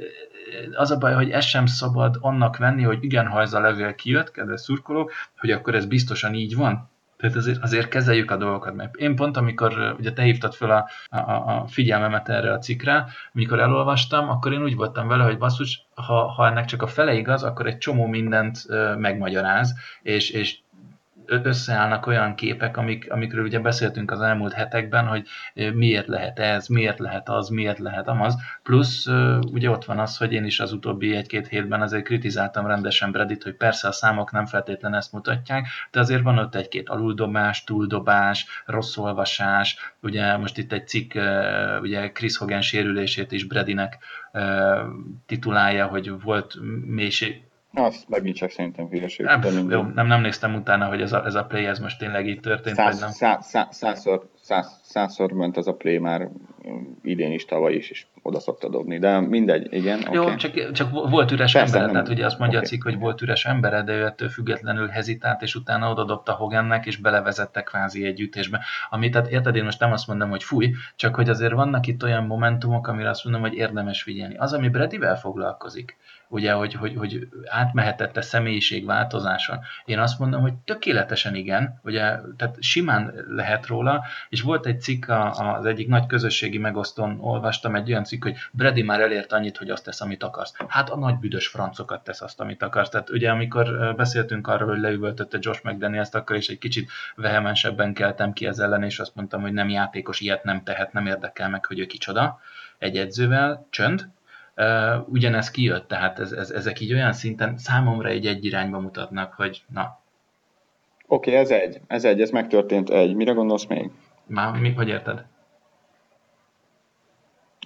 az a baj, hogy ez sem szabad annak venni, hogy igen, ha ez a levél kijött, kedves szurkolók, hogy akkor ez biztosan így van. Tehát azért, azért kezeljük a dolgokat. Mert én pont, amikor ugye te hívtad fel a, a, a figyelmemet erre a cikkre, amikor elolvastam, akkor én úgy voltam vele, hogy basszus, ha, ha ennek csak a fele igaz, akkor egy csomó mindent megmagyaráz, és, és összeállnak olyan képek, amik, amikről ugye beszéltünk az elmúlt hetekben, hogy miért lehet ez, miért lehet az, miért lehet amaz. Plusz ugye ott van az, hogy én is az utóbbi egy-két hétben azért kritizáltam rendesen Bredit, hogy persze a számok nem feltétlen ezt mutatják, de azért van ott egy-két aluldobás, túldobás, rossz olvasás, ugye most itt egy cikk, ugye Chris Hogan sérülését is Bredinek titulálja, hogy volt mélység, azt megint csak szerintem hülyeség. Nem, jó, nem, nem néztem utána, hogy ez a, ez a play ez most tényleg így történt, száz, vagy nem. Szá, szá, százszor, száz, százszor ment ez a play már idén is, tavaly is, és oda szokta dobni, de mindegy, igen. Jó, okay. csak, csak volt üres Persze, embered, tehát ugye azt mondja okay. a cikk, hogy volt üres embered, de ő ettől függetlenül hezitált, és utána oda dobta Hogannek, és belevezette kvázi egy ütésbe. Ami, tehát érted, én most nem azt mondom, hogy fúj, csak hogy azért vannak itt olyan momentumok, amire azt mondom, hogy érdemes figyelni. Az, ami Bredivel foglalkozik, ugye, hogy, hogy, hogy átmehetett a személyiségváltozása. Én azt mondom, hogy tökéletesen igen, ugye, tehát simán lehet róla, és volt egy cikk az egyik nagy közösségi megosztón, olvastam egy olyan cikk, hogy Brady már elért annyit, hogy azt tesz, amit akarsz. Hát a nagy büdös francokat tesz azt, amit akarsz. Tehát ugye amikor beszéltünk arról, hogy leüvöltötte Josh McDaniels-t, akkor is egy kicsit vehemensebben keltem ki ez ellen, és azt mondtam, hogy nem játékos, ilyet nem tehet, nem érdekel meg, hogy ő kicsoda. Egy edzővel, csönd, uh, ugyanez kijött, tehát ez, ez, ezek így olyan szinten számomra egy egy irányba mutatnak, hogy na. Oké, okay, ez egy, ez egy, ez megtörtént egy. Mire gondolsz még? Már mi, hogy érted?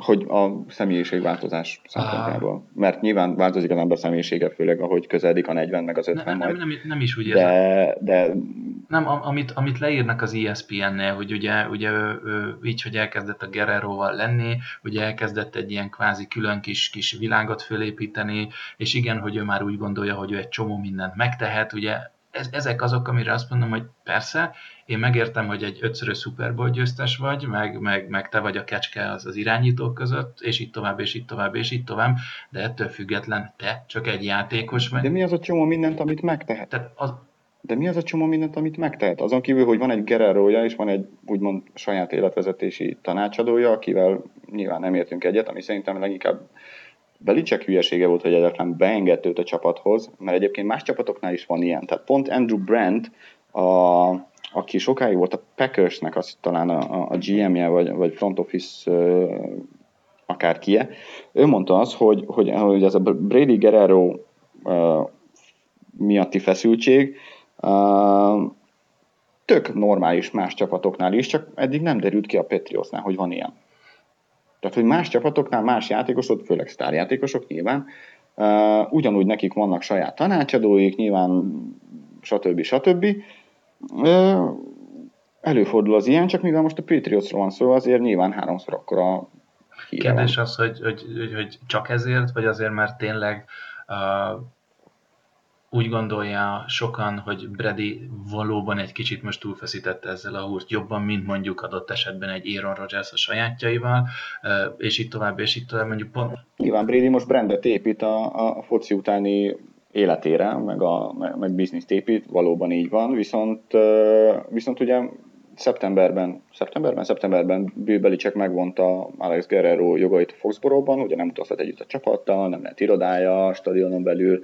Hogy a személyiségváltozás szempontjából. Mert nyilván változik az ember személyisége, főleg ahogy közeledik a 40 meg az 50 nem, majd. Nem, nem, nem is úgy érzem. De, de Nem, amit, amit leírnak az ESPN-nél, hogy ugye, ugye így, hogy elkezdett a Guerrero-val lenni, ugye elkezdett egy ilyen kvázi külön kis, kis világot fölépíteni, és igen, hogy ő már úgy gondolja, hogy ő egy csomó mindent megtehet, ugye ezek azok, amire azt mondom, hogy persze, én megértem, hogy egy ötszörös Super Bowl győztes vagy, meg, meg, meg te vagy a kecske az, az irányítók között, és így tovább, és így tovább, és így tovább, de ettől független te csak egy játékos vagy. De mi az a csomó mindent, amit megtehet? Tehát az, de mi az a csomó mindent, amit megtehet? Azon kívül, hogy van egy Guerrero-ja, és van egy úgymond saját életvezetési tanácsadója, akivel nyilván nem értünk egyet, ami szerintem leginkább Belicek hülyesége volt, hogy egyáltalán beengedte őt a csapathoz, mert egyébként más csapatoknál is van ilyen. Tehát pont Andrew Brandt, a, aki sokáig volt a Packersnek, azt talán a, a GM-je, vagy, vagy front office akár kie, ő mondta azt, hogy, hogy, hogy ez a Brady Guerrero miatti feszültség tök normális más csapatoknál is, csak eddig nem derült ki a Patriotsnál, hogy van ilyen. Tehát, hogy más csapatoknál, más játékosok, főleg sztárjátékosok nyilván, uh, ugyanúgy nekik vannak saját tanácsadóik, nyilván stb. stb. Uh, előfordul az ilyen, csak mivel most a Patriotsról van szó, azért nyilván háromszor akkora Kérdés van. az, hogy, hogy, hogy, hogy csak ezért, vagy azért, mert tényleg uh, úgy gondolja sokan, hogy Brady valóban egy kicsit most túlfeszítette ezzel a húrt jobban, mint mondjuk adott esetben egy Aaron Rodgers a sajátjaival, és így tovább, és így tovább, mondjuk pont. Nyilván Brady most brandet épít a, a foci utáni életére, meg, a, meg, bizniszt épít, valóban így van, viszont, viszont ugye szeptemberben, szeptemberben, szeptemberben Bill Belichick megvonta Alex Guerrero jogait a Foxboróban, ugye nem utazhat együtt a csapattal, nem lehet irodája stadionon belül,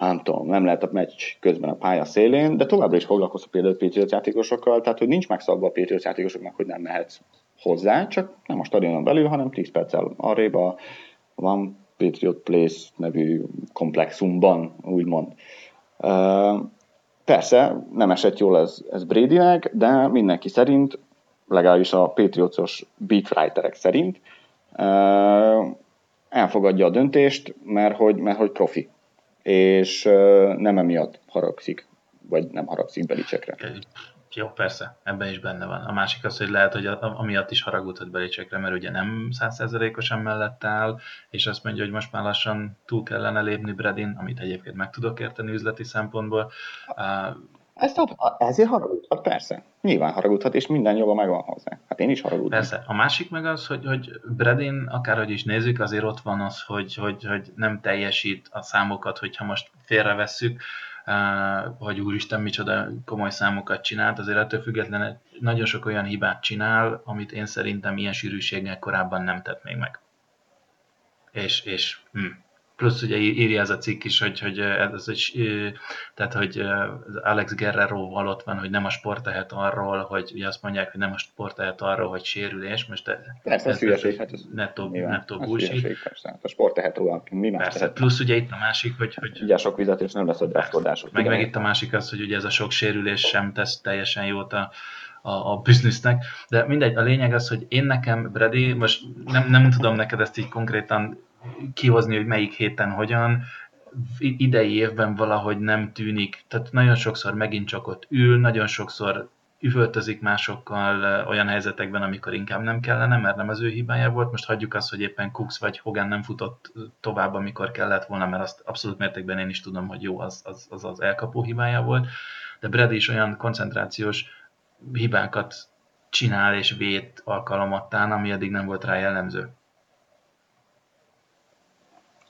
nem tudom, nem lehet a meccs közben a pálya szélén, de továbbra is foglalkozok például Patriots játékosokkal, tehát hogy nincs megszabva a Patriots játékosoknak, hogy nem mehetsz hozzá, csak nem a stadionon belül, hanem 10 perccel arrébb a van Patriot Place nevű komplexumban, úgymond. Persze, nem esett jól ez, ez Bradynek, de mindenki szerint, legalábbis a Patriotsos beatwriterek szerint, elfogadja a döntést, mert hogy, mert hogy profi és nem emiatt haragszik, vagy nem haragszik Belicsekre. Jó, persze, ebben is benne van. A másik az, hogy lehet, hogy amiatt is haragudhat Belicsekre, mert ugye nem százszerzelékosan mellett áll, és azt mondja, hogy most már lassan túl kellene lépni Bredin, amit egyébként meg tudok érteni üzleti szempontból. Ezt a, ezért haragudhat, persze. Nyilván haragudhat, és minden joga megvan hozzá. Hát én is haragudtam. Persze. A másik meg az, hogy, hogy Bredin, akárhogy is nézzük, azért ott van az, hogy, hogy, hogy nem teljesít a számokat, hogyha most félrevesszük, hogy úristen, micsoda komoly számokat csinált, azért ettől függetlenül nagyon sok olyan hibát csinál, amit én szerintem ilyen sűrűséggel korábban nem tett még meg. És, és hm, plusz ugye írja ez a cikk is, hogy, hogy ez egy, tehát, hogy Alex Guerrero ott van, hogy nem a sport tehet arról, hogy ugye azt mondják, hogy nem a sport tehet arról, hogy sérülés, most persze, ez, hülyeség, hát ez nettó bullshit. persze, hát a sport tehet róla, mi más persze, tehet. plusz ugye itt a másik, hogy... hogy ugye sok vizet, és nem lesz a draftkodások. Meg, meg itt a másik az, hogy ugye ez a sok sérülés sem tesz teljesen jót a, a, a biznisznek, de mindegy, a lényeg az, hogy én nekem, Brady, most nem, nem tudom neked ezt így konkrétan kihozni, hogy melyik héten hogyan, idei évben valahogy nem tűnik, tehát nagyon sokszor megint csak ott ül, nagyon sokszor üvöltözik másokkal olyan helyzetekben, amikor inkább nem kellene, mert nem az ő hibája volt. Most hagyjuk azt, hogy éppen Cooks vagy Hogan nem futott tovább, amikor kellett volna, mert azt abszolút mértékben én is tudom, hogy jó, az az, az, az elkapó hibája volt. De Brady is olyan koncentrációs hibákat csinál és vét alkalomattán, ami eddig nem volt rá jellemző.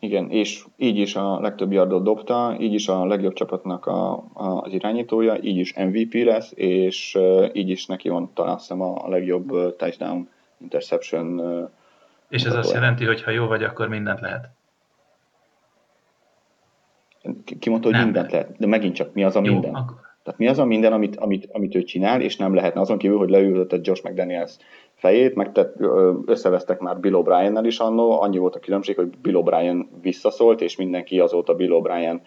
Igen, és így is a legtöbb yardot dobta, így is a legjobb csapatnak a, a, az irányítója, így is MVP lesz, és így is neki van talán azt a legjobb touchdown interception. És ez azt jelenti, hogy ha jó vagy, akkor mindent lehet? Ki mondta, hogy nem. mindent lehet, de megint csak mi az a jó, minden? Akkor... Tehát mi az a minden, amit, amit, amit ő csinál, és nem lehetne azon kívül, hogy leültetett Josh McDaniels fejét, meg te, összevesztek már Bill obrien is annó, annyi volt a különbség, hogy Bill O'Brien visszaszólt, és mindenki azóta Bill O'Brien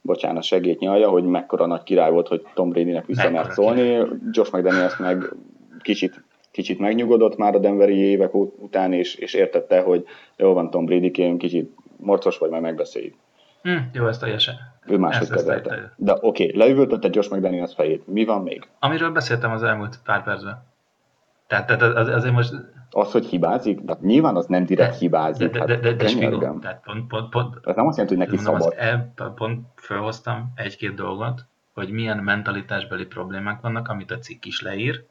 bocsánat, segít nyalja, hogy mekkora nagy király volt, hogy Tom Brady-nek vissza mert szólni. Josh McDaniels meg kicsit, kicsit megnyugodott már a Denveri évek után, és, és értette, hogy jó van Tom Brady, kicsit morcos vagy, majd megbeszéljük. Hm, jó, ez teljesen, Ő máshogy kezelte. De oké, okay, leüvöltötte Josh McDaniels fejét. Mi van még? Amiről beszéltem az elmúlt pár percben. Tehát, tehát az, azért most... Az, hogy hibázik? De nyilván az nem direkt de, hibázik. De, de, de, de, de spigó, tehát pont, pont, pont, Ez nem azt jelenti, hogy neki szabad. El, pont felhoztam egy-két dolgot, hogy milyen mentalitásbeli problémák vannak, amit a cikk is leír,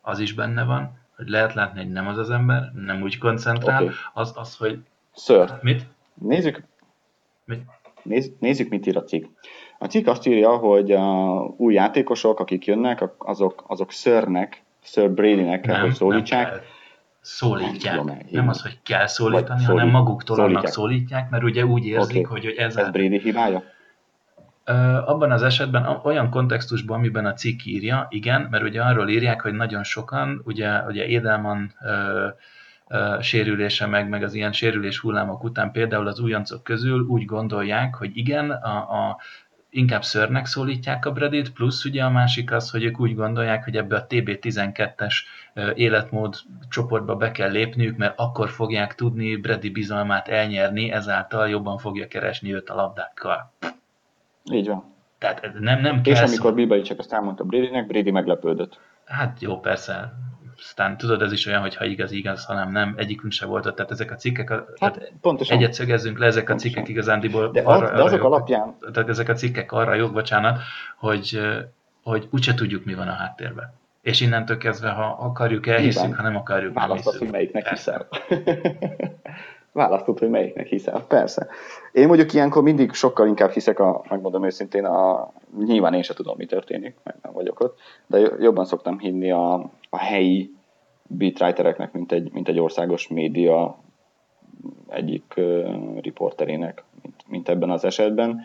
az is benne van, hogy lehet látni, hogy nem az az ember, nem úgy koncentrál, okay. az az, hogy... Sir, mit? Nézzük, mit? Néz, nézzük, mit ír a cikk. A cikk azt írja, hogy a új játékosok, akik jönnek, azok, azok Sirnek, Sir Bradynek kell, hogy szólítsák. Nem kell. Szólítják. Nem, nem az, hogy kell szólítani, szólít, hanem maguktól szólítják. annak szólítják, mert ugye úgy érzik, okay. hogy, hogy ez... Ez Brady hibája? abban az esetben olyan kontextusban, amiben a cikk írja, igen, mert ugye arról írják, hogy nagyon sokan, ugye, ugye Edelman ö, ö, sérülése meg, meg az ilyen sérülés hullámok után például az újoncok közül úgy gondolják, hogy igen, a, a inkább szörnek szólítják a Bredit, plusz ugye a másik az, hogy ők úgy gondolják, hogy ebbe a TB12-es életmód csoportba be kell lépniük, mert akkor fogják tudni Brady bizalmát elnyerni, ezáltal jobban fogja keresni őt a labdákkal. Így van. Tehát nem, nem kell És amikor Bill csak azt elmondta Bradynek, Brady meglepődött. Hát jó, persze. Aztán tudod, ez is olyan, hogy ha igaz, igaz, hanem nem, egyikünk se volt ott. Tehát ezek a cikkek, hát, tehát pontosan. egyet szögezzünk le, ezek a pontosan. cikkek igazándiból de, arra, de azok arra alapján... Jog, tehát ezek a cikkek arra jók, bocsánat, hogy, hogy úgyse tudjuk, mi van a háttérben. És innentől kezdve, ha akarjuk, elhiszünk, ha nem akarjuk, Választasz, hogy melyiknek hiszel. választod, hogy melyiknek hiszel. Persze. Én mondjuk ilyenkor mindig sokkal inkább hiszek, a, megmondom őszintén, a, nyilván én sem tudom, mi történik, meg nem vagyok ott, de jobban szoktam hinni a, a helyi beatwritereknek, mint egy, mint egy országos média egyik uh, riporterének, mint, mint ebben az esetben,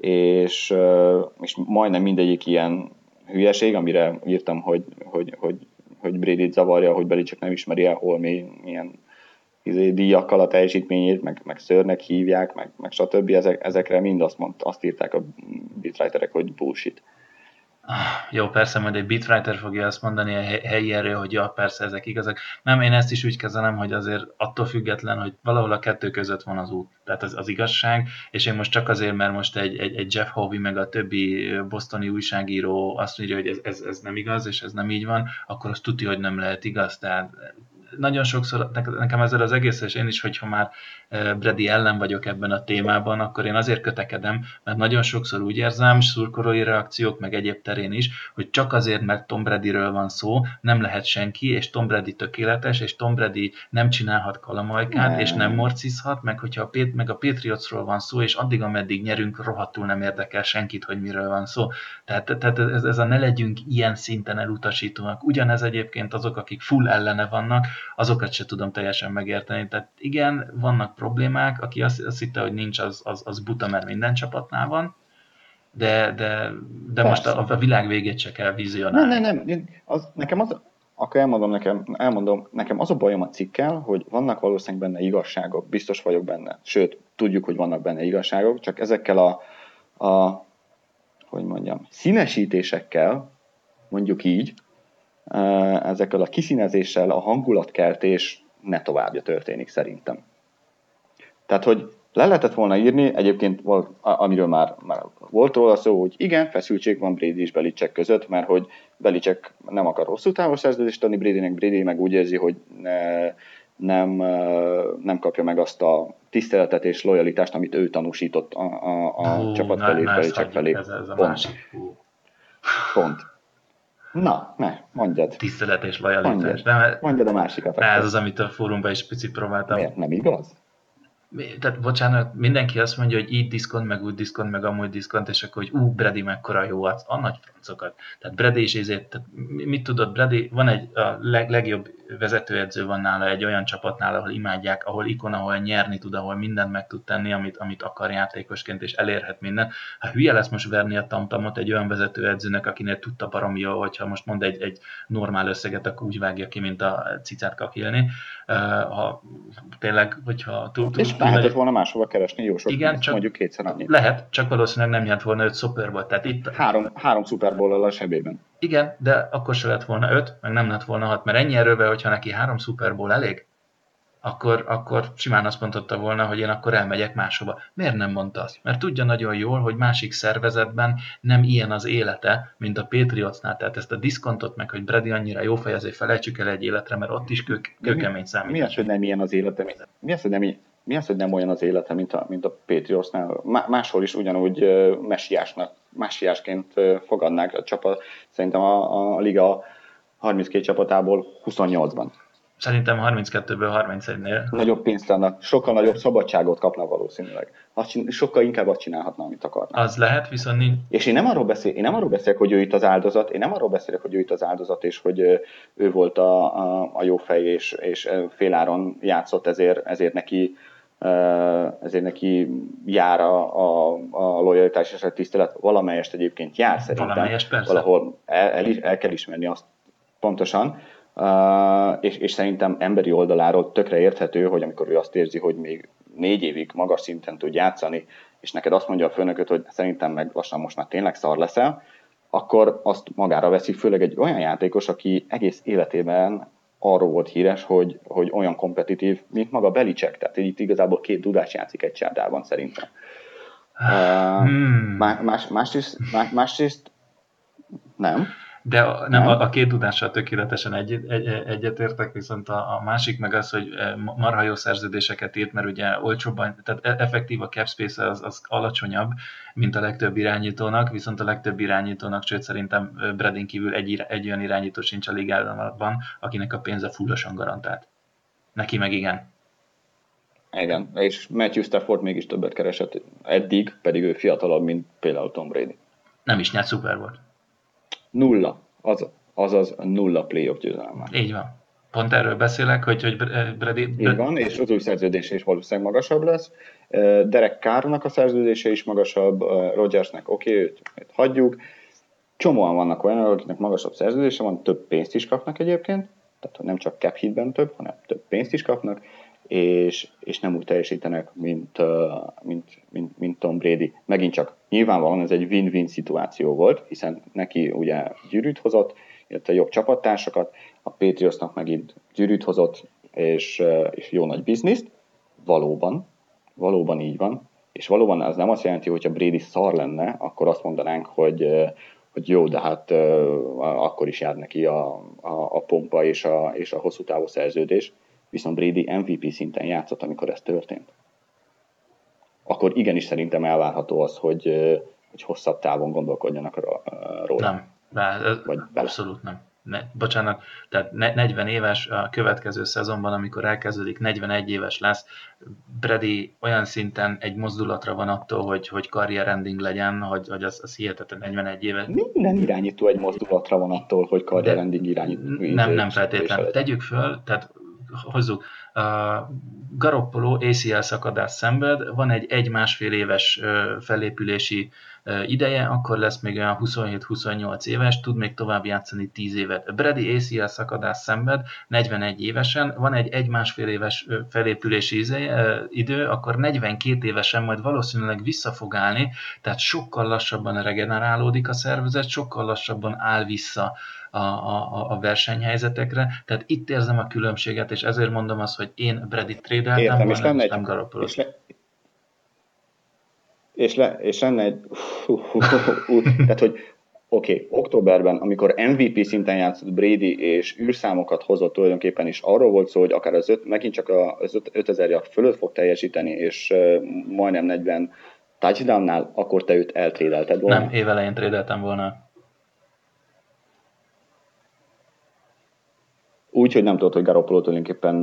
és, uh, és majdnem mindegyik ilyen hülyeség, amire írtam, hogy, hogy, hogy, hogy Brady zavarja, hogy Beli csak nem ismeri el Holmi, milyen izé, díjakkal a teljesítményét, meg, meg szörnek hívják, meg, meg stb. Ezek, ezekre mind azt, mond, azt írták a bitwriterek, hogy bullshit. Jó, persze, majd egy bitwriter fogja azt mondani a helyi erő, hogy ja, persze, ezek igazak. Nem, én ezt is úgy kezelem, hogy azért attól független, hogy valahol a kettő között van az út, tehát az, az igazság, és én most csak azért, mert most egy, egy, egy Jeff Hovey meg a többi bostoni újságíró azt mondja, hogy ez, ez, ez nem igaz, és ez nem így van, akkor azt tudja, hogy nem lehet igaz, tehát nagyon sokszor nekem ezzel az egész, és én is, hogyha már Brady ellen vagyok ebben a témában, akkor én azért kötekedem, mert nagyon sokszor úgy érzem, szurkolói reakciók, meg egyéb terén is, hogy csak azért, mert Tom Bradyről van szó, nem lehet senki, és Tom Brady tökéletes, és Tom Brady nem csinálhat kalamajkát, nem. és nem morcizhat, meg hogyha a, Pét, meg a Patriotsról van szó, és addig, ameddig nyerünk, rohadtul nem érdekel senkit, hogy miről van szó. Tehát, tehát ez, ez a ne legyünk ilyen szinten elutasítóak. Ugyanez egyébként azok, akik full ellene vannak, azokat se tudom teljesen megérteni. Tehát igen, vannak problémák, aki azt, azt hitte, hogy nincs, az, az, az buta, mert minden csapatnál van, de, de, de most a, a világ végét se kell vizionálni. Nem, nem, nem. Az, nekem az, akkor elmondom nekem, elmondom, nekem az a bajom a cikkel, hogy vannak valószínűleg benne igazságok, biztos vagyok benne, sőt, tudjuk, hogy vannak benne igazságok, csak ezekkel a, a hogy mondjam, színesítésekkel, mondjuk így, ezekkel a kiszínezéssel a hangulatkeltés ne továbbja történik szerintem. Tehát, hogy le lehetett volna írni, egyébként amiről már, már volt róla szó, hogy igen, feszültség van Brady és Belicek között, mert hogy Belicek nem akar hosszú távos szerződést adni Bradynek, Brady meg úgy érzi, hogy ne, nem, nem kapja meg azt a tiszteletet és lojalitást, amit ő tanúsított a, a, a Hú, csapat felé, Belicek felé. Ez, ez a Pont. Másik. Pont. Na, ne, mondjad. Tisztelet és lojalitás. Mondjad, de, mondjad a másikat. Ez az, amit a fórumban is picit próbáltam. Miért nem igaz? tehát bocsánat, mindenki azt mondja, hogy így diszkont, meg úgy diszkont, meg amúgy diszkont, és akkor, hogy ú, Brady mekkora jó, az a nagy francokat. Tehát Brady is ezért, tehát mit tudod, Brady, van egy a leg, legjobb vezetőedző van nála egy olyan csapatnál, ahol imádják, ahol ikon, ahol nyerni tud, ahol mindent meg tud tenni, amit, amit akar játékosként, és elérhet minden. Hát hülye lesz most verni a tamtamot egy olyan vezetőedzőnek, akinél tudta baromi jó, hogyha most mond egy, egy normál összeget, akkor úgy vágja ki, mint a cicát kakilni. Ha tényleg, hogyha túl, túl, és lehetett volna máshova keresni jó sok Igen, csak mondjuk kétszer annyit. Lehet, csak valószínűleg nem nyert volna öt Super Bowl. Tehát itt... Három, három Super Bowl a sebében. Igen, de akkor se lett volna öt, meg nem lett volna hat, mert ennyi erővel, hogyha neki három Super Bowl elég, akkor, akkor simán azt mondhatta volna, hogy én akkor elmegyek máshova. Miért nem mondta azt? Mert tudja nagyon jól, hogy másik szervezetben nem ilyen az élete, mint a Patriotsnál. Tehát ezt a diszkontot meg, hogy Brady annyira jó fej, azért felejtsük el egy életre, mert ott is kő, kőkemény számít. Mi az, hogy nem ilyen az élete? Mi az, hogy nem, mi az, hogy nem olyan az élete, mint a, mint a Patriotsnál? Máshol is ugyanúgy messiásnak, messiásként fogadnák a csapat. Szerintem a, a liga 32 csapatából 28-ban. Szerintem 32-ből 31-nél. Nagyobb pénzt adnak, sokkal nagyobb szabadságot kapna valószínűleg. Azt, sokkal inkább azt csinálhatna, amit akarna. Az lehet, viszont nincs. És én nem arról, beszél, én nem arról beszélek, hogy ő itt az áldozat, én nem arról beszélek, hogy ő itt az áldozat, és hogy ő volt a, a, a jó fej, és, és féláron játszott, ezért, ezért neki ezért neki jár a, a, a lojalitás és a tisztelet. Valamelyest egyébként jár szerintem. Valamelyest persze. Valahol el, el, el kell ismerni azt pontosan, és, és szerintem emberi oldaláról tökre érthető, hogy amikor ő azt érzi, hogy még négy évig magas szinten tud játszani, és neked azt mondja a főnököt, hogy szerintem meg lassan most már tényleg szar leszel, akkor azt magára veszi, főleg egy olyan játékos, aki egész életében arról volt híres, hogy, hogy olyan kompetitív, mint maga Belicek, tehát itt igazából két dudás játszik egy csárdában szerintem. Uh, hmm. más, másrészt, más, másrészt nem. De a, nem, a, a két tudással tökéletesen egy, egy, egyetértek, viszont a, a másik meg az, hogy eh, marha jó szerződéseket írt, mert ugye olcsóbban, tehát e, effektív a cap space az, az alacsonyabb, mint a legtöbb irányítónak, viszont a legtöbb irányítónak, sőt szerintem eh, Bradin kívül egy, egy olyan irányító sincs a ligában, akinek a pénze fullosan garantált. Neki meg igen. Igen, és Matthew Stafford mégis többet keresett eddig, pedig ő fiatalabb, mint például Tom Brady. Nem is nyert szuper volt. Nulla. Az, azaz nulla playoff győzelme. Így van. Pont erről beszélek, hogy, hogy Brady... Így van, és az új szerződése is valószínűleg magasabb lesz. Derek Carrnak a szerződése is magasabb, Rogersnek oké, okay, őt, őt hagyjuk. Csomóan vannak olyanok, akiknek magasabb szerződése van, több pénzt is kapnak egyébként, tehát nem csak cap hitben több, hanem több pénzt is kapnak, és, és nem úgy teljesítenek, mint, mint, mint, mint Tom Brady. Megint csak nyilvánvalóan ez egy win-win szituáció volt, hiszen neki ugye gyűrűt hozott, illetve jobb csapattársakat, a Patriotsnak megint gyűrűt hozott, és, és jó nagy bizniszt. Valóban, valóban így van, és valóban ez nem azt jelenti, hogy ha Brady szar lenne, akkor azt mondanánk, hogy, hogy jó, de hát akkor is jár neki a, a, a pompa és a, és a hosszú távú szerződés viszont Brady MVP szinten játszott, amikor ez történt. Akkor igenis szerintem elvárható az, hogy, hogy hosszabb távon gondolkodjanak róla. Nem, Vagy abszolút nem. Ne, bocsánat, tehát 40 éves a következő szezonban, amikor elkezdődik, 41 éves lesz, Brady olyan szinten egy mozdulatra van attól, hogy, hogy ending legyen, hogy, hogy az, az hihetetlen 41 éves. Minden irányító egy mozdulatra van attól, hogy ending irányító. Nem, nem feltétlen. Tegyük föl, tehát hozzuk, Garoppolo ACL szakadás szenved, van egy egy-másfél éves felépülési ideje, akkor lesz még olyan 27-28 éves, tud még tovább játszani 10 évet. Brady ACL szakadás szenved, 41 évesen, van egy egy-másfél éves felépülési idő, akkor 42 évesen majd valószínűleg vissza fog állni, tehát sokkal lassabban regenerálódik a szervezet, sokkal lassabban áll vissza a, a, a versenyhelyzetekre, tehát itt érzem a különbséget, és ezért mondom azt, hogy én Brady trade nem, és lenne egy, nem és, le, és, le, és lenne egy, tehát hogy oké, okay, októberben, amikor MVP szinten játszott Brady, és űrszámokat hozott tulajdonképpen is, arról volt szó, hogy akár az öt, megint csak az 5000 yard fölött fog teljesíteni, és uh, majdnem 40 touchdownnál, akkor te őt eltrédelted volna. Nem, évelején trédeltem volna. Úgy, hogy nem tudod, hogy Garoppolo tulajdonképpen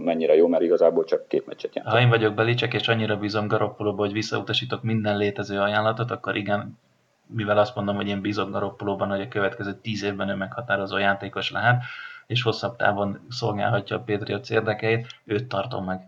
mennyire jó, mert igazából csak két meccset játszott. Ha én vagyok Belicek, és annyira bízom Garoppolóba, hogy visszautasítok minden létező ajánlatot, akkor igen, mivel azt mondom, hogy én bízok Garoppolóban, hogy a következő tíz évben ő meghatározó játékos lehet, és hosszabb távon szolgálhatja a Patriots érdekeit, őt tartom meg.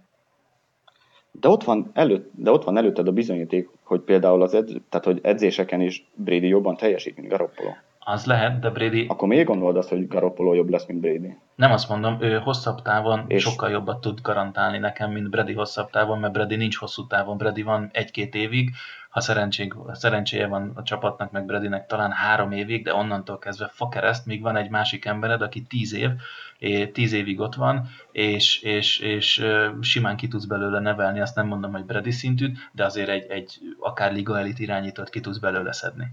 De ott van, előtt, de ott van előtted a bizonyíték, hogy például az edz, tehát hogy edzéseken is Brady jobban teljesít, mint Garoppolo. Az lehet, de Brady... Akkor miért gondolod azt, hogy Garoppolo jobb lesz, mint Brady? Nem azt mondom, ő hosszabb távon és... Sokkal jobbat tud garantálni nekem, mint Brady hosszabb távon, mert Brady nincs hosszú távon, Brady van egy-két évig, ha szerencsénk, szerencséje van a csapatnak, meg Bradynek talán három évig, de onnantól kezdve fakereszt, míg van egy másik embered, aki tíz év, és tíz évig ott van, és, és, és simán ki tudsz belőle nevelni, azt nem mondom, hogy Brady szintűt, de azért egy, egy akár liga elit irányítót ki tudsz belőle szedni.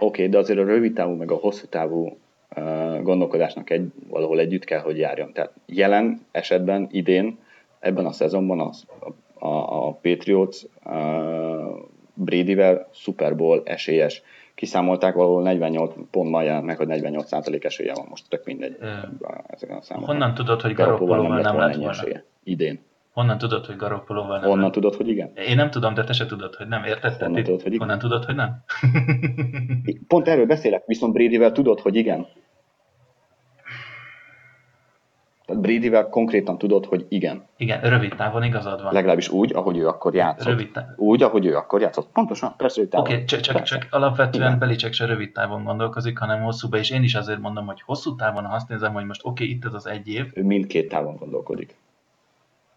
Oké, okay, de azért a rövid távú meg a hosszú távú uh, gondolkodásnak egy, valahol együtt kell, hogy járjon. Tehát jelen esetben, idén, ebben a szezonban az, a, a, a Patriots uh, Bradyvel Super Bowl esélyes. Kiszámolták, valahol 48 pontban jelent meg, hogy 48% esélye van, most tök mindegy Ö, ezeken a számokon. Honnan tudod, hogy Garoppolóval nem lett volna? esélye. Idén. Honnan tudod, hogy Garoppolóval nem Honnan tudod, hogy igen? Én nem tudom, de te se tudod, hogy nem, érted? Honnan itt- tudod, hogy igen? Honnan tudod, hogy nem? Pont erről beszélek, viszont Bradyvel tudod, hogy igen. Tehát Bradyvel konkrétan tudod, hogy igen. Igen, rövid távon igazad van. Legalábbis úgy, ahogy ő akkor játszott. Rövid távon. Úgy, ahogy ő akkor játszott. Pontosan, persze, hogy. Oké, okay, csak, csak, csak alapvetően Igen. Belicek se rövid távon gondolkozik, hanem hosszúba, és én is azért mondom, hogy hosszú távon, ha azt nézem, hogy most oké, okay, itt ez az egy év, Ő mindkét távon gondolkodik.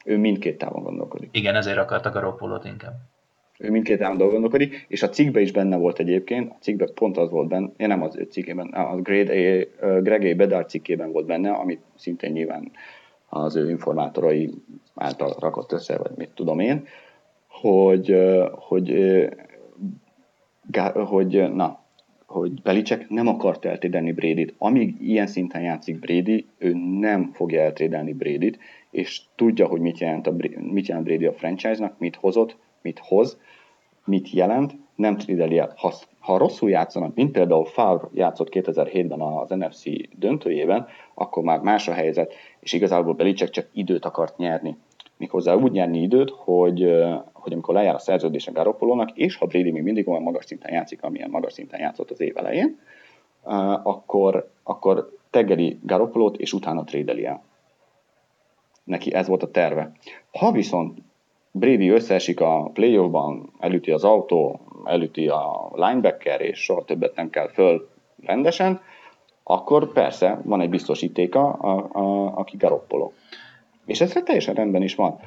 Ő mindkét távon gondolkodik. igen, ezért akartak a Garoppolót inkább. Ő mindkét távon gondolkodik, és a cikkben is benne volt egyébként, a cikkben pont az volt benne, én nem az ő cikkében, a Greg A. Greg A. Bedard cikkében volt benne, amit szintén nyilván az ő informátorai által rakott össze, vagy mit tudom én, hogy, hogy, hogy, na, hogy Belicek nem akart eltrédelni Brady-t. Amíg ilyen szinten játszik Brady, ő nem fogja eltrédelni Brady-t, és tudja, hogy mit jelent, a, mit jelent Brady a franchise-nak, mit hozott, mit hoz, mit jelent, nem trédeli el. Ha, ha rosszul játszanak, mint például Favre játszott 2007-ben az NFC döntőjében, akkor már más a helyzet, és igazából Belicek csak időt akart nyerni. Méghozzá úgy nyerni időt, hogy, hogy amikor lejár a szerződése Garoppolónak, és ha Brady még mindig olyan magas szinten játszik, amilyen magas szinten játszott az év elején, akkor, akkor teggeli Garoppolót, és utána trédeli el. Neki ez volt a terve. Ha viszont Brady összeesik a playoffban, elüti az autó, elüti a linebacker, és soha többet nem kell föl rendesen, akkor persze van egy biztosítéka, aki Garoppolo. És ez teljesen rendben is van.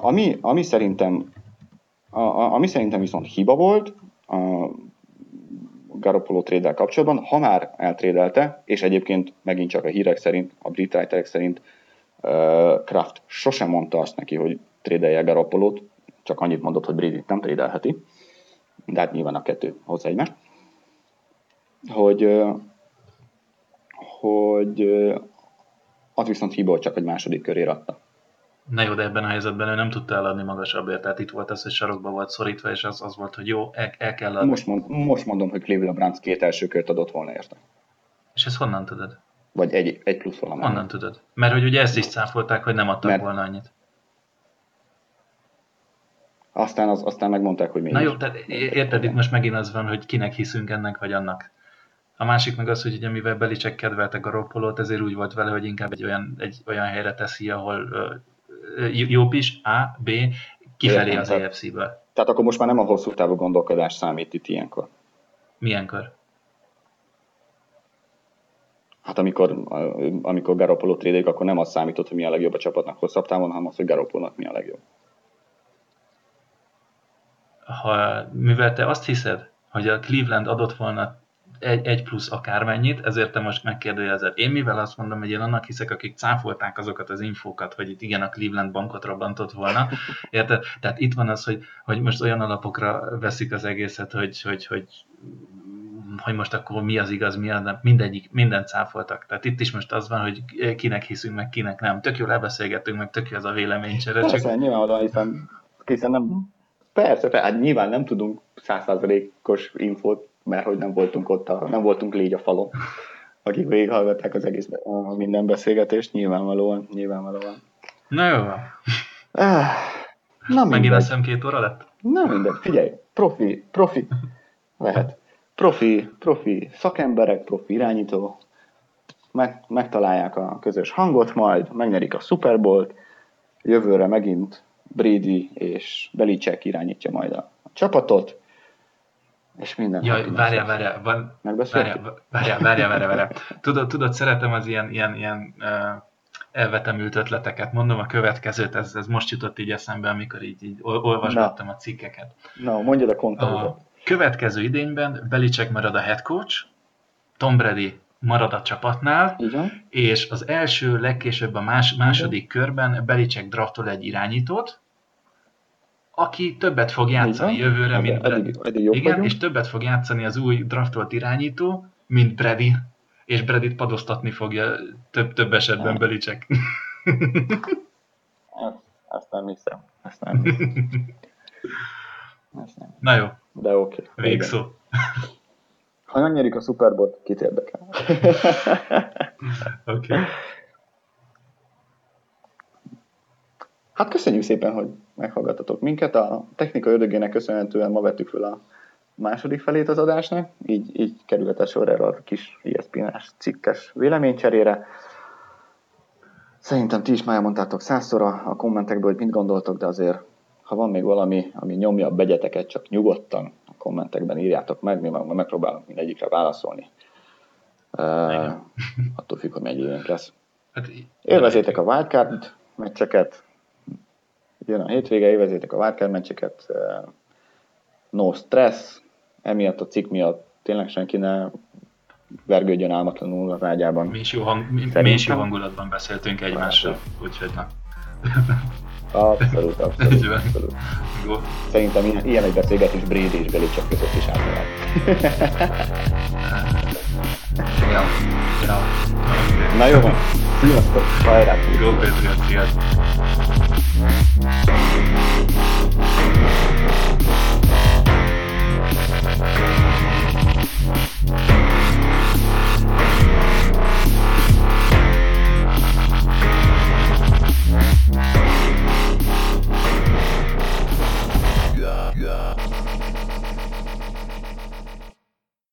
Ami, ami, szerintem, a, ami szerintem viszont hiba volt, a Garoppolo tréddel kapcsolatban, ha már eltrédelte, és egyébként megint csak a hírek szerint, a brit writerek szerint Kraft sosem mondta azt neki, hogy trédelje Garoppolót, csak annyit mondott, hogy Brady nem trédelheti, de hát nyilván a kettő hozzá egymást, hogy, hogy az viszont hiba, hogy csak egy második körére adta. Na jó, de ebben a helyzetben ő nem tudta eladni magasabbért, tehát itt volt az, hogy sarokba volt szorítva, és az, az volt, hogy jó, el, el kell adni. Most, mond, most mondom, hogy Cleveland Browns két első kört adott volna érte. És ezt honnan tudod? Vagy egy, egy plusz valami. Honnan tudod? Mert hogy ugye ezt is cáfolták, hogy nem adtak Mert- volna annyit. Aztán, az, aztán megmondták, hogy mégis. Na jó, tehát érted, itt most megint az van, hogy kinek hiszünk ennek vagy annak. A másik meg az, hogy ugye mivel Belicek kedvelte Garoppolót, ezért úgy volt vele, hogy inkább egy olyan, egy olyan helyre teszi, ahol ö, jobb is, A, B, kifelé Értem, az EFC-ből. Tehát akkor most már nem a hosszú távú gondolkodás számít itt ilyenkor. Milyenkor? Hát amikor, amikor Garoppolo trédelik, akkor nem az számított, hogy mi a legjobb a csapatnak hosszabb távon, hanem az, hogy Garoppolónak mi a legjobb. Ha, mivel te azt hiszed, hogy a Cleveland adott volna egy, egy plusz akármennyit, ezért te most megkérdőjelezed. Én mivel azt mondom, hogy én annak hiszek, akik cáfolták azokat az infókat, hogy itt igen, a Cleveland bankot robbantott volna, érted? Tehát itt van az, hogy, hogy most olyan alapokra veszik az egészet, hogy, hogy, hogy hogy most akkor mi az igaz, mi az mindegyik, mindent cáfoltak. Tehát itt is most az van, hogy kinek hiszünk, meg kinek nem. Tök jól lebeszélgettünk, meg tök jó az a véleménycsere, csak Persze, nyilvánvalóan, hiszen, hiszen nem, persze, persze, hát nyilván nem tudunk százszázalékos infót, mert hogy nem voltunk ott, a, nem voltunk légy a falon, akik végighallgatták az egész a minden beszélgetést, nyilvánvalóan, nyilvánvalóan. na jó. Ah, na Megint azt két óra lett? Na mindegy, figyelj, profi, profi, lehet. Profi, profi szakemberek, profi irányító, meg, megtalálják a közös hangot majd, megnyerik a Super Bowl-t, jövőre megint Brady és Belicek irányítja majd a, a csapatot, És minden. Jaj, várjál, várjál, van, várjál, várjál, várjál, várjál, várjál. Tudod, tudod, szeretem az ilyen, ilyen, ilyen uh, elvetemült ötleteket. Mondom a következőt, ez, ez most jutott így eszembe, amikor így, így ol- olvasgattam a cikkeket. Na, mondjad a kontentot. Következő idényben Belicek marad a head coach, Tom Brady marad a csapatnál, van? és az első, legkésőbb a más, második körben Belicek draftol egy irányítót, aki többet fog játszani van. jövőre, mint eddig, Brady. eddig jobb Igen, vagyunk. és többet fog játszani az új draftolt irányító, mint Brady, és Bradyt padoztatni fogja több, több esetben Nem. Belicek. Ezt, ezt nem hiszem. Ezt nem hiszem. Ezt nem. Na jó, De oké. Okay. végszó. Ha nem nyerik a Super Bowl-t, kit érdekel? Oké. Okay. Hát köszönjük szépen, hogy meghallgattatok minket. A technika ördögének köszönhetően ma vettük fel a második felét az adásnak, így, így kerülhetett sor erre a kis ESPN-es cikkes véleménycserére. Szerintem ti is már elmondtátok százszor a, a kommentekből, hogy mit gondoltok, de azért, ha van még valami, ami nyomja a begyeteket, csak nyugodtan a kommentekben írjátok meg, mi meg megpróbálunk mindegyikre válaszolni. Uh, attól függ, hogy mennyi időnk lesz. Hát, Élvezétek a wildcard meccseket, jön a hétvége, élvezétek a wildcard meccseket, eh, no stress, emiatt a cikk miatt tényleg senki ne vergődjön álmatlanul az ágyában. Mi is jó, hang, mi, mi is jó hangulatban beszéltünk egymással, úgyhogy na. Abszolút, abszolút, Így van. abszolút. Jó. Szerintem ilyen, ilyen egy beszélgetés Brady és Belichick között is átmehet. Ja. Ja. Na jó van, sziasztok, hajrá! Go Patriots, sziasztok!